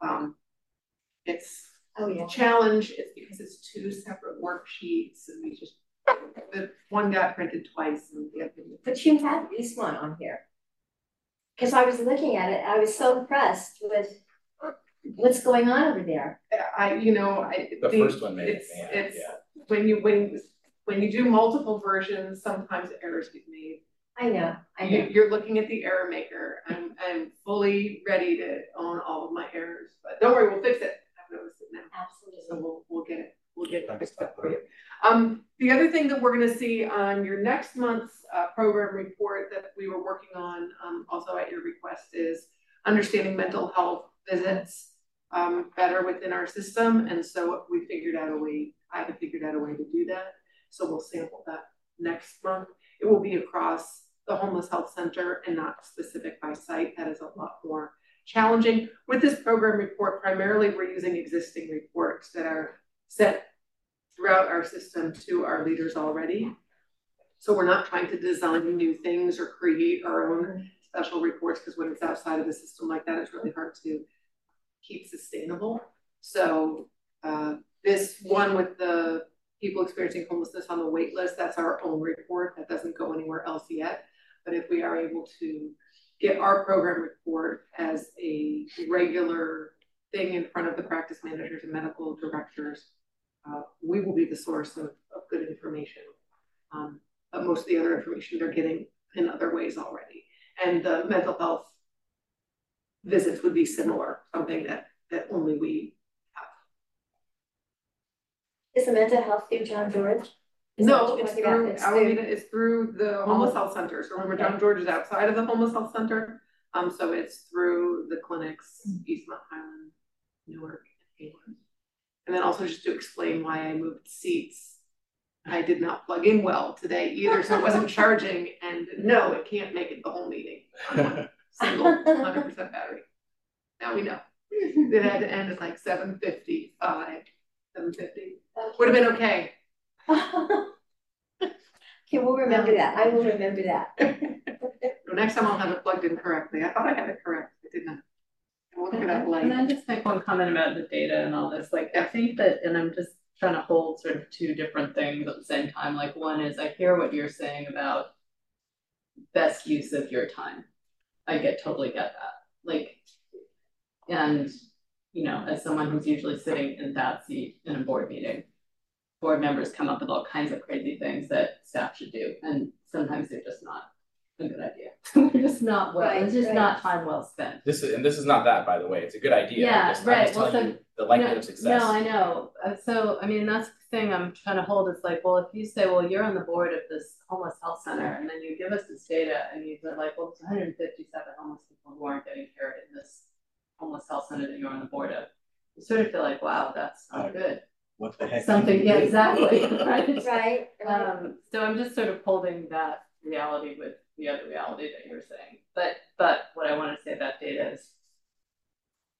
Um, it's Oh, yeah. challenge is because it's two separate worksheets and we just, the one got printed twice and the other. But you have this one on here. Cause I was looking at it, I was so impressed with what's going on over there. I, you know, I. The first one made it, It's, yeah, it's, yeah. when you, when, when you do multiple versions, sometimes errors get made. I know, I You, know. you're looking at the error maker. I'm, I'm fully ready to own all of my errors, but don't worry, we'll fix it. I've noticed it now. So Absolutely. we'll, we'll get it, we'll get it fixed up for you. Um, the other thing that we're gonna see on your next month's, uh, program report that we were working on, um, also at your request is understanding mental health visits, um, better within our system, and so we figured out a way, I have figured out a way to do that. So we'll sample that next month. It will be across the homeless health center and not specific by site. That is a lot more challenging. With this program report, primarily we're using existing reports that are set throughout our system to our leaders already. So we're not trying to design new things or create our own special reports, because when it's outside of the system like that, it's really hard to keep sustainable. So uh, this one with the people experiencing homelessness on the wait list, that's our own report. That doesn't go anywhere else yet. But if we are able to get our program report as a regular thing in front of the practice managers and medical directors, uh, we will be the source of, of good information. Um, but most of the other information they're getting in other ways already. And the mental health visits would be similar, something that, that only we have. Is the mental health through John George? Is No, what you're it's talking through, It's Alameda is through the homeless Oh. health center. So remember, Okay. John George is outside of the homeless health center. Um, so it's through the clinics, Mm. Eastmont Highland, Newark, and Hayward. And then also just to explain why I moved seats. I did not plug in well today either, so it wasn't charging, and no, it can't make it the whole meeting. on one Single hundred percent battery. Now we know. It had to end at like seven fifty-five, seven fifty. Would have been okay. Okay, we'll remember that. I will remember that. So Next time I'll have it plugged in correctly. I thought I had it correct. I did not. I will look it up uh-huh. Can. I just make one comment about the data and all this? Like, I think that, and I'm just trying to hold sort of two different things at the same time. Like, one is I hear what you're saying about best use of your time. I get, totally get that. Like, and, you know, as someone who's usually sitting in that seat in a board meeting, board members come up with all kinds of crazy things that staff should do, and sometimes they're just not a good idea. They're just not well, it's just right. not time well spent. This is, and this is not that, by the way, it's a good idea. Yeah, just- right. just Well, so- you The likelihood No, of success. No, I know. Uh, So, I mean, that's the thing I'm trying to hold. is like, well, if you say, well, you're on the board of this homeless health center, and then you give us this data, and you're like, well, there's 157 homeless people who aren't getting care in this homeless health center that you're on the board of. You sort of feel like, wow, that's not good. What the heck? Something, yeah, exactly, right? Right, right. Um, so I'm just sort of holding that reality with the other reality that you're saying. But, but what I want to say about data is,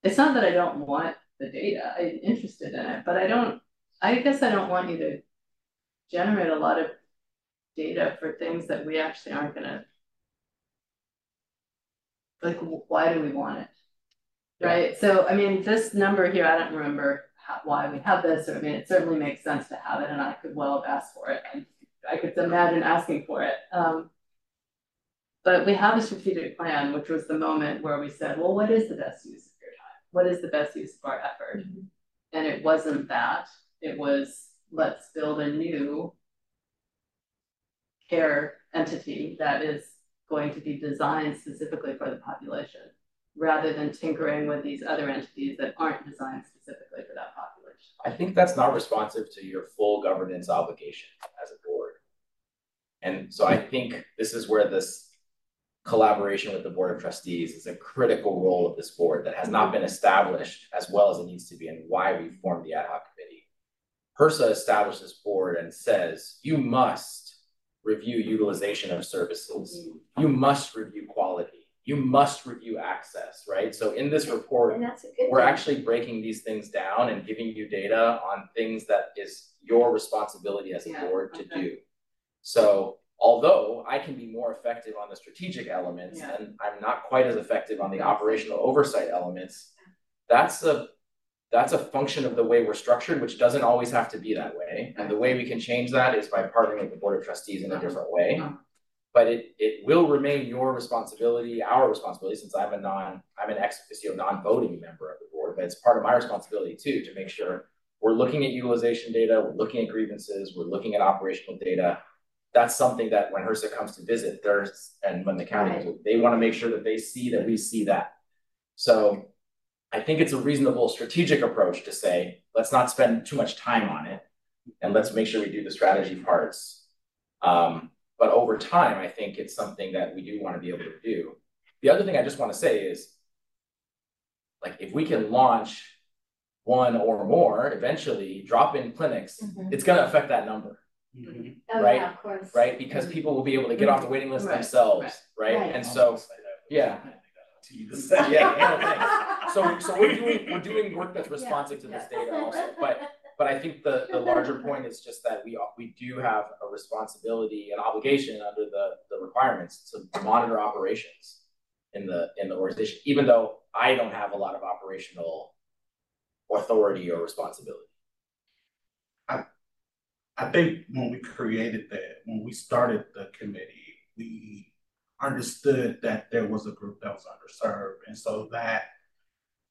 it's not that I don't want the data, I'm interested in it, but I don't, I guess I don't want you to generate a lot of data for things that we actually aren't gonna. Like, why do we want it? Right, so I mean, this number here, I don't remember how, why we have this, or I mean, it certainly makes sense to have it, and I could well have asked for it, and I could imagine asking for it, um. But we have a strategic plan, which was the moment where we said, well, what is the best use of your time? What is the best use of our effort? And it wasn't that, it was, let's build a new care entity that is going to be designed specifically for the population, rather than tinkering with these other entities that aren't designed specifically for that population. I think that's not responsive to your full governance obligation as a board. And so I think this is where this collaboration with the board of trustees is a critical role of this board that has not been established as well as it needs to be and why we formed the ad hoc committee. HRSA established this board and says, you must review utilization of services. Mm-hmm. You must review quality. You must review access, right? So in this report, And that's a good. we're thing. actually breaking these things down and giving you data on things that is your responsibility as a Yeah, board to okay. do. So Although I can be more effective on the strategic elements Yeah. and I'm not quite as effective on the operational oversight elements. That's a, that's a function of the way we're structured, which doesn't always have to be that way. And the way we can change that is by partnering with the board of trustees in a different way. Uh-huh. But it, it will remain your responsibility, our responsibility, since I'm a non, I'm an ex officio non-voting member of the board, but it's part of my responsibility too, to make sure we're looking at utilization data, we're looking at grievances, we're looking at operational data. That's something that when HRSA comes to visit, there's, and when the county, Right. they wanna make sure that they see that we see that. So I think it's a reasonable strategic approach to say, let's not spend too much time on it. And let's make sure we do the strategy parts. Um, but over time, I think it's something that we do wanna be able to do. The other thing I just wanna say is. Like, if we can launch one or more, eventually drop-in clinics, Mhm. it's gonna affect that number, Mhm. Oh, Right, yeah, of course. right? Because people will be able to get off the waiting list Right, themselves, right? right. And so, yeah. yeah, handle things. So, so we're doing, we're doing work that's responsive to this data also, but, but I think the, the larger point is just that we, we do have a responsibility and obligation under the, the requirements to monitor operations in the, in the organization, even though I don't have a lot of operational authority or responsibility. I I think when we created that, when we started the committee, we understood that there was a group that was underserved, and so that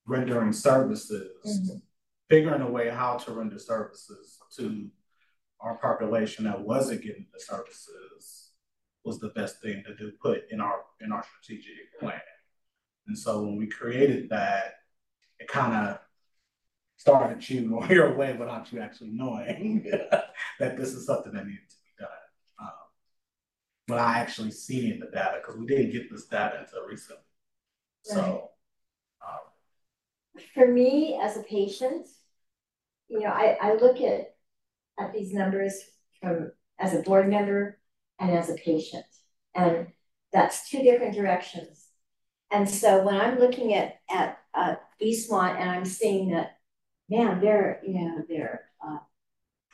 rendering services, Mhm. figuring a way how to render services to our population that wasn't getting the services was the best thing to do, put in our, in our strategic plan. And so when we created that, it kind of started chewing on your way without you actually knowing that this is something that needed to but I actually seeing the data, because we didn't get this data until recently. So, um, For me, as a patient, you know, I, I look at, at these numbers from, as a board member and as a patient. And that's two different directions. And so when I'm looking at, at, uh, Eastmont and I'm seeing that, man, they're you know, their, uh,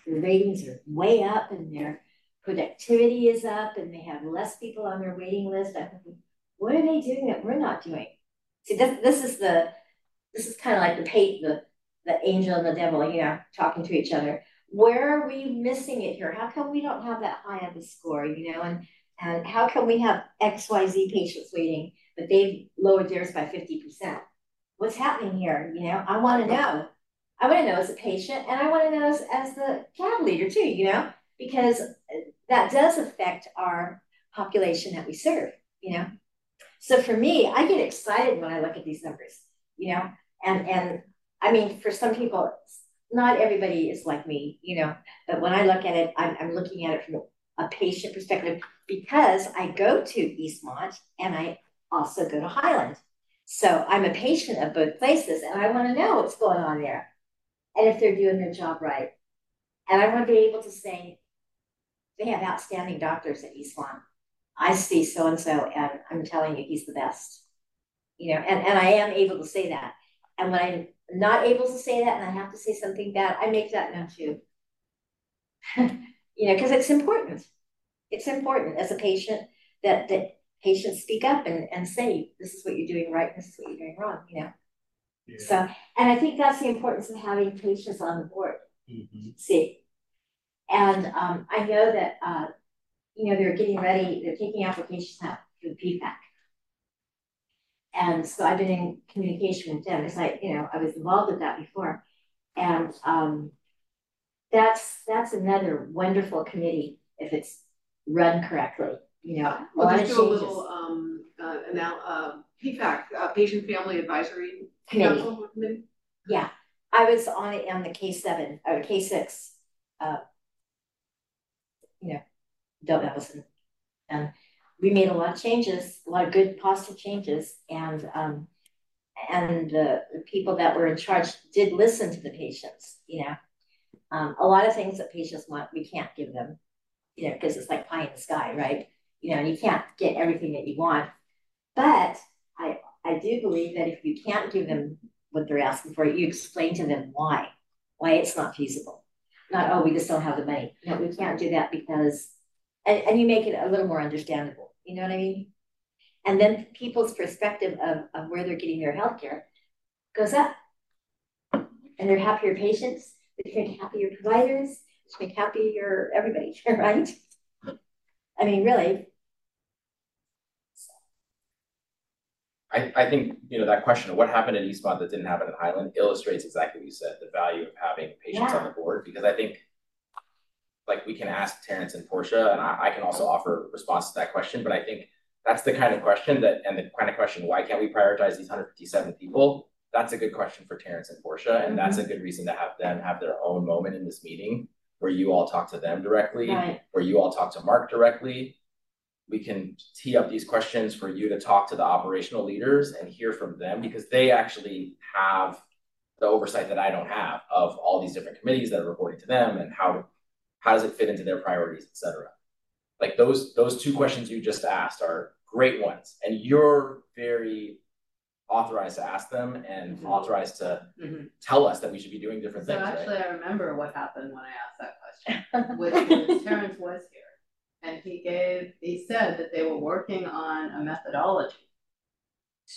their ratings are way up and their productivity is up and they have less people on their waiting list, I'm thinking, what are they doing that we're not doing? See, this, this is the, this is kind of like the pate, the, the angel and the devil, you know, talking to each other. Where are we missing it here? How come we don't have that high of a score, you know, and, and how come we have X, Y, Z patients waiting, but they've lowered theirs by fifty percent? What's happening here, you know? I wanna know. I wanna know as a patient and I wanna know as, as the CAB leader too, you know? Because that does affect our population that we serve, you know? So for me, I get excited when I look at these numbers, you know? And, and I mean, for some people, not everybody is like me, you know, but when I look at it, I'm, I'm looking at it from a patient perspective because I go to Eastmont and I also go to Highland. So I'm a patient of both places and I want to know what's going on there and if they're doing their job right. And I want to be able to say, they have outstanding doctors at Eastmont. I see so and so, and I'm telling you, he's the best. You know, and, and I am able to say that. And when I'm not able to say that and I have to say something bad, I make that known too. you know, because it's important. It's important as a patient that that patients speak up and, and say, this is what you're doing right, this is what you're doing wrong, you know. yeah. So, and I think that's the importance of having patients on the board. Mhm. See. And um, I know that uh, you know, they're getting ready, they're taking applications out for the PPAC. And so I've been in communication with them, because I, you know, I was involved with that before. And um, that's, that's another wonderful committee if it's run correctly, you know. We'll just do a little, um, uh, now, uh, PFAC, uh, Patient Family Advisory Committee. Yeah, I was on it on the K seven, or K six, uh. You know, Ellison. And we made a lot of changes, a lot of good positive changes, and, um. And the, the people that were in charge did listen to the patients, you know. Um, a lot of things that patients want, we can't give them, you know, because it's like pie in the sky, right? You know, and you can't get everything that you want. But I, I do believe that if you can't give them what they're asking for, you explain to them why, why it's not feasible. Not, oh, we just don't have the money. No, we can't do that because And, and you make it a little more understandable, you know what I mean? And then people's perspective of, of where they're getting their healthcare goes up. And they're happier patients, which make happier providers, which make happier everybody, right? I mean, really, I, I think, you know, that question of what happened in Eastmont that didn't happen in Highland illustrates exactly what you said, the value of having patients on the board, because I think. Like, we can ask Terrence and Portia, and I, I can also offer response to that question, but I think that's the kind of question that, and the kind of question, why can't we prioritize these hundred fifty-seven people? That's a good question for Terrence and Portia, and that's mm-hmm. a good reason to have them have their own moment in this meeting. Where you all talk to them directly, Right. where you all talk to Mark directly. We can tee up these questions for you to talk to the operational leaders and hear from them, because they actually have. The oversight that I don't have of all these different committees that are reporting to them and how, how does it fit into their priorities, et cetera. Like those, those two questions you just asked are great ones, and you're very authorized to ask them and authorized to Mhm. tell us that we should be doing different So things, right? actually, I remember what happened when I asked that question, which was Terrence was here. And he gave, he said that they were working on a methodology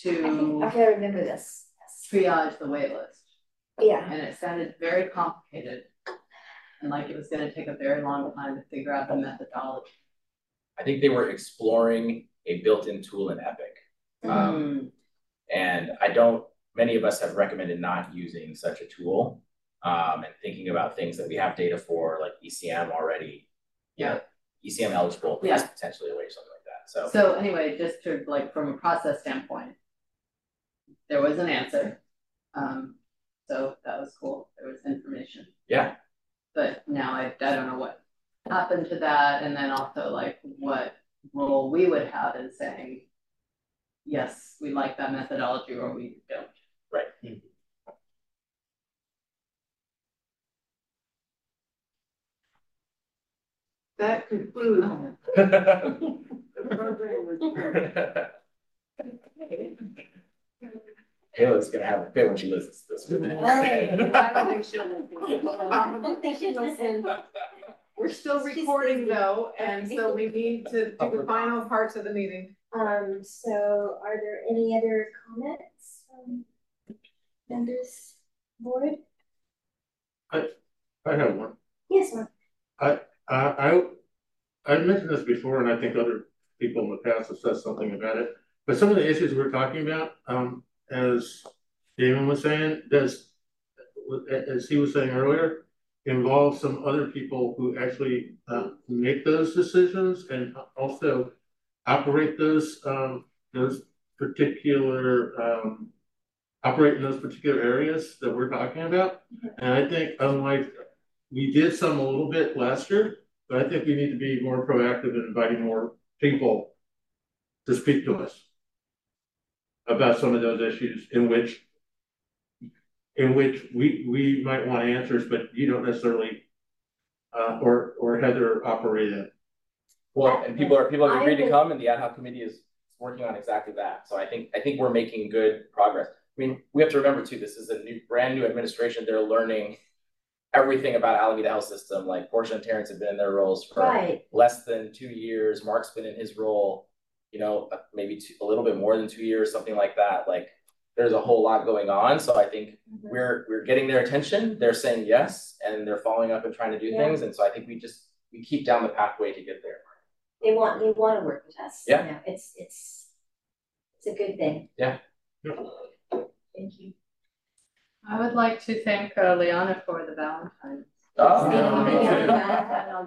I think, to okay, I remember this. Yes. triage the wait list. Yeah, And it sounded very complicated. And like it was gonna take a very long time to figure out the methodology. I think they were exploring a built-in tool in Epic. Um, and I don't, many of us have recommended not using such a tool. Um, and thinking about things that we have data for, like ECM already. you know, ECM eligible, but that's Yeah. potentially a way, something like that, so. So anyway, just to like, from a process standpoint. There was an answer. Um, so that was cool. There was information. Yeah, But now I, I don't know what happened to that, and then also like what role we would have in saying. Yes, we like that methodology, or we don't. right. That concludes the program with. Kayla's gonna have a fit when she listens to this. I don't think she'll listen. I don't think she'll listen. We're still recording though, and so we need to do the final parts of the meeting. Um, so are there any other comments from members board? I have one. Yes, ma'am. Uh, I, I mentioned this before, and I think other people in the past have said something about it, but some of the issues we're talking about, um, as Damon was saying, does, as he was saying earlier, involve some other people who actually, uh, make those decisions and also operate those, um, those particular, um, operate in those particular areas that we're talking about. And I think unlike we did some a little bit last year, but I think we need to be more proactive in inviting more people to speak to us about some of those issues in which in which we, we might want answers, but you don't necessarily uh, or, or Heather operate in. Well, and people are, people have agreed to come and the ad hoc committee is working on exactly that. So I think, I think we're making good progress. I mean, we have to remember too, this is a new, brand new administration. They're learning everything about Alameda Health System, like Portia and Terrence have been in their roles for Right, less than two years. Mark's been in his role, you know, uh, maybe two, a little bit more than two years, something like that. Like, there's a whole lot going on. So I think Mhm. we're we're getting their attention. They're saying yes, and they're following up and trying to do Yeah. things. And so I think we just we keep down the pathway to get there. they want, they wanna work with us. Yeah. You know, It's, it's, it's a good thing. Yeah. Thank you. I would like to thank uh, Liana for the Valentine's. Oh, Yeah, me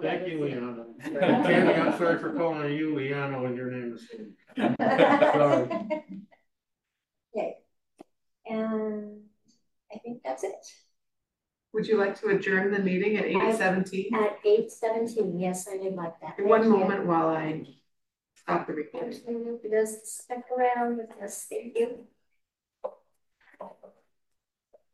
too. Thank you, Liana. And Tammy, I'm sorry for calling you Liana when your name is. Sorry. Okay, and I think that's it. Would you like to adjourn the meeting at eight seventeen? At eight seventeen, yes, I would like that. One Thank you. moment while I stop the recording. Thank you for those stuck around with us, thank you.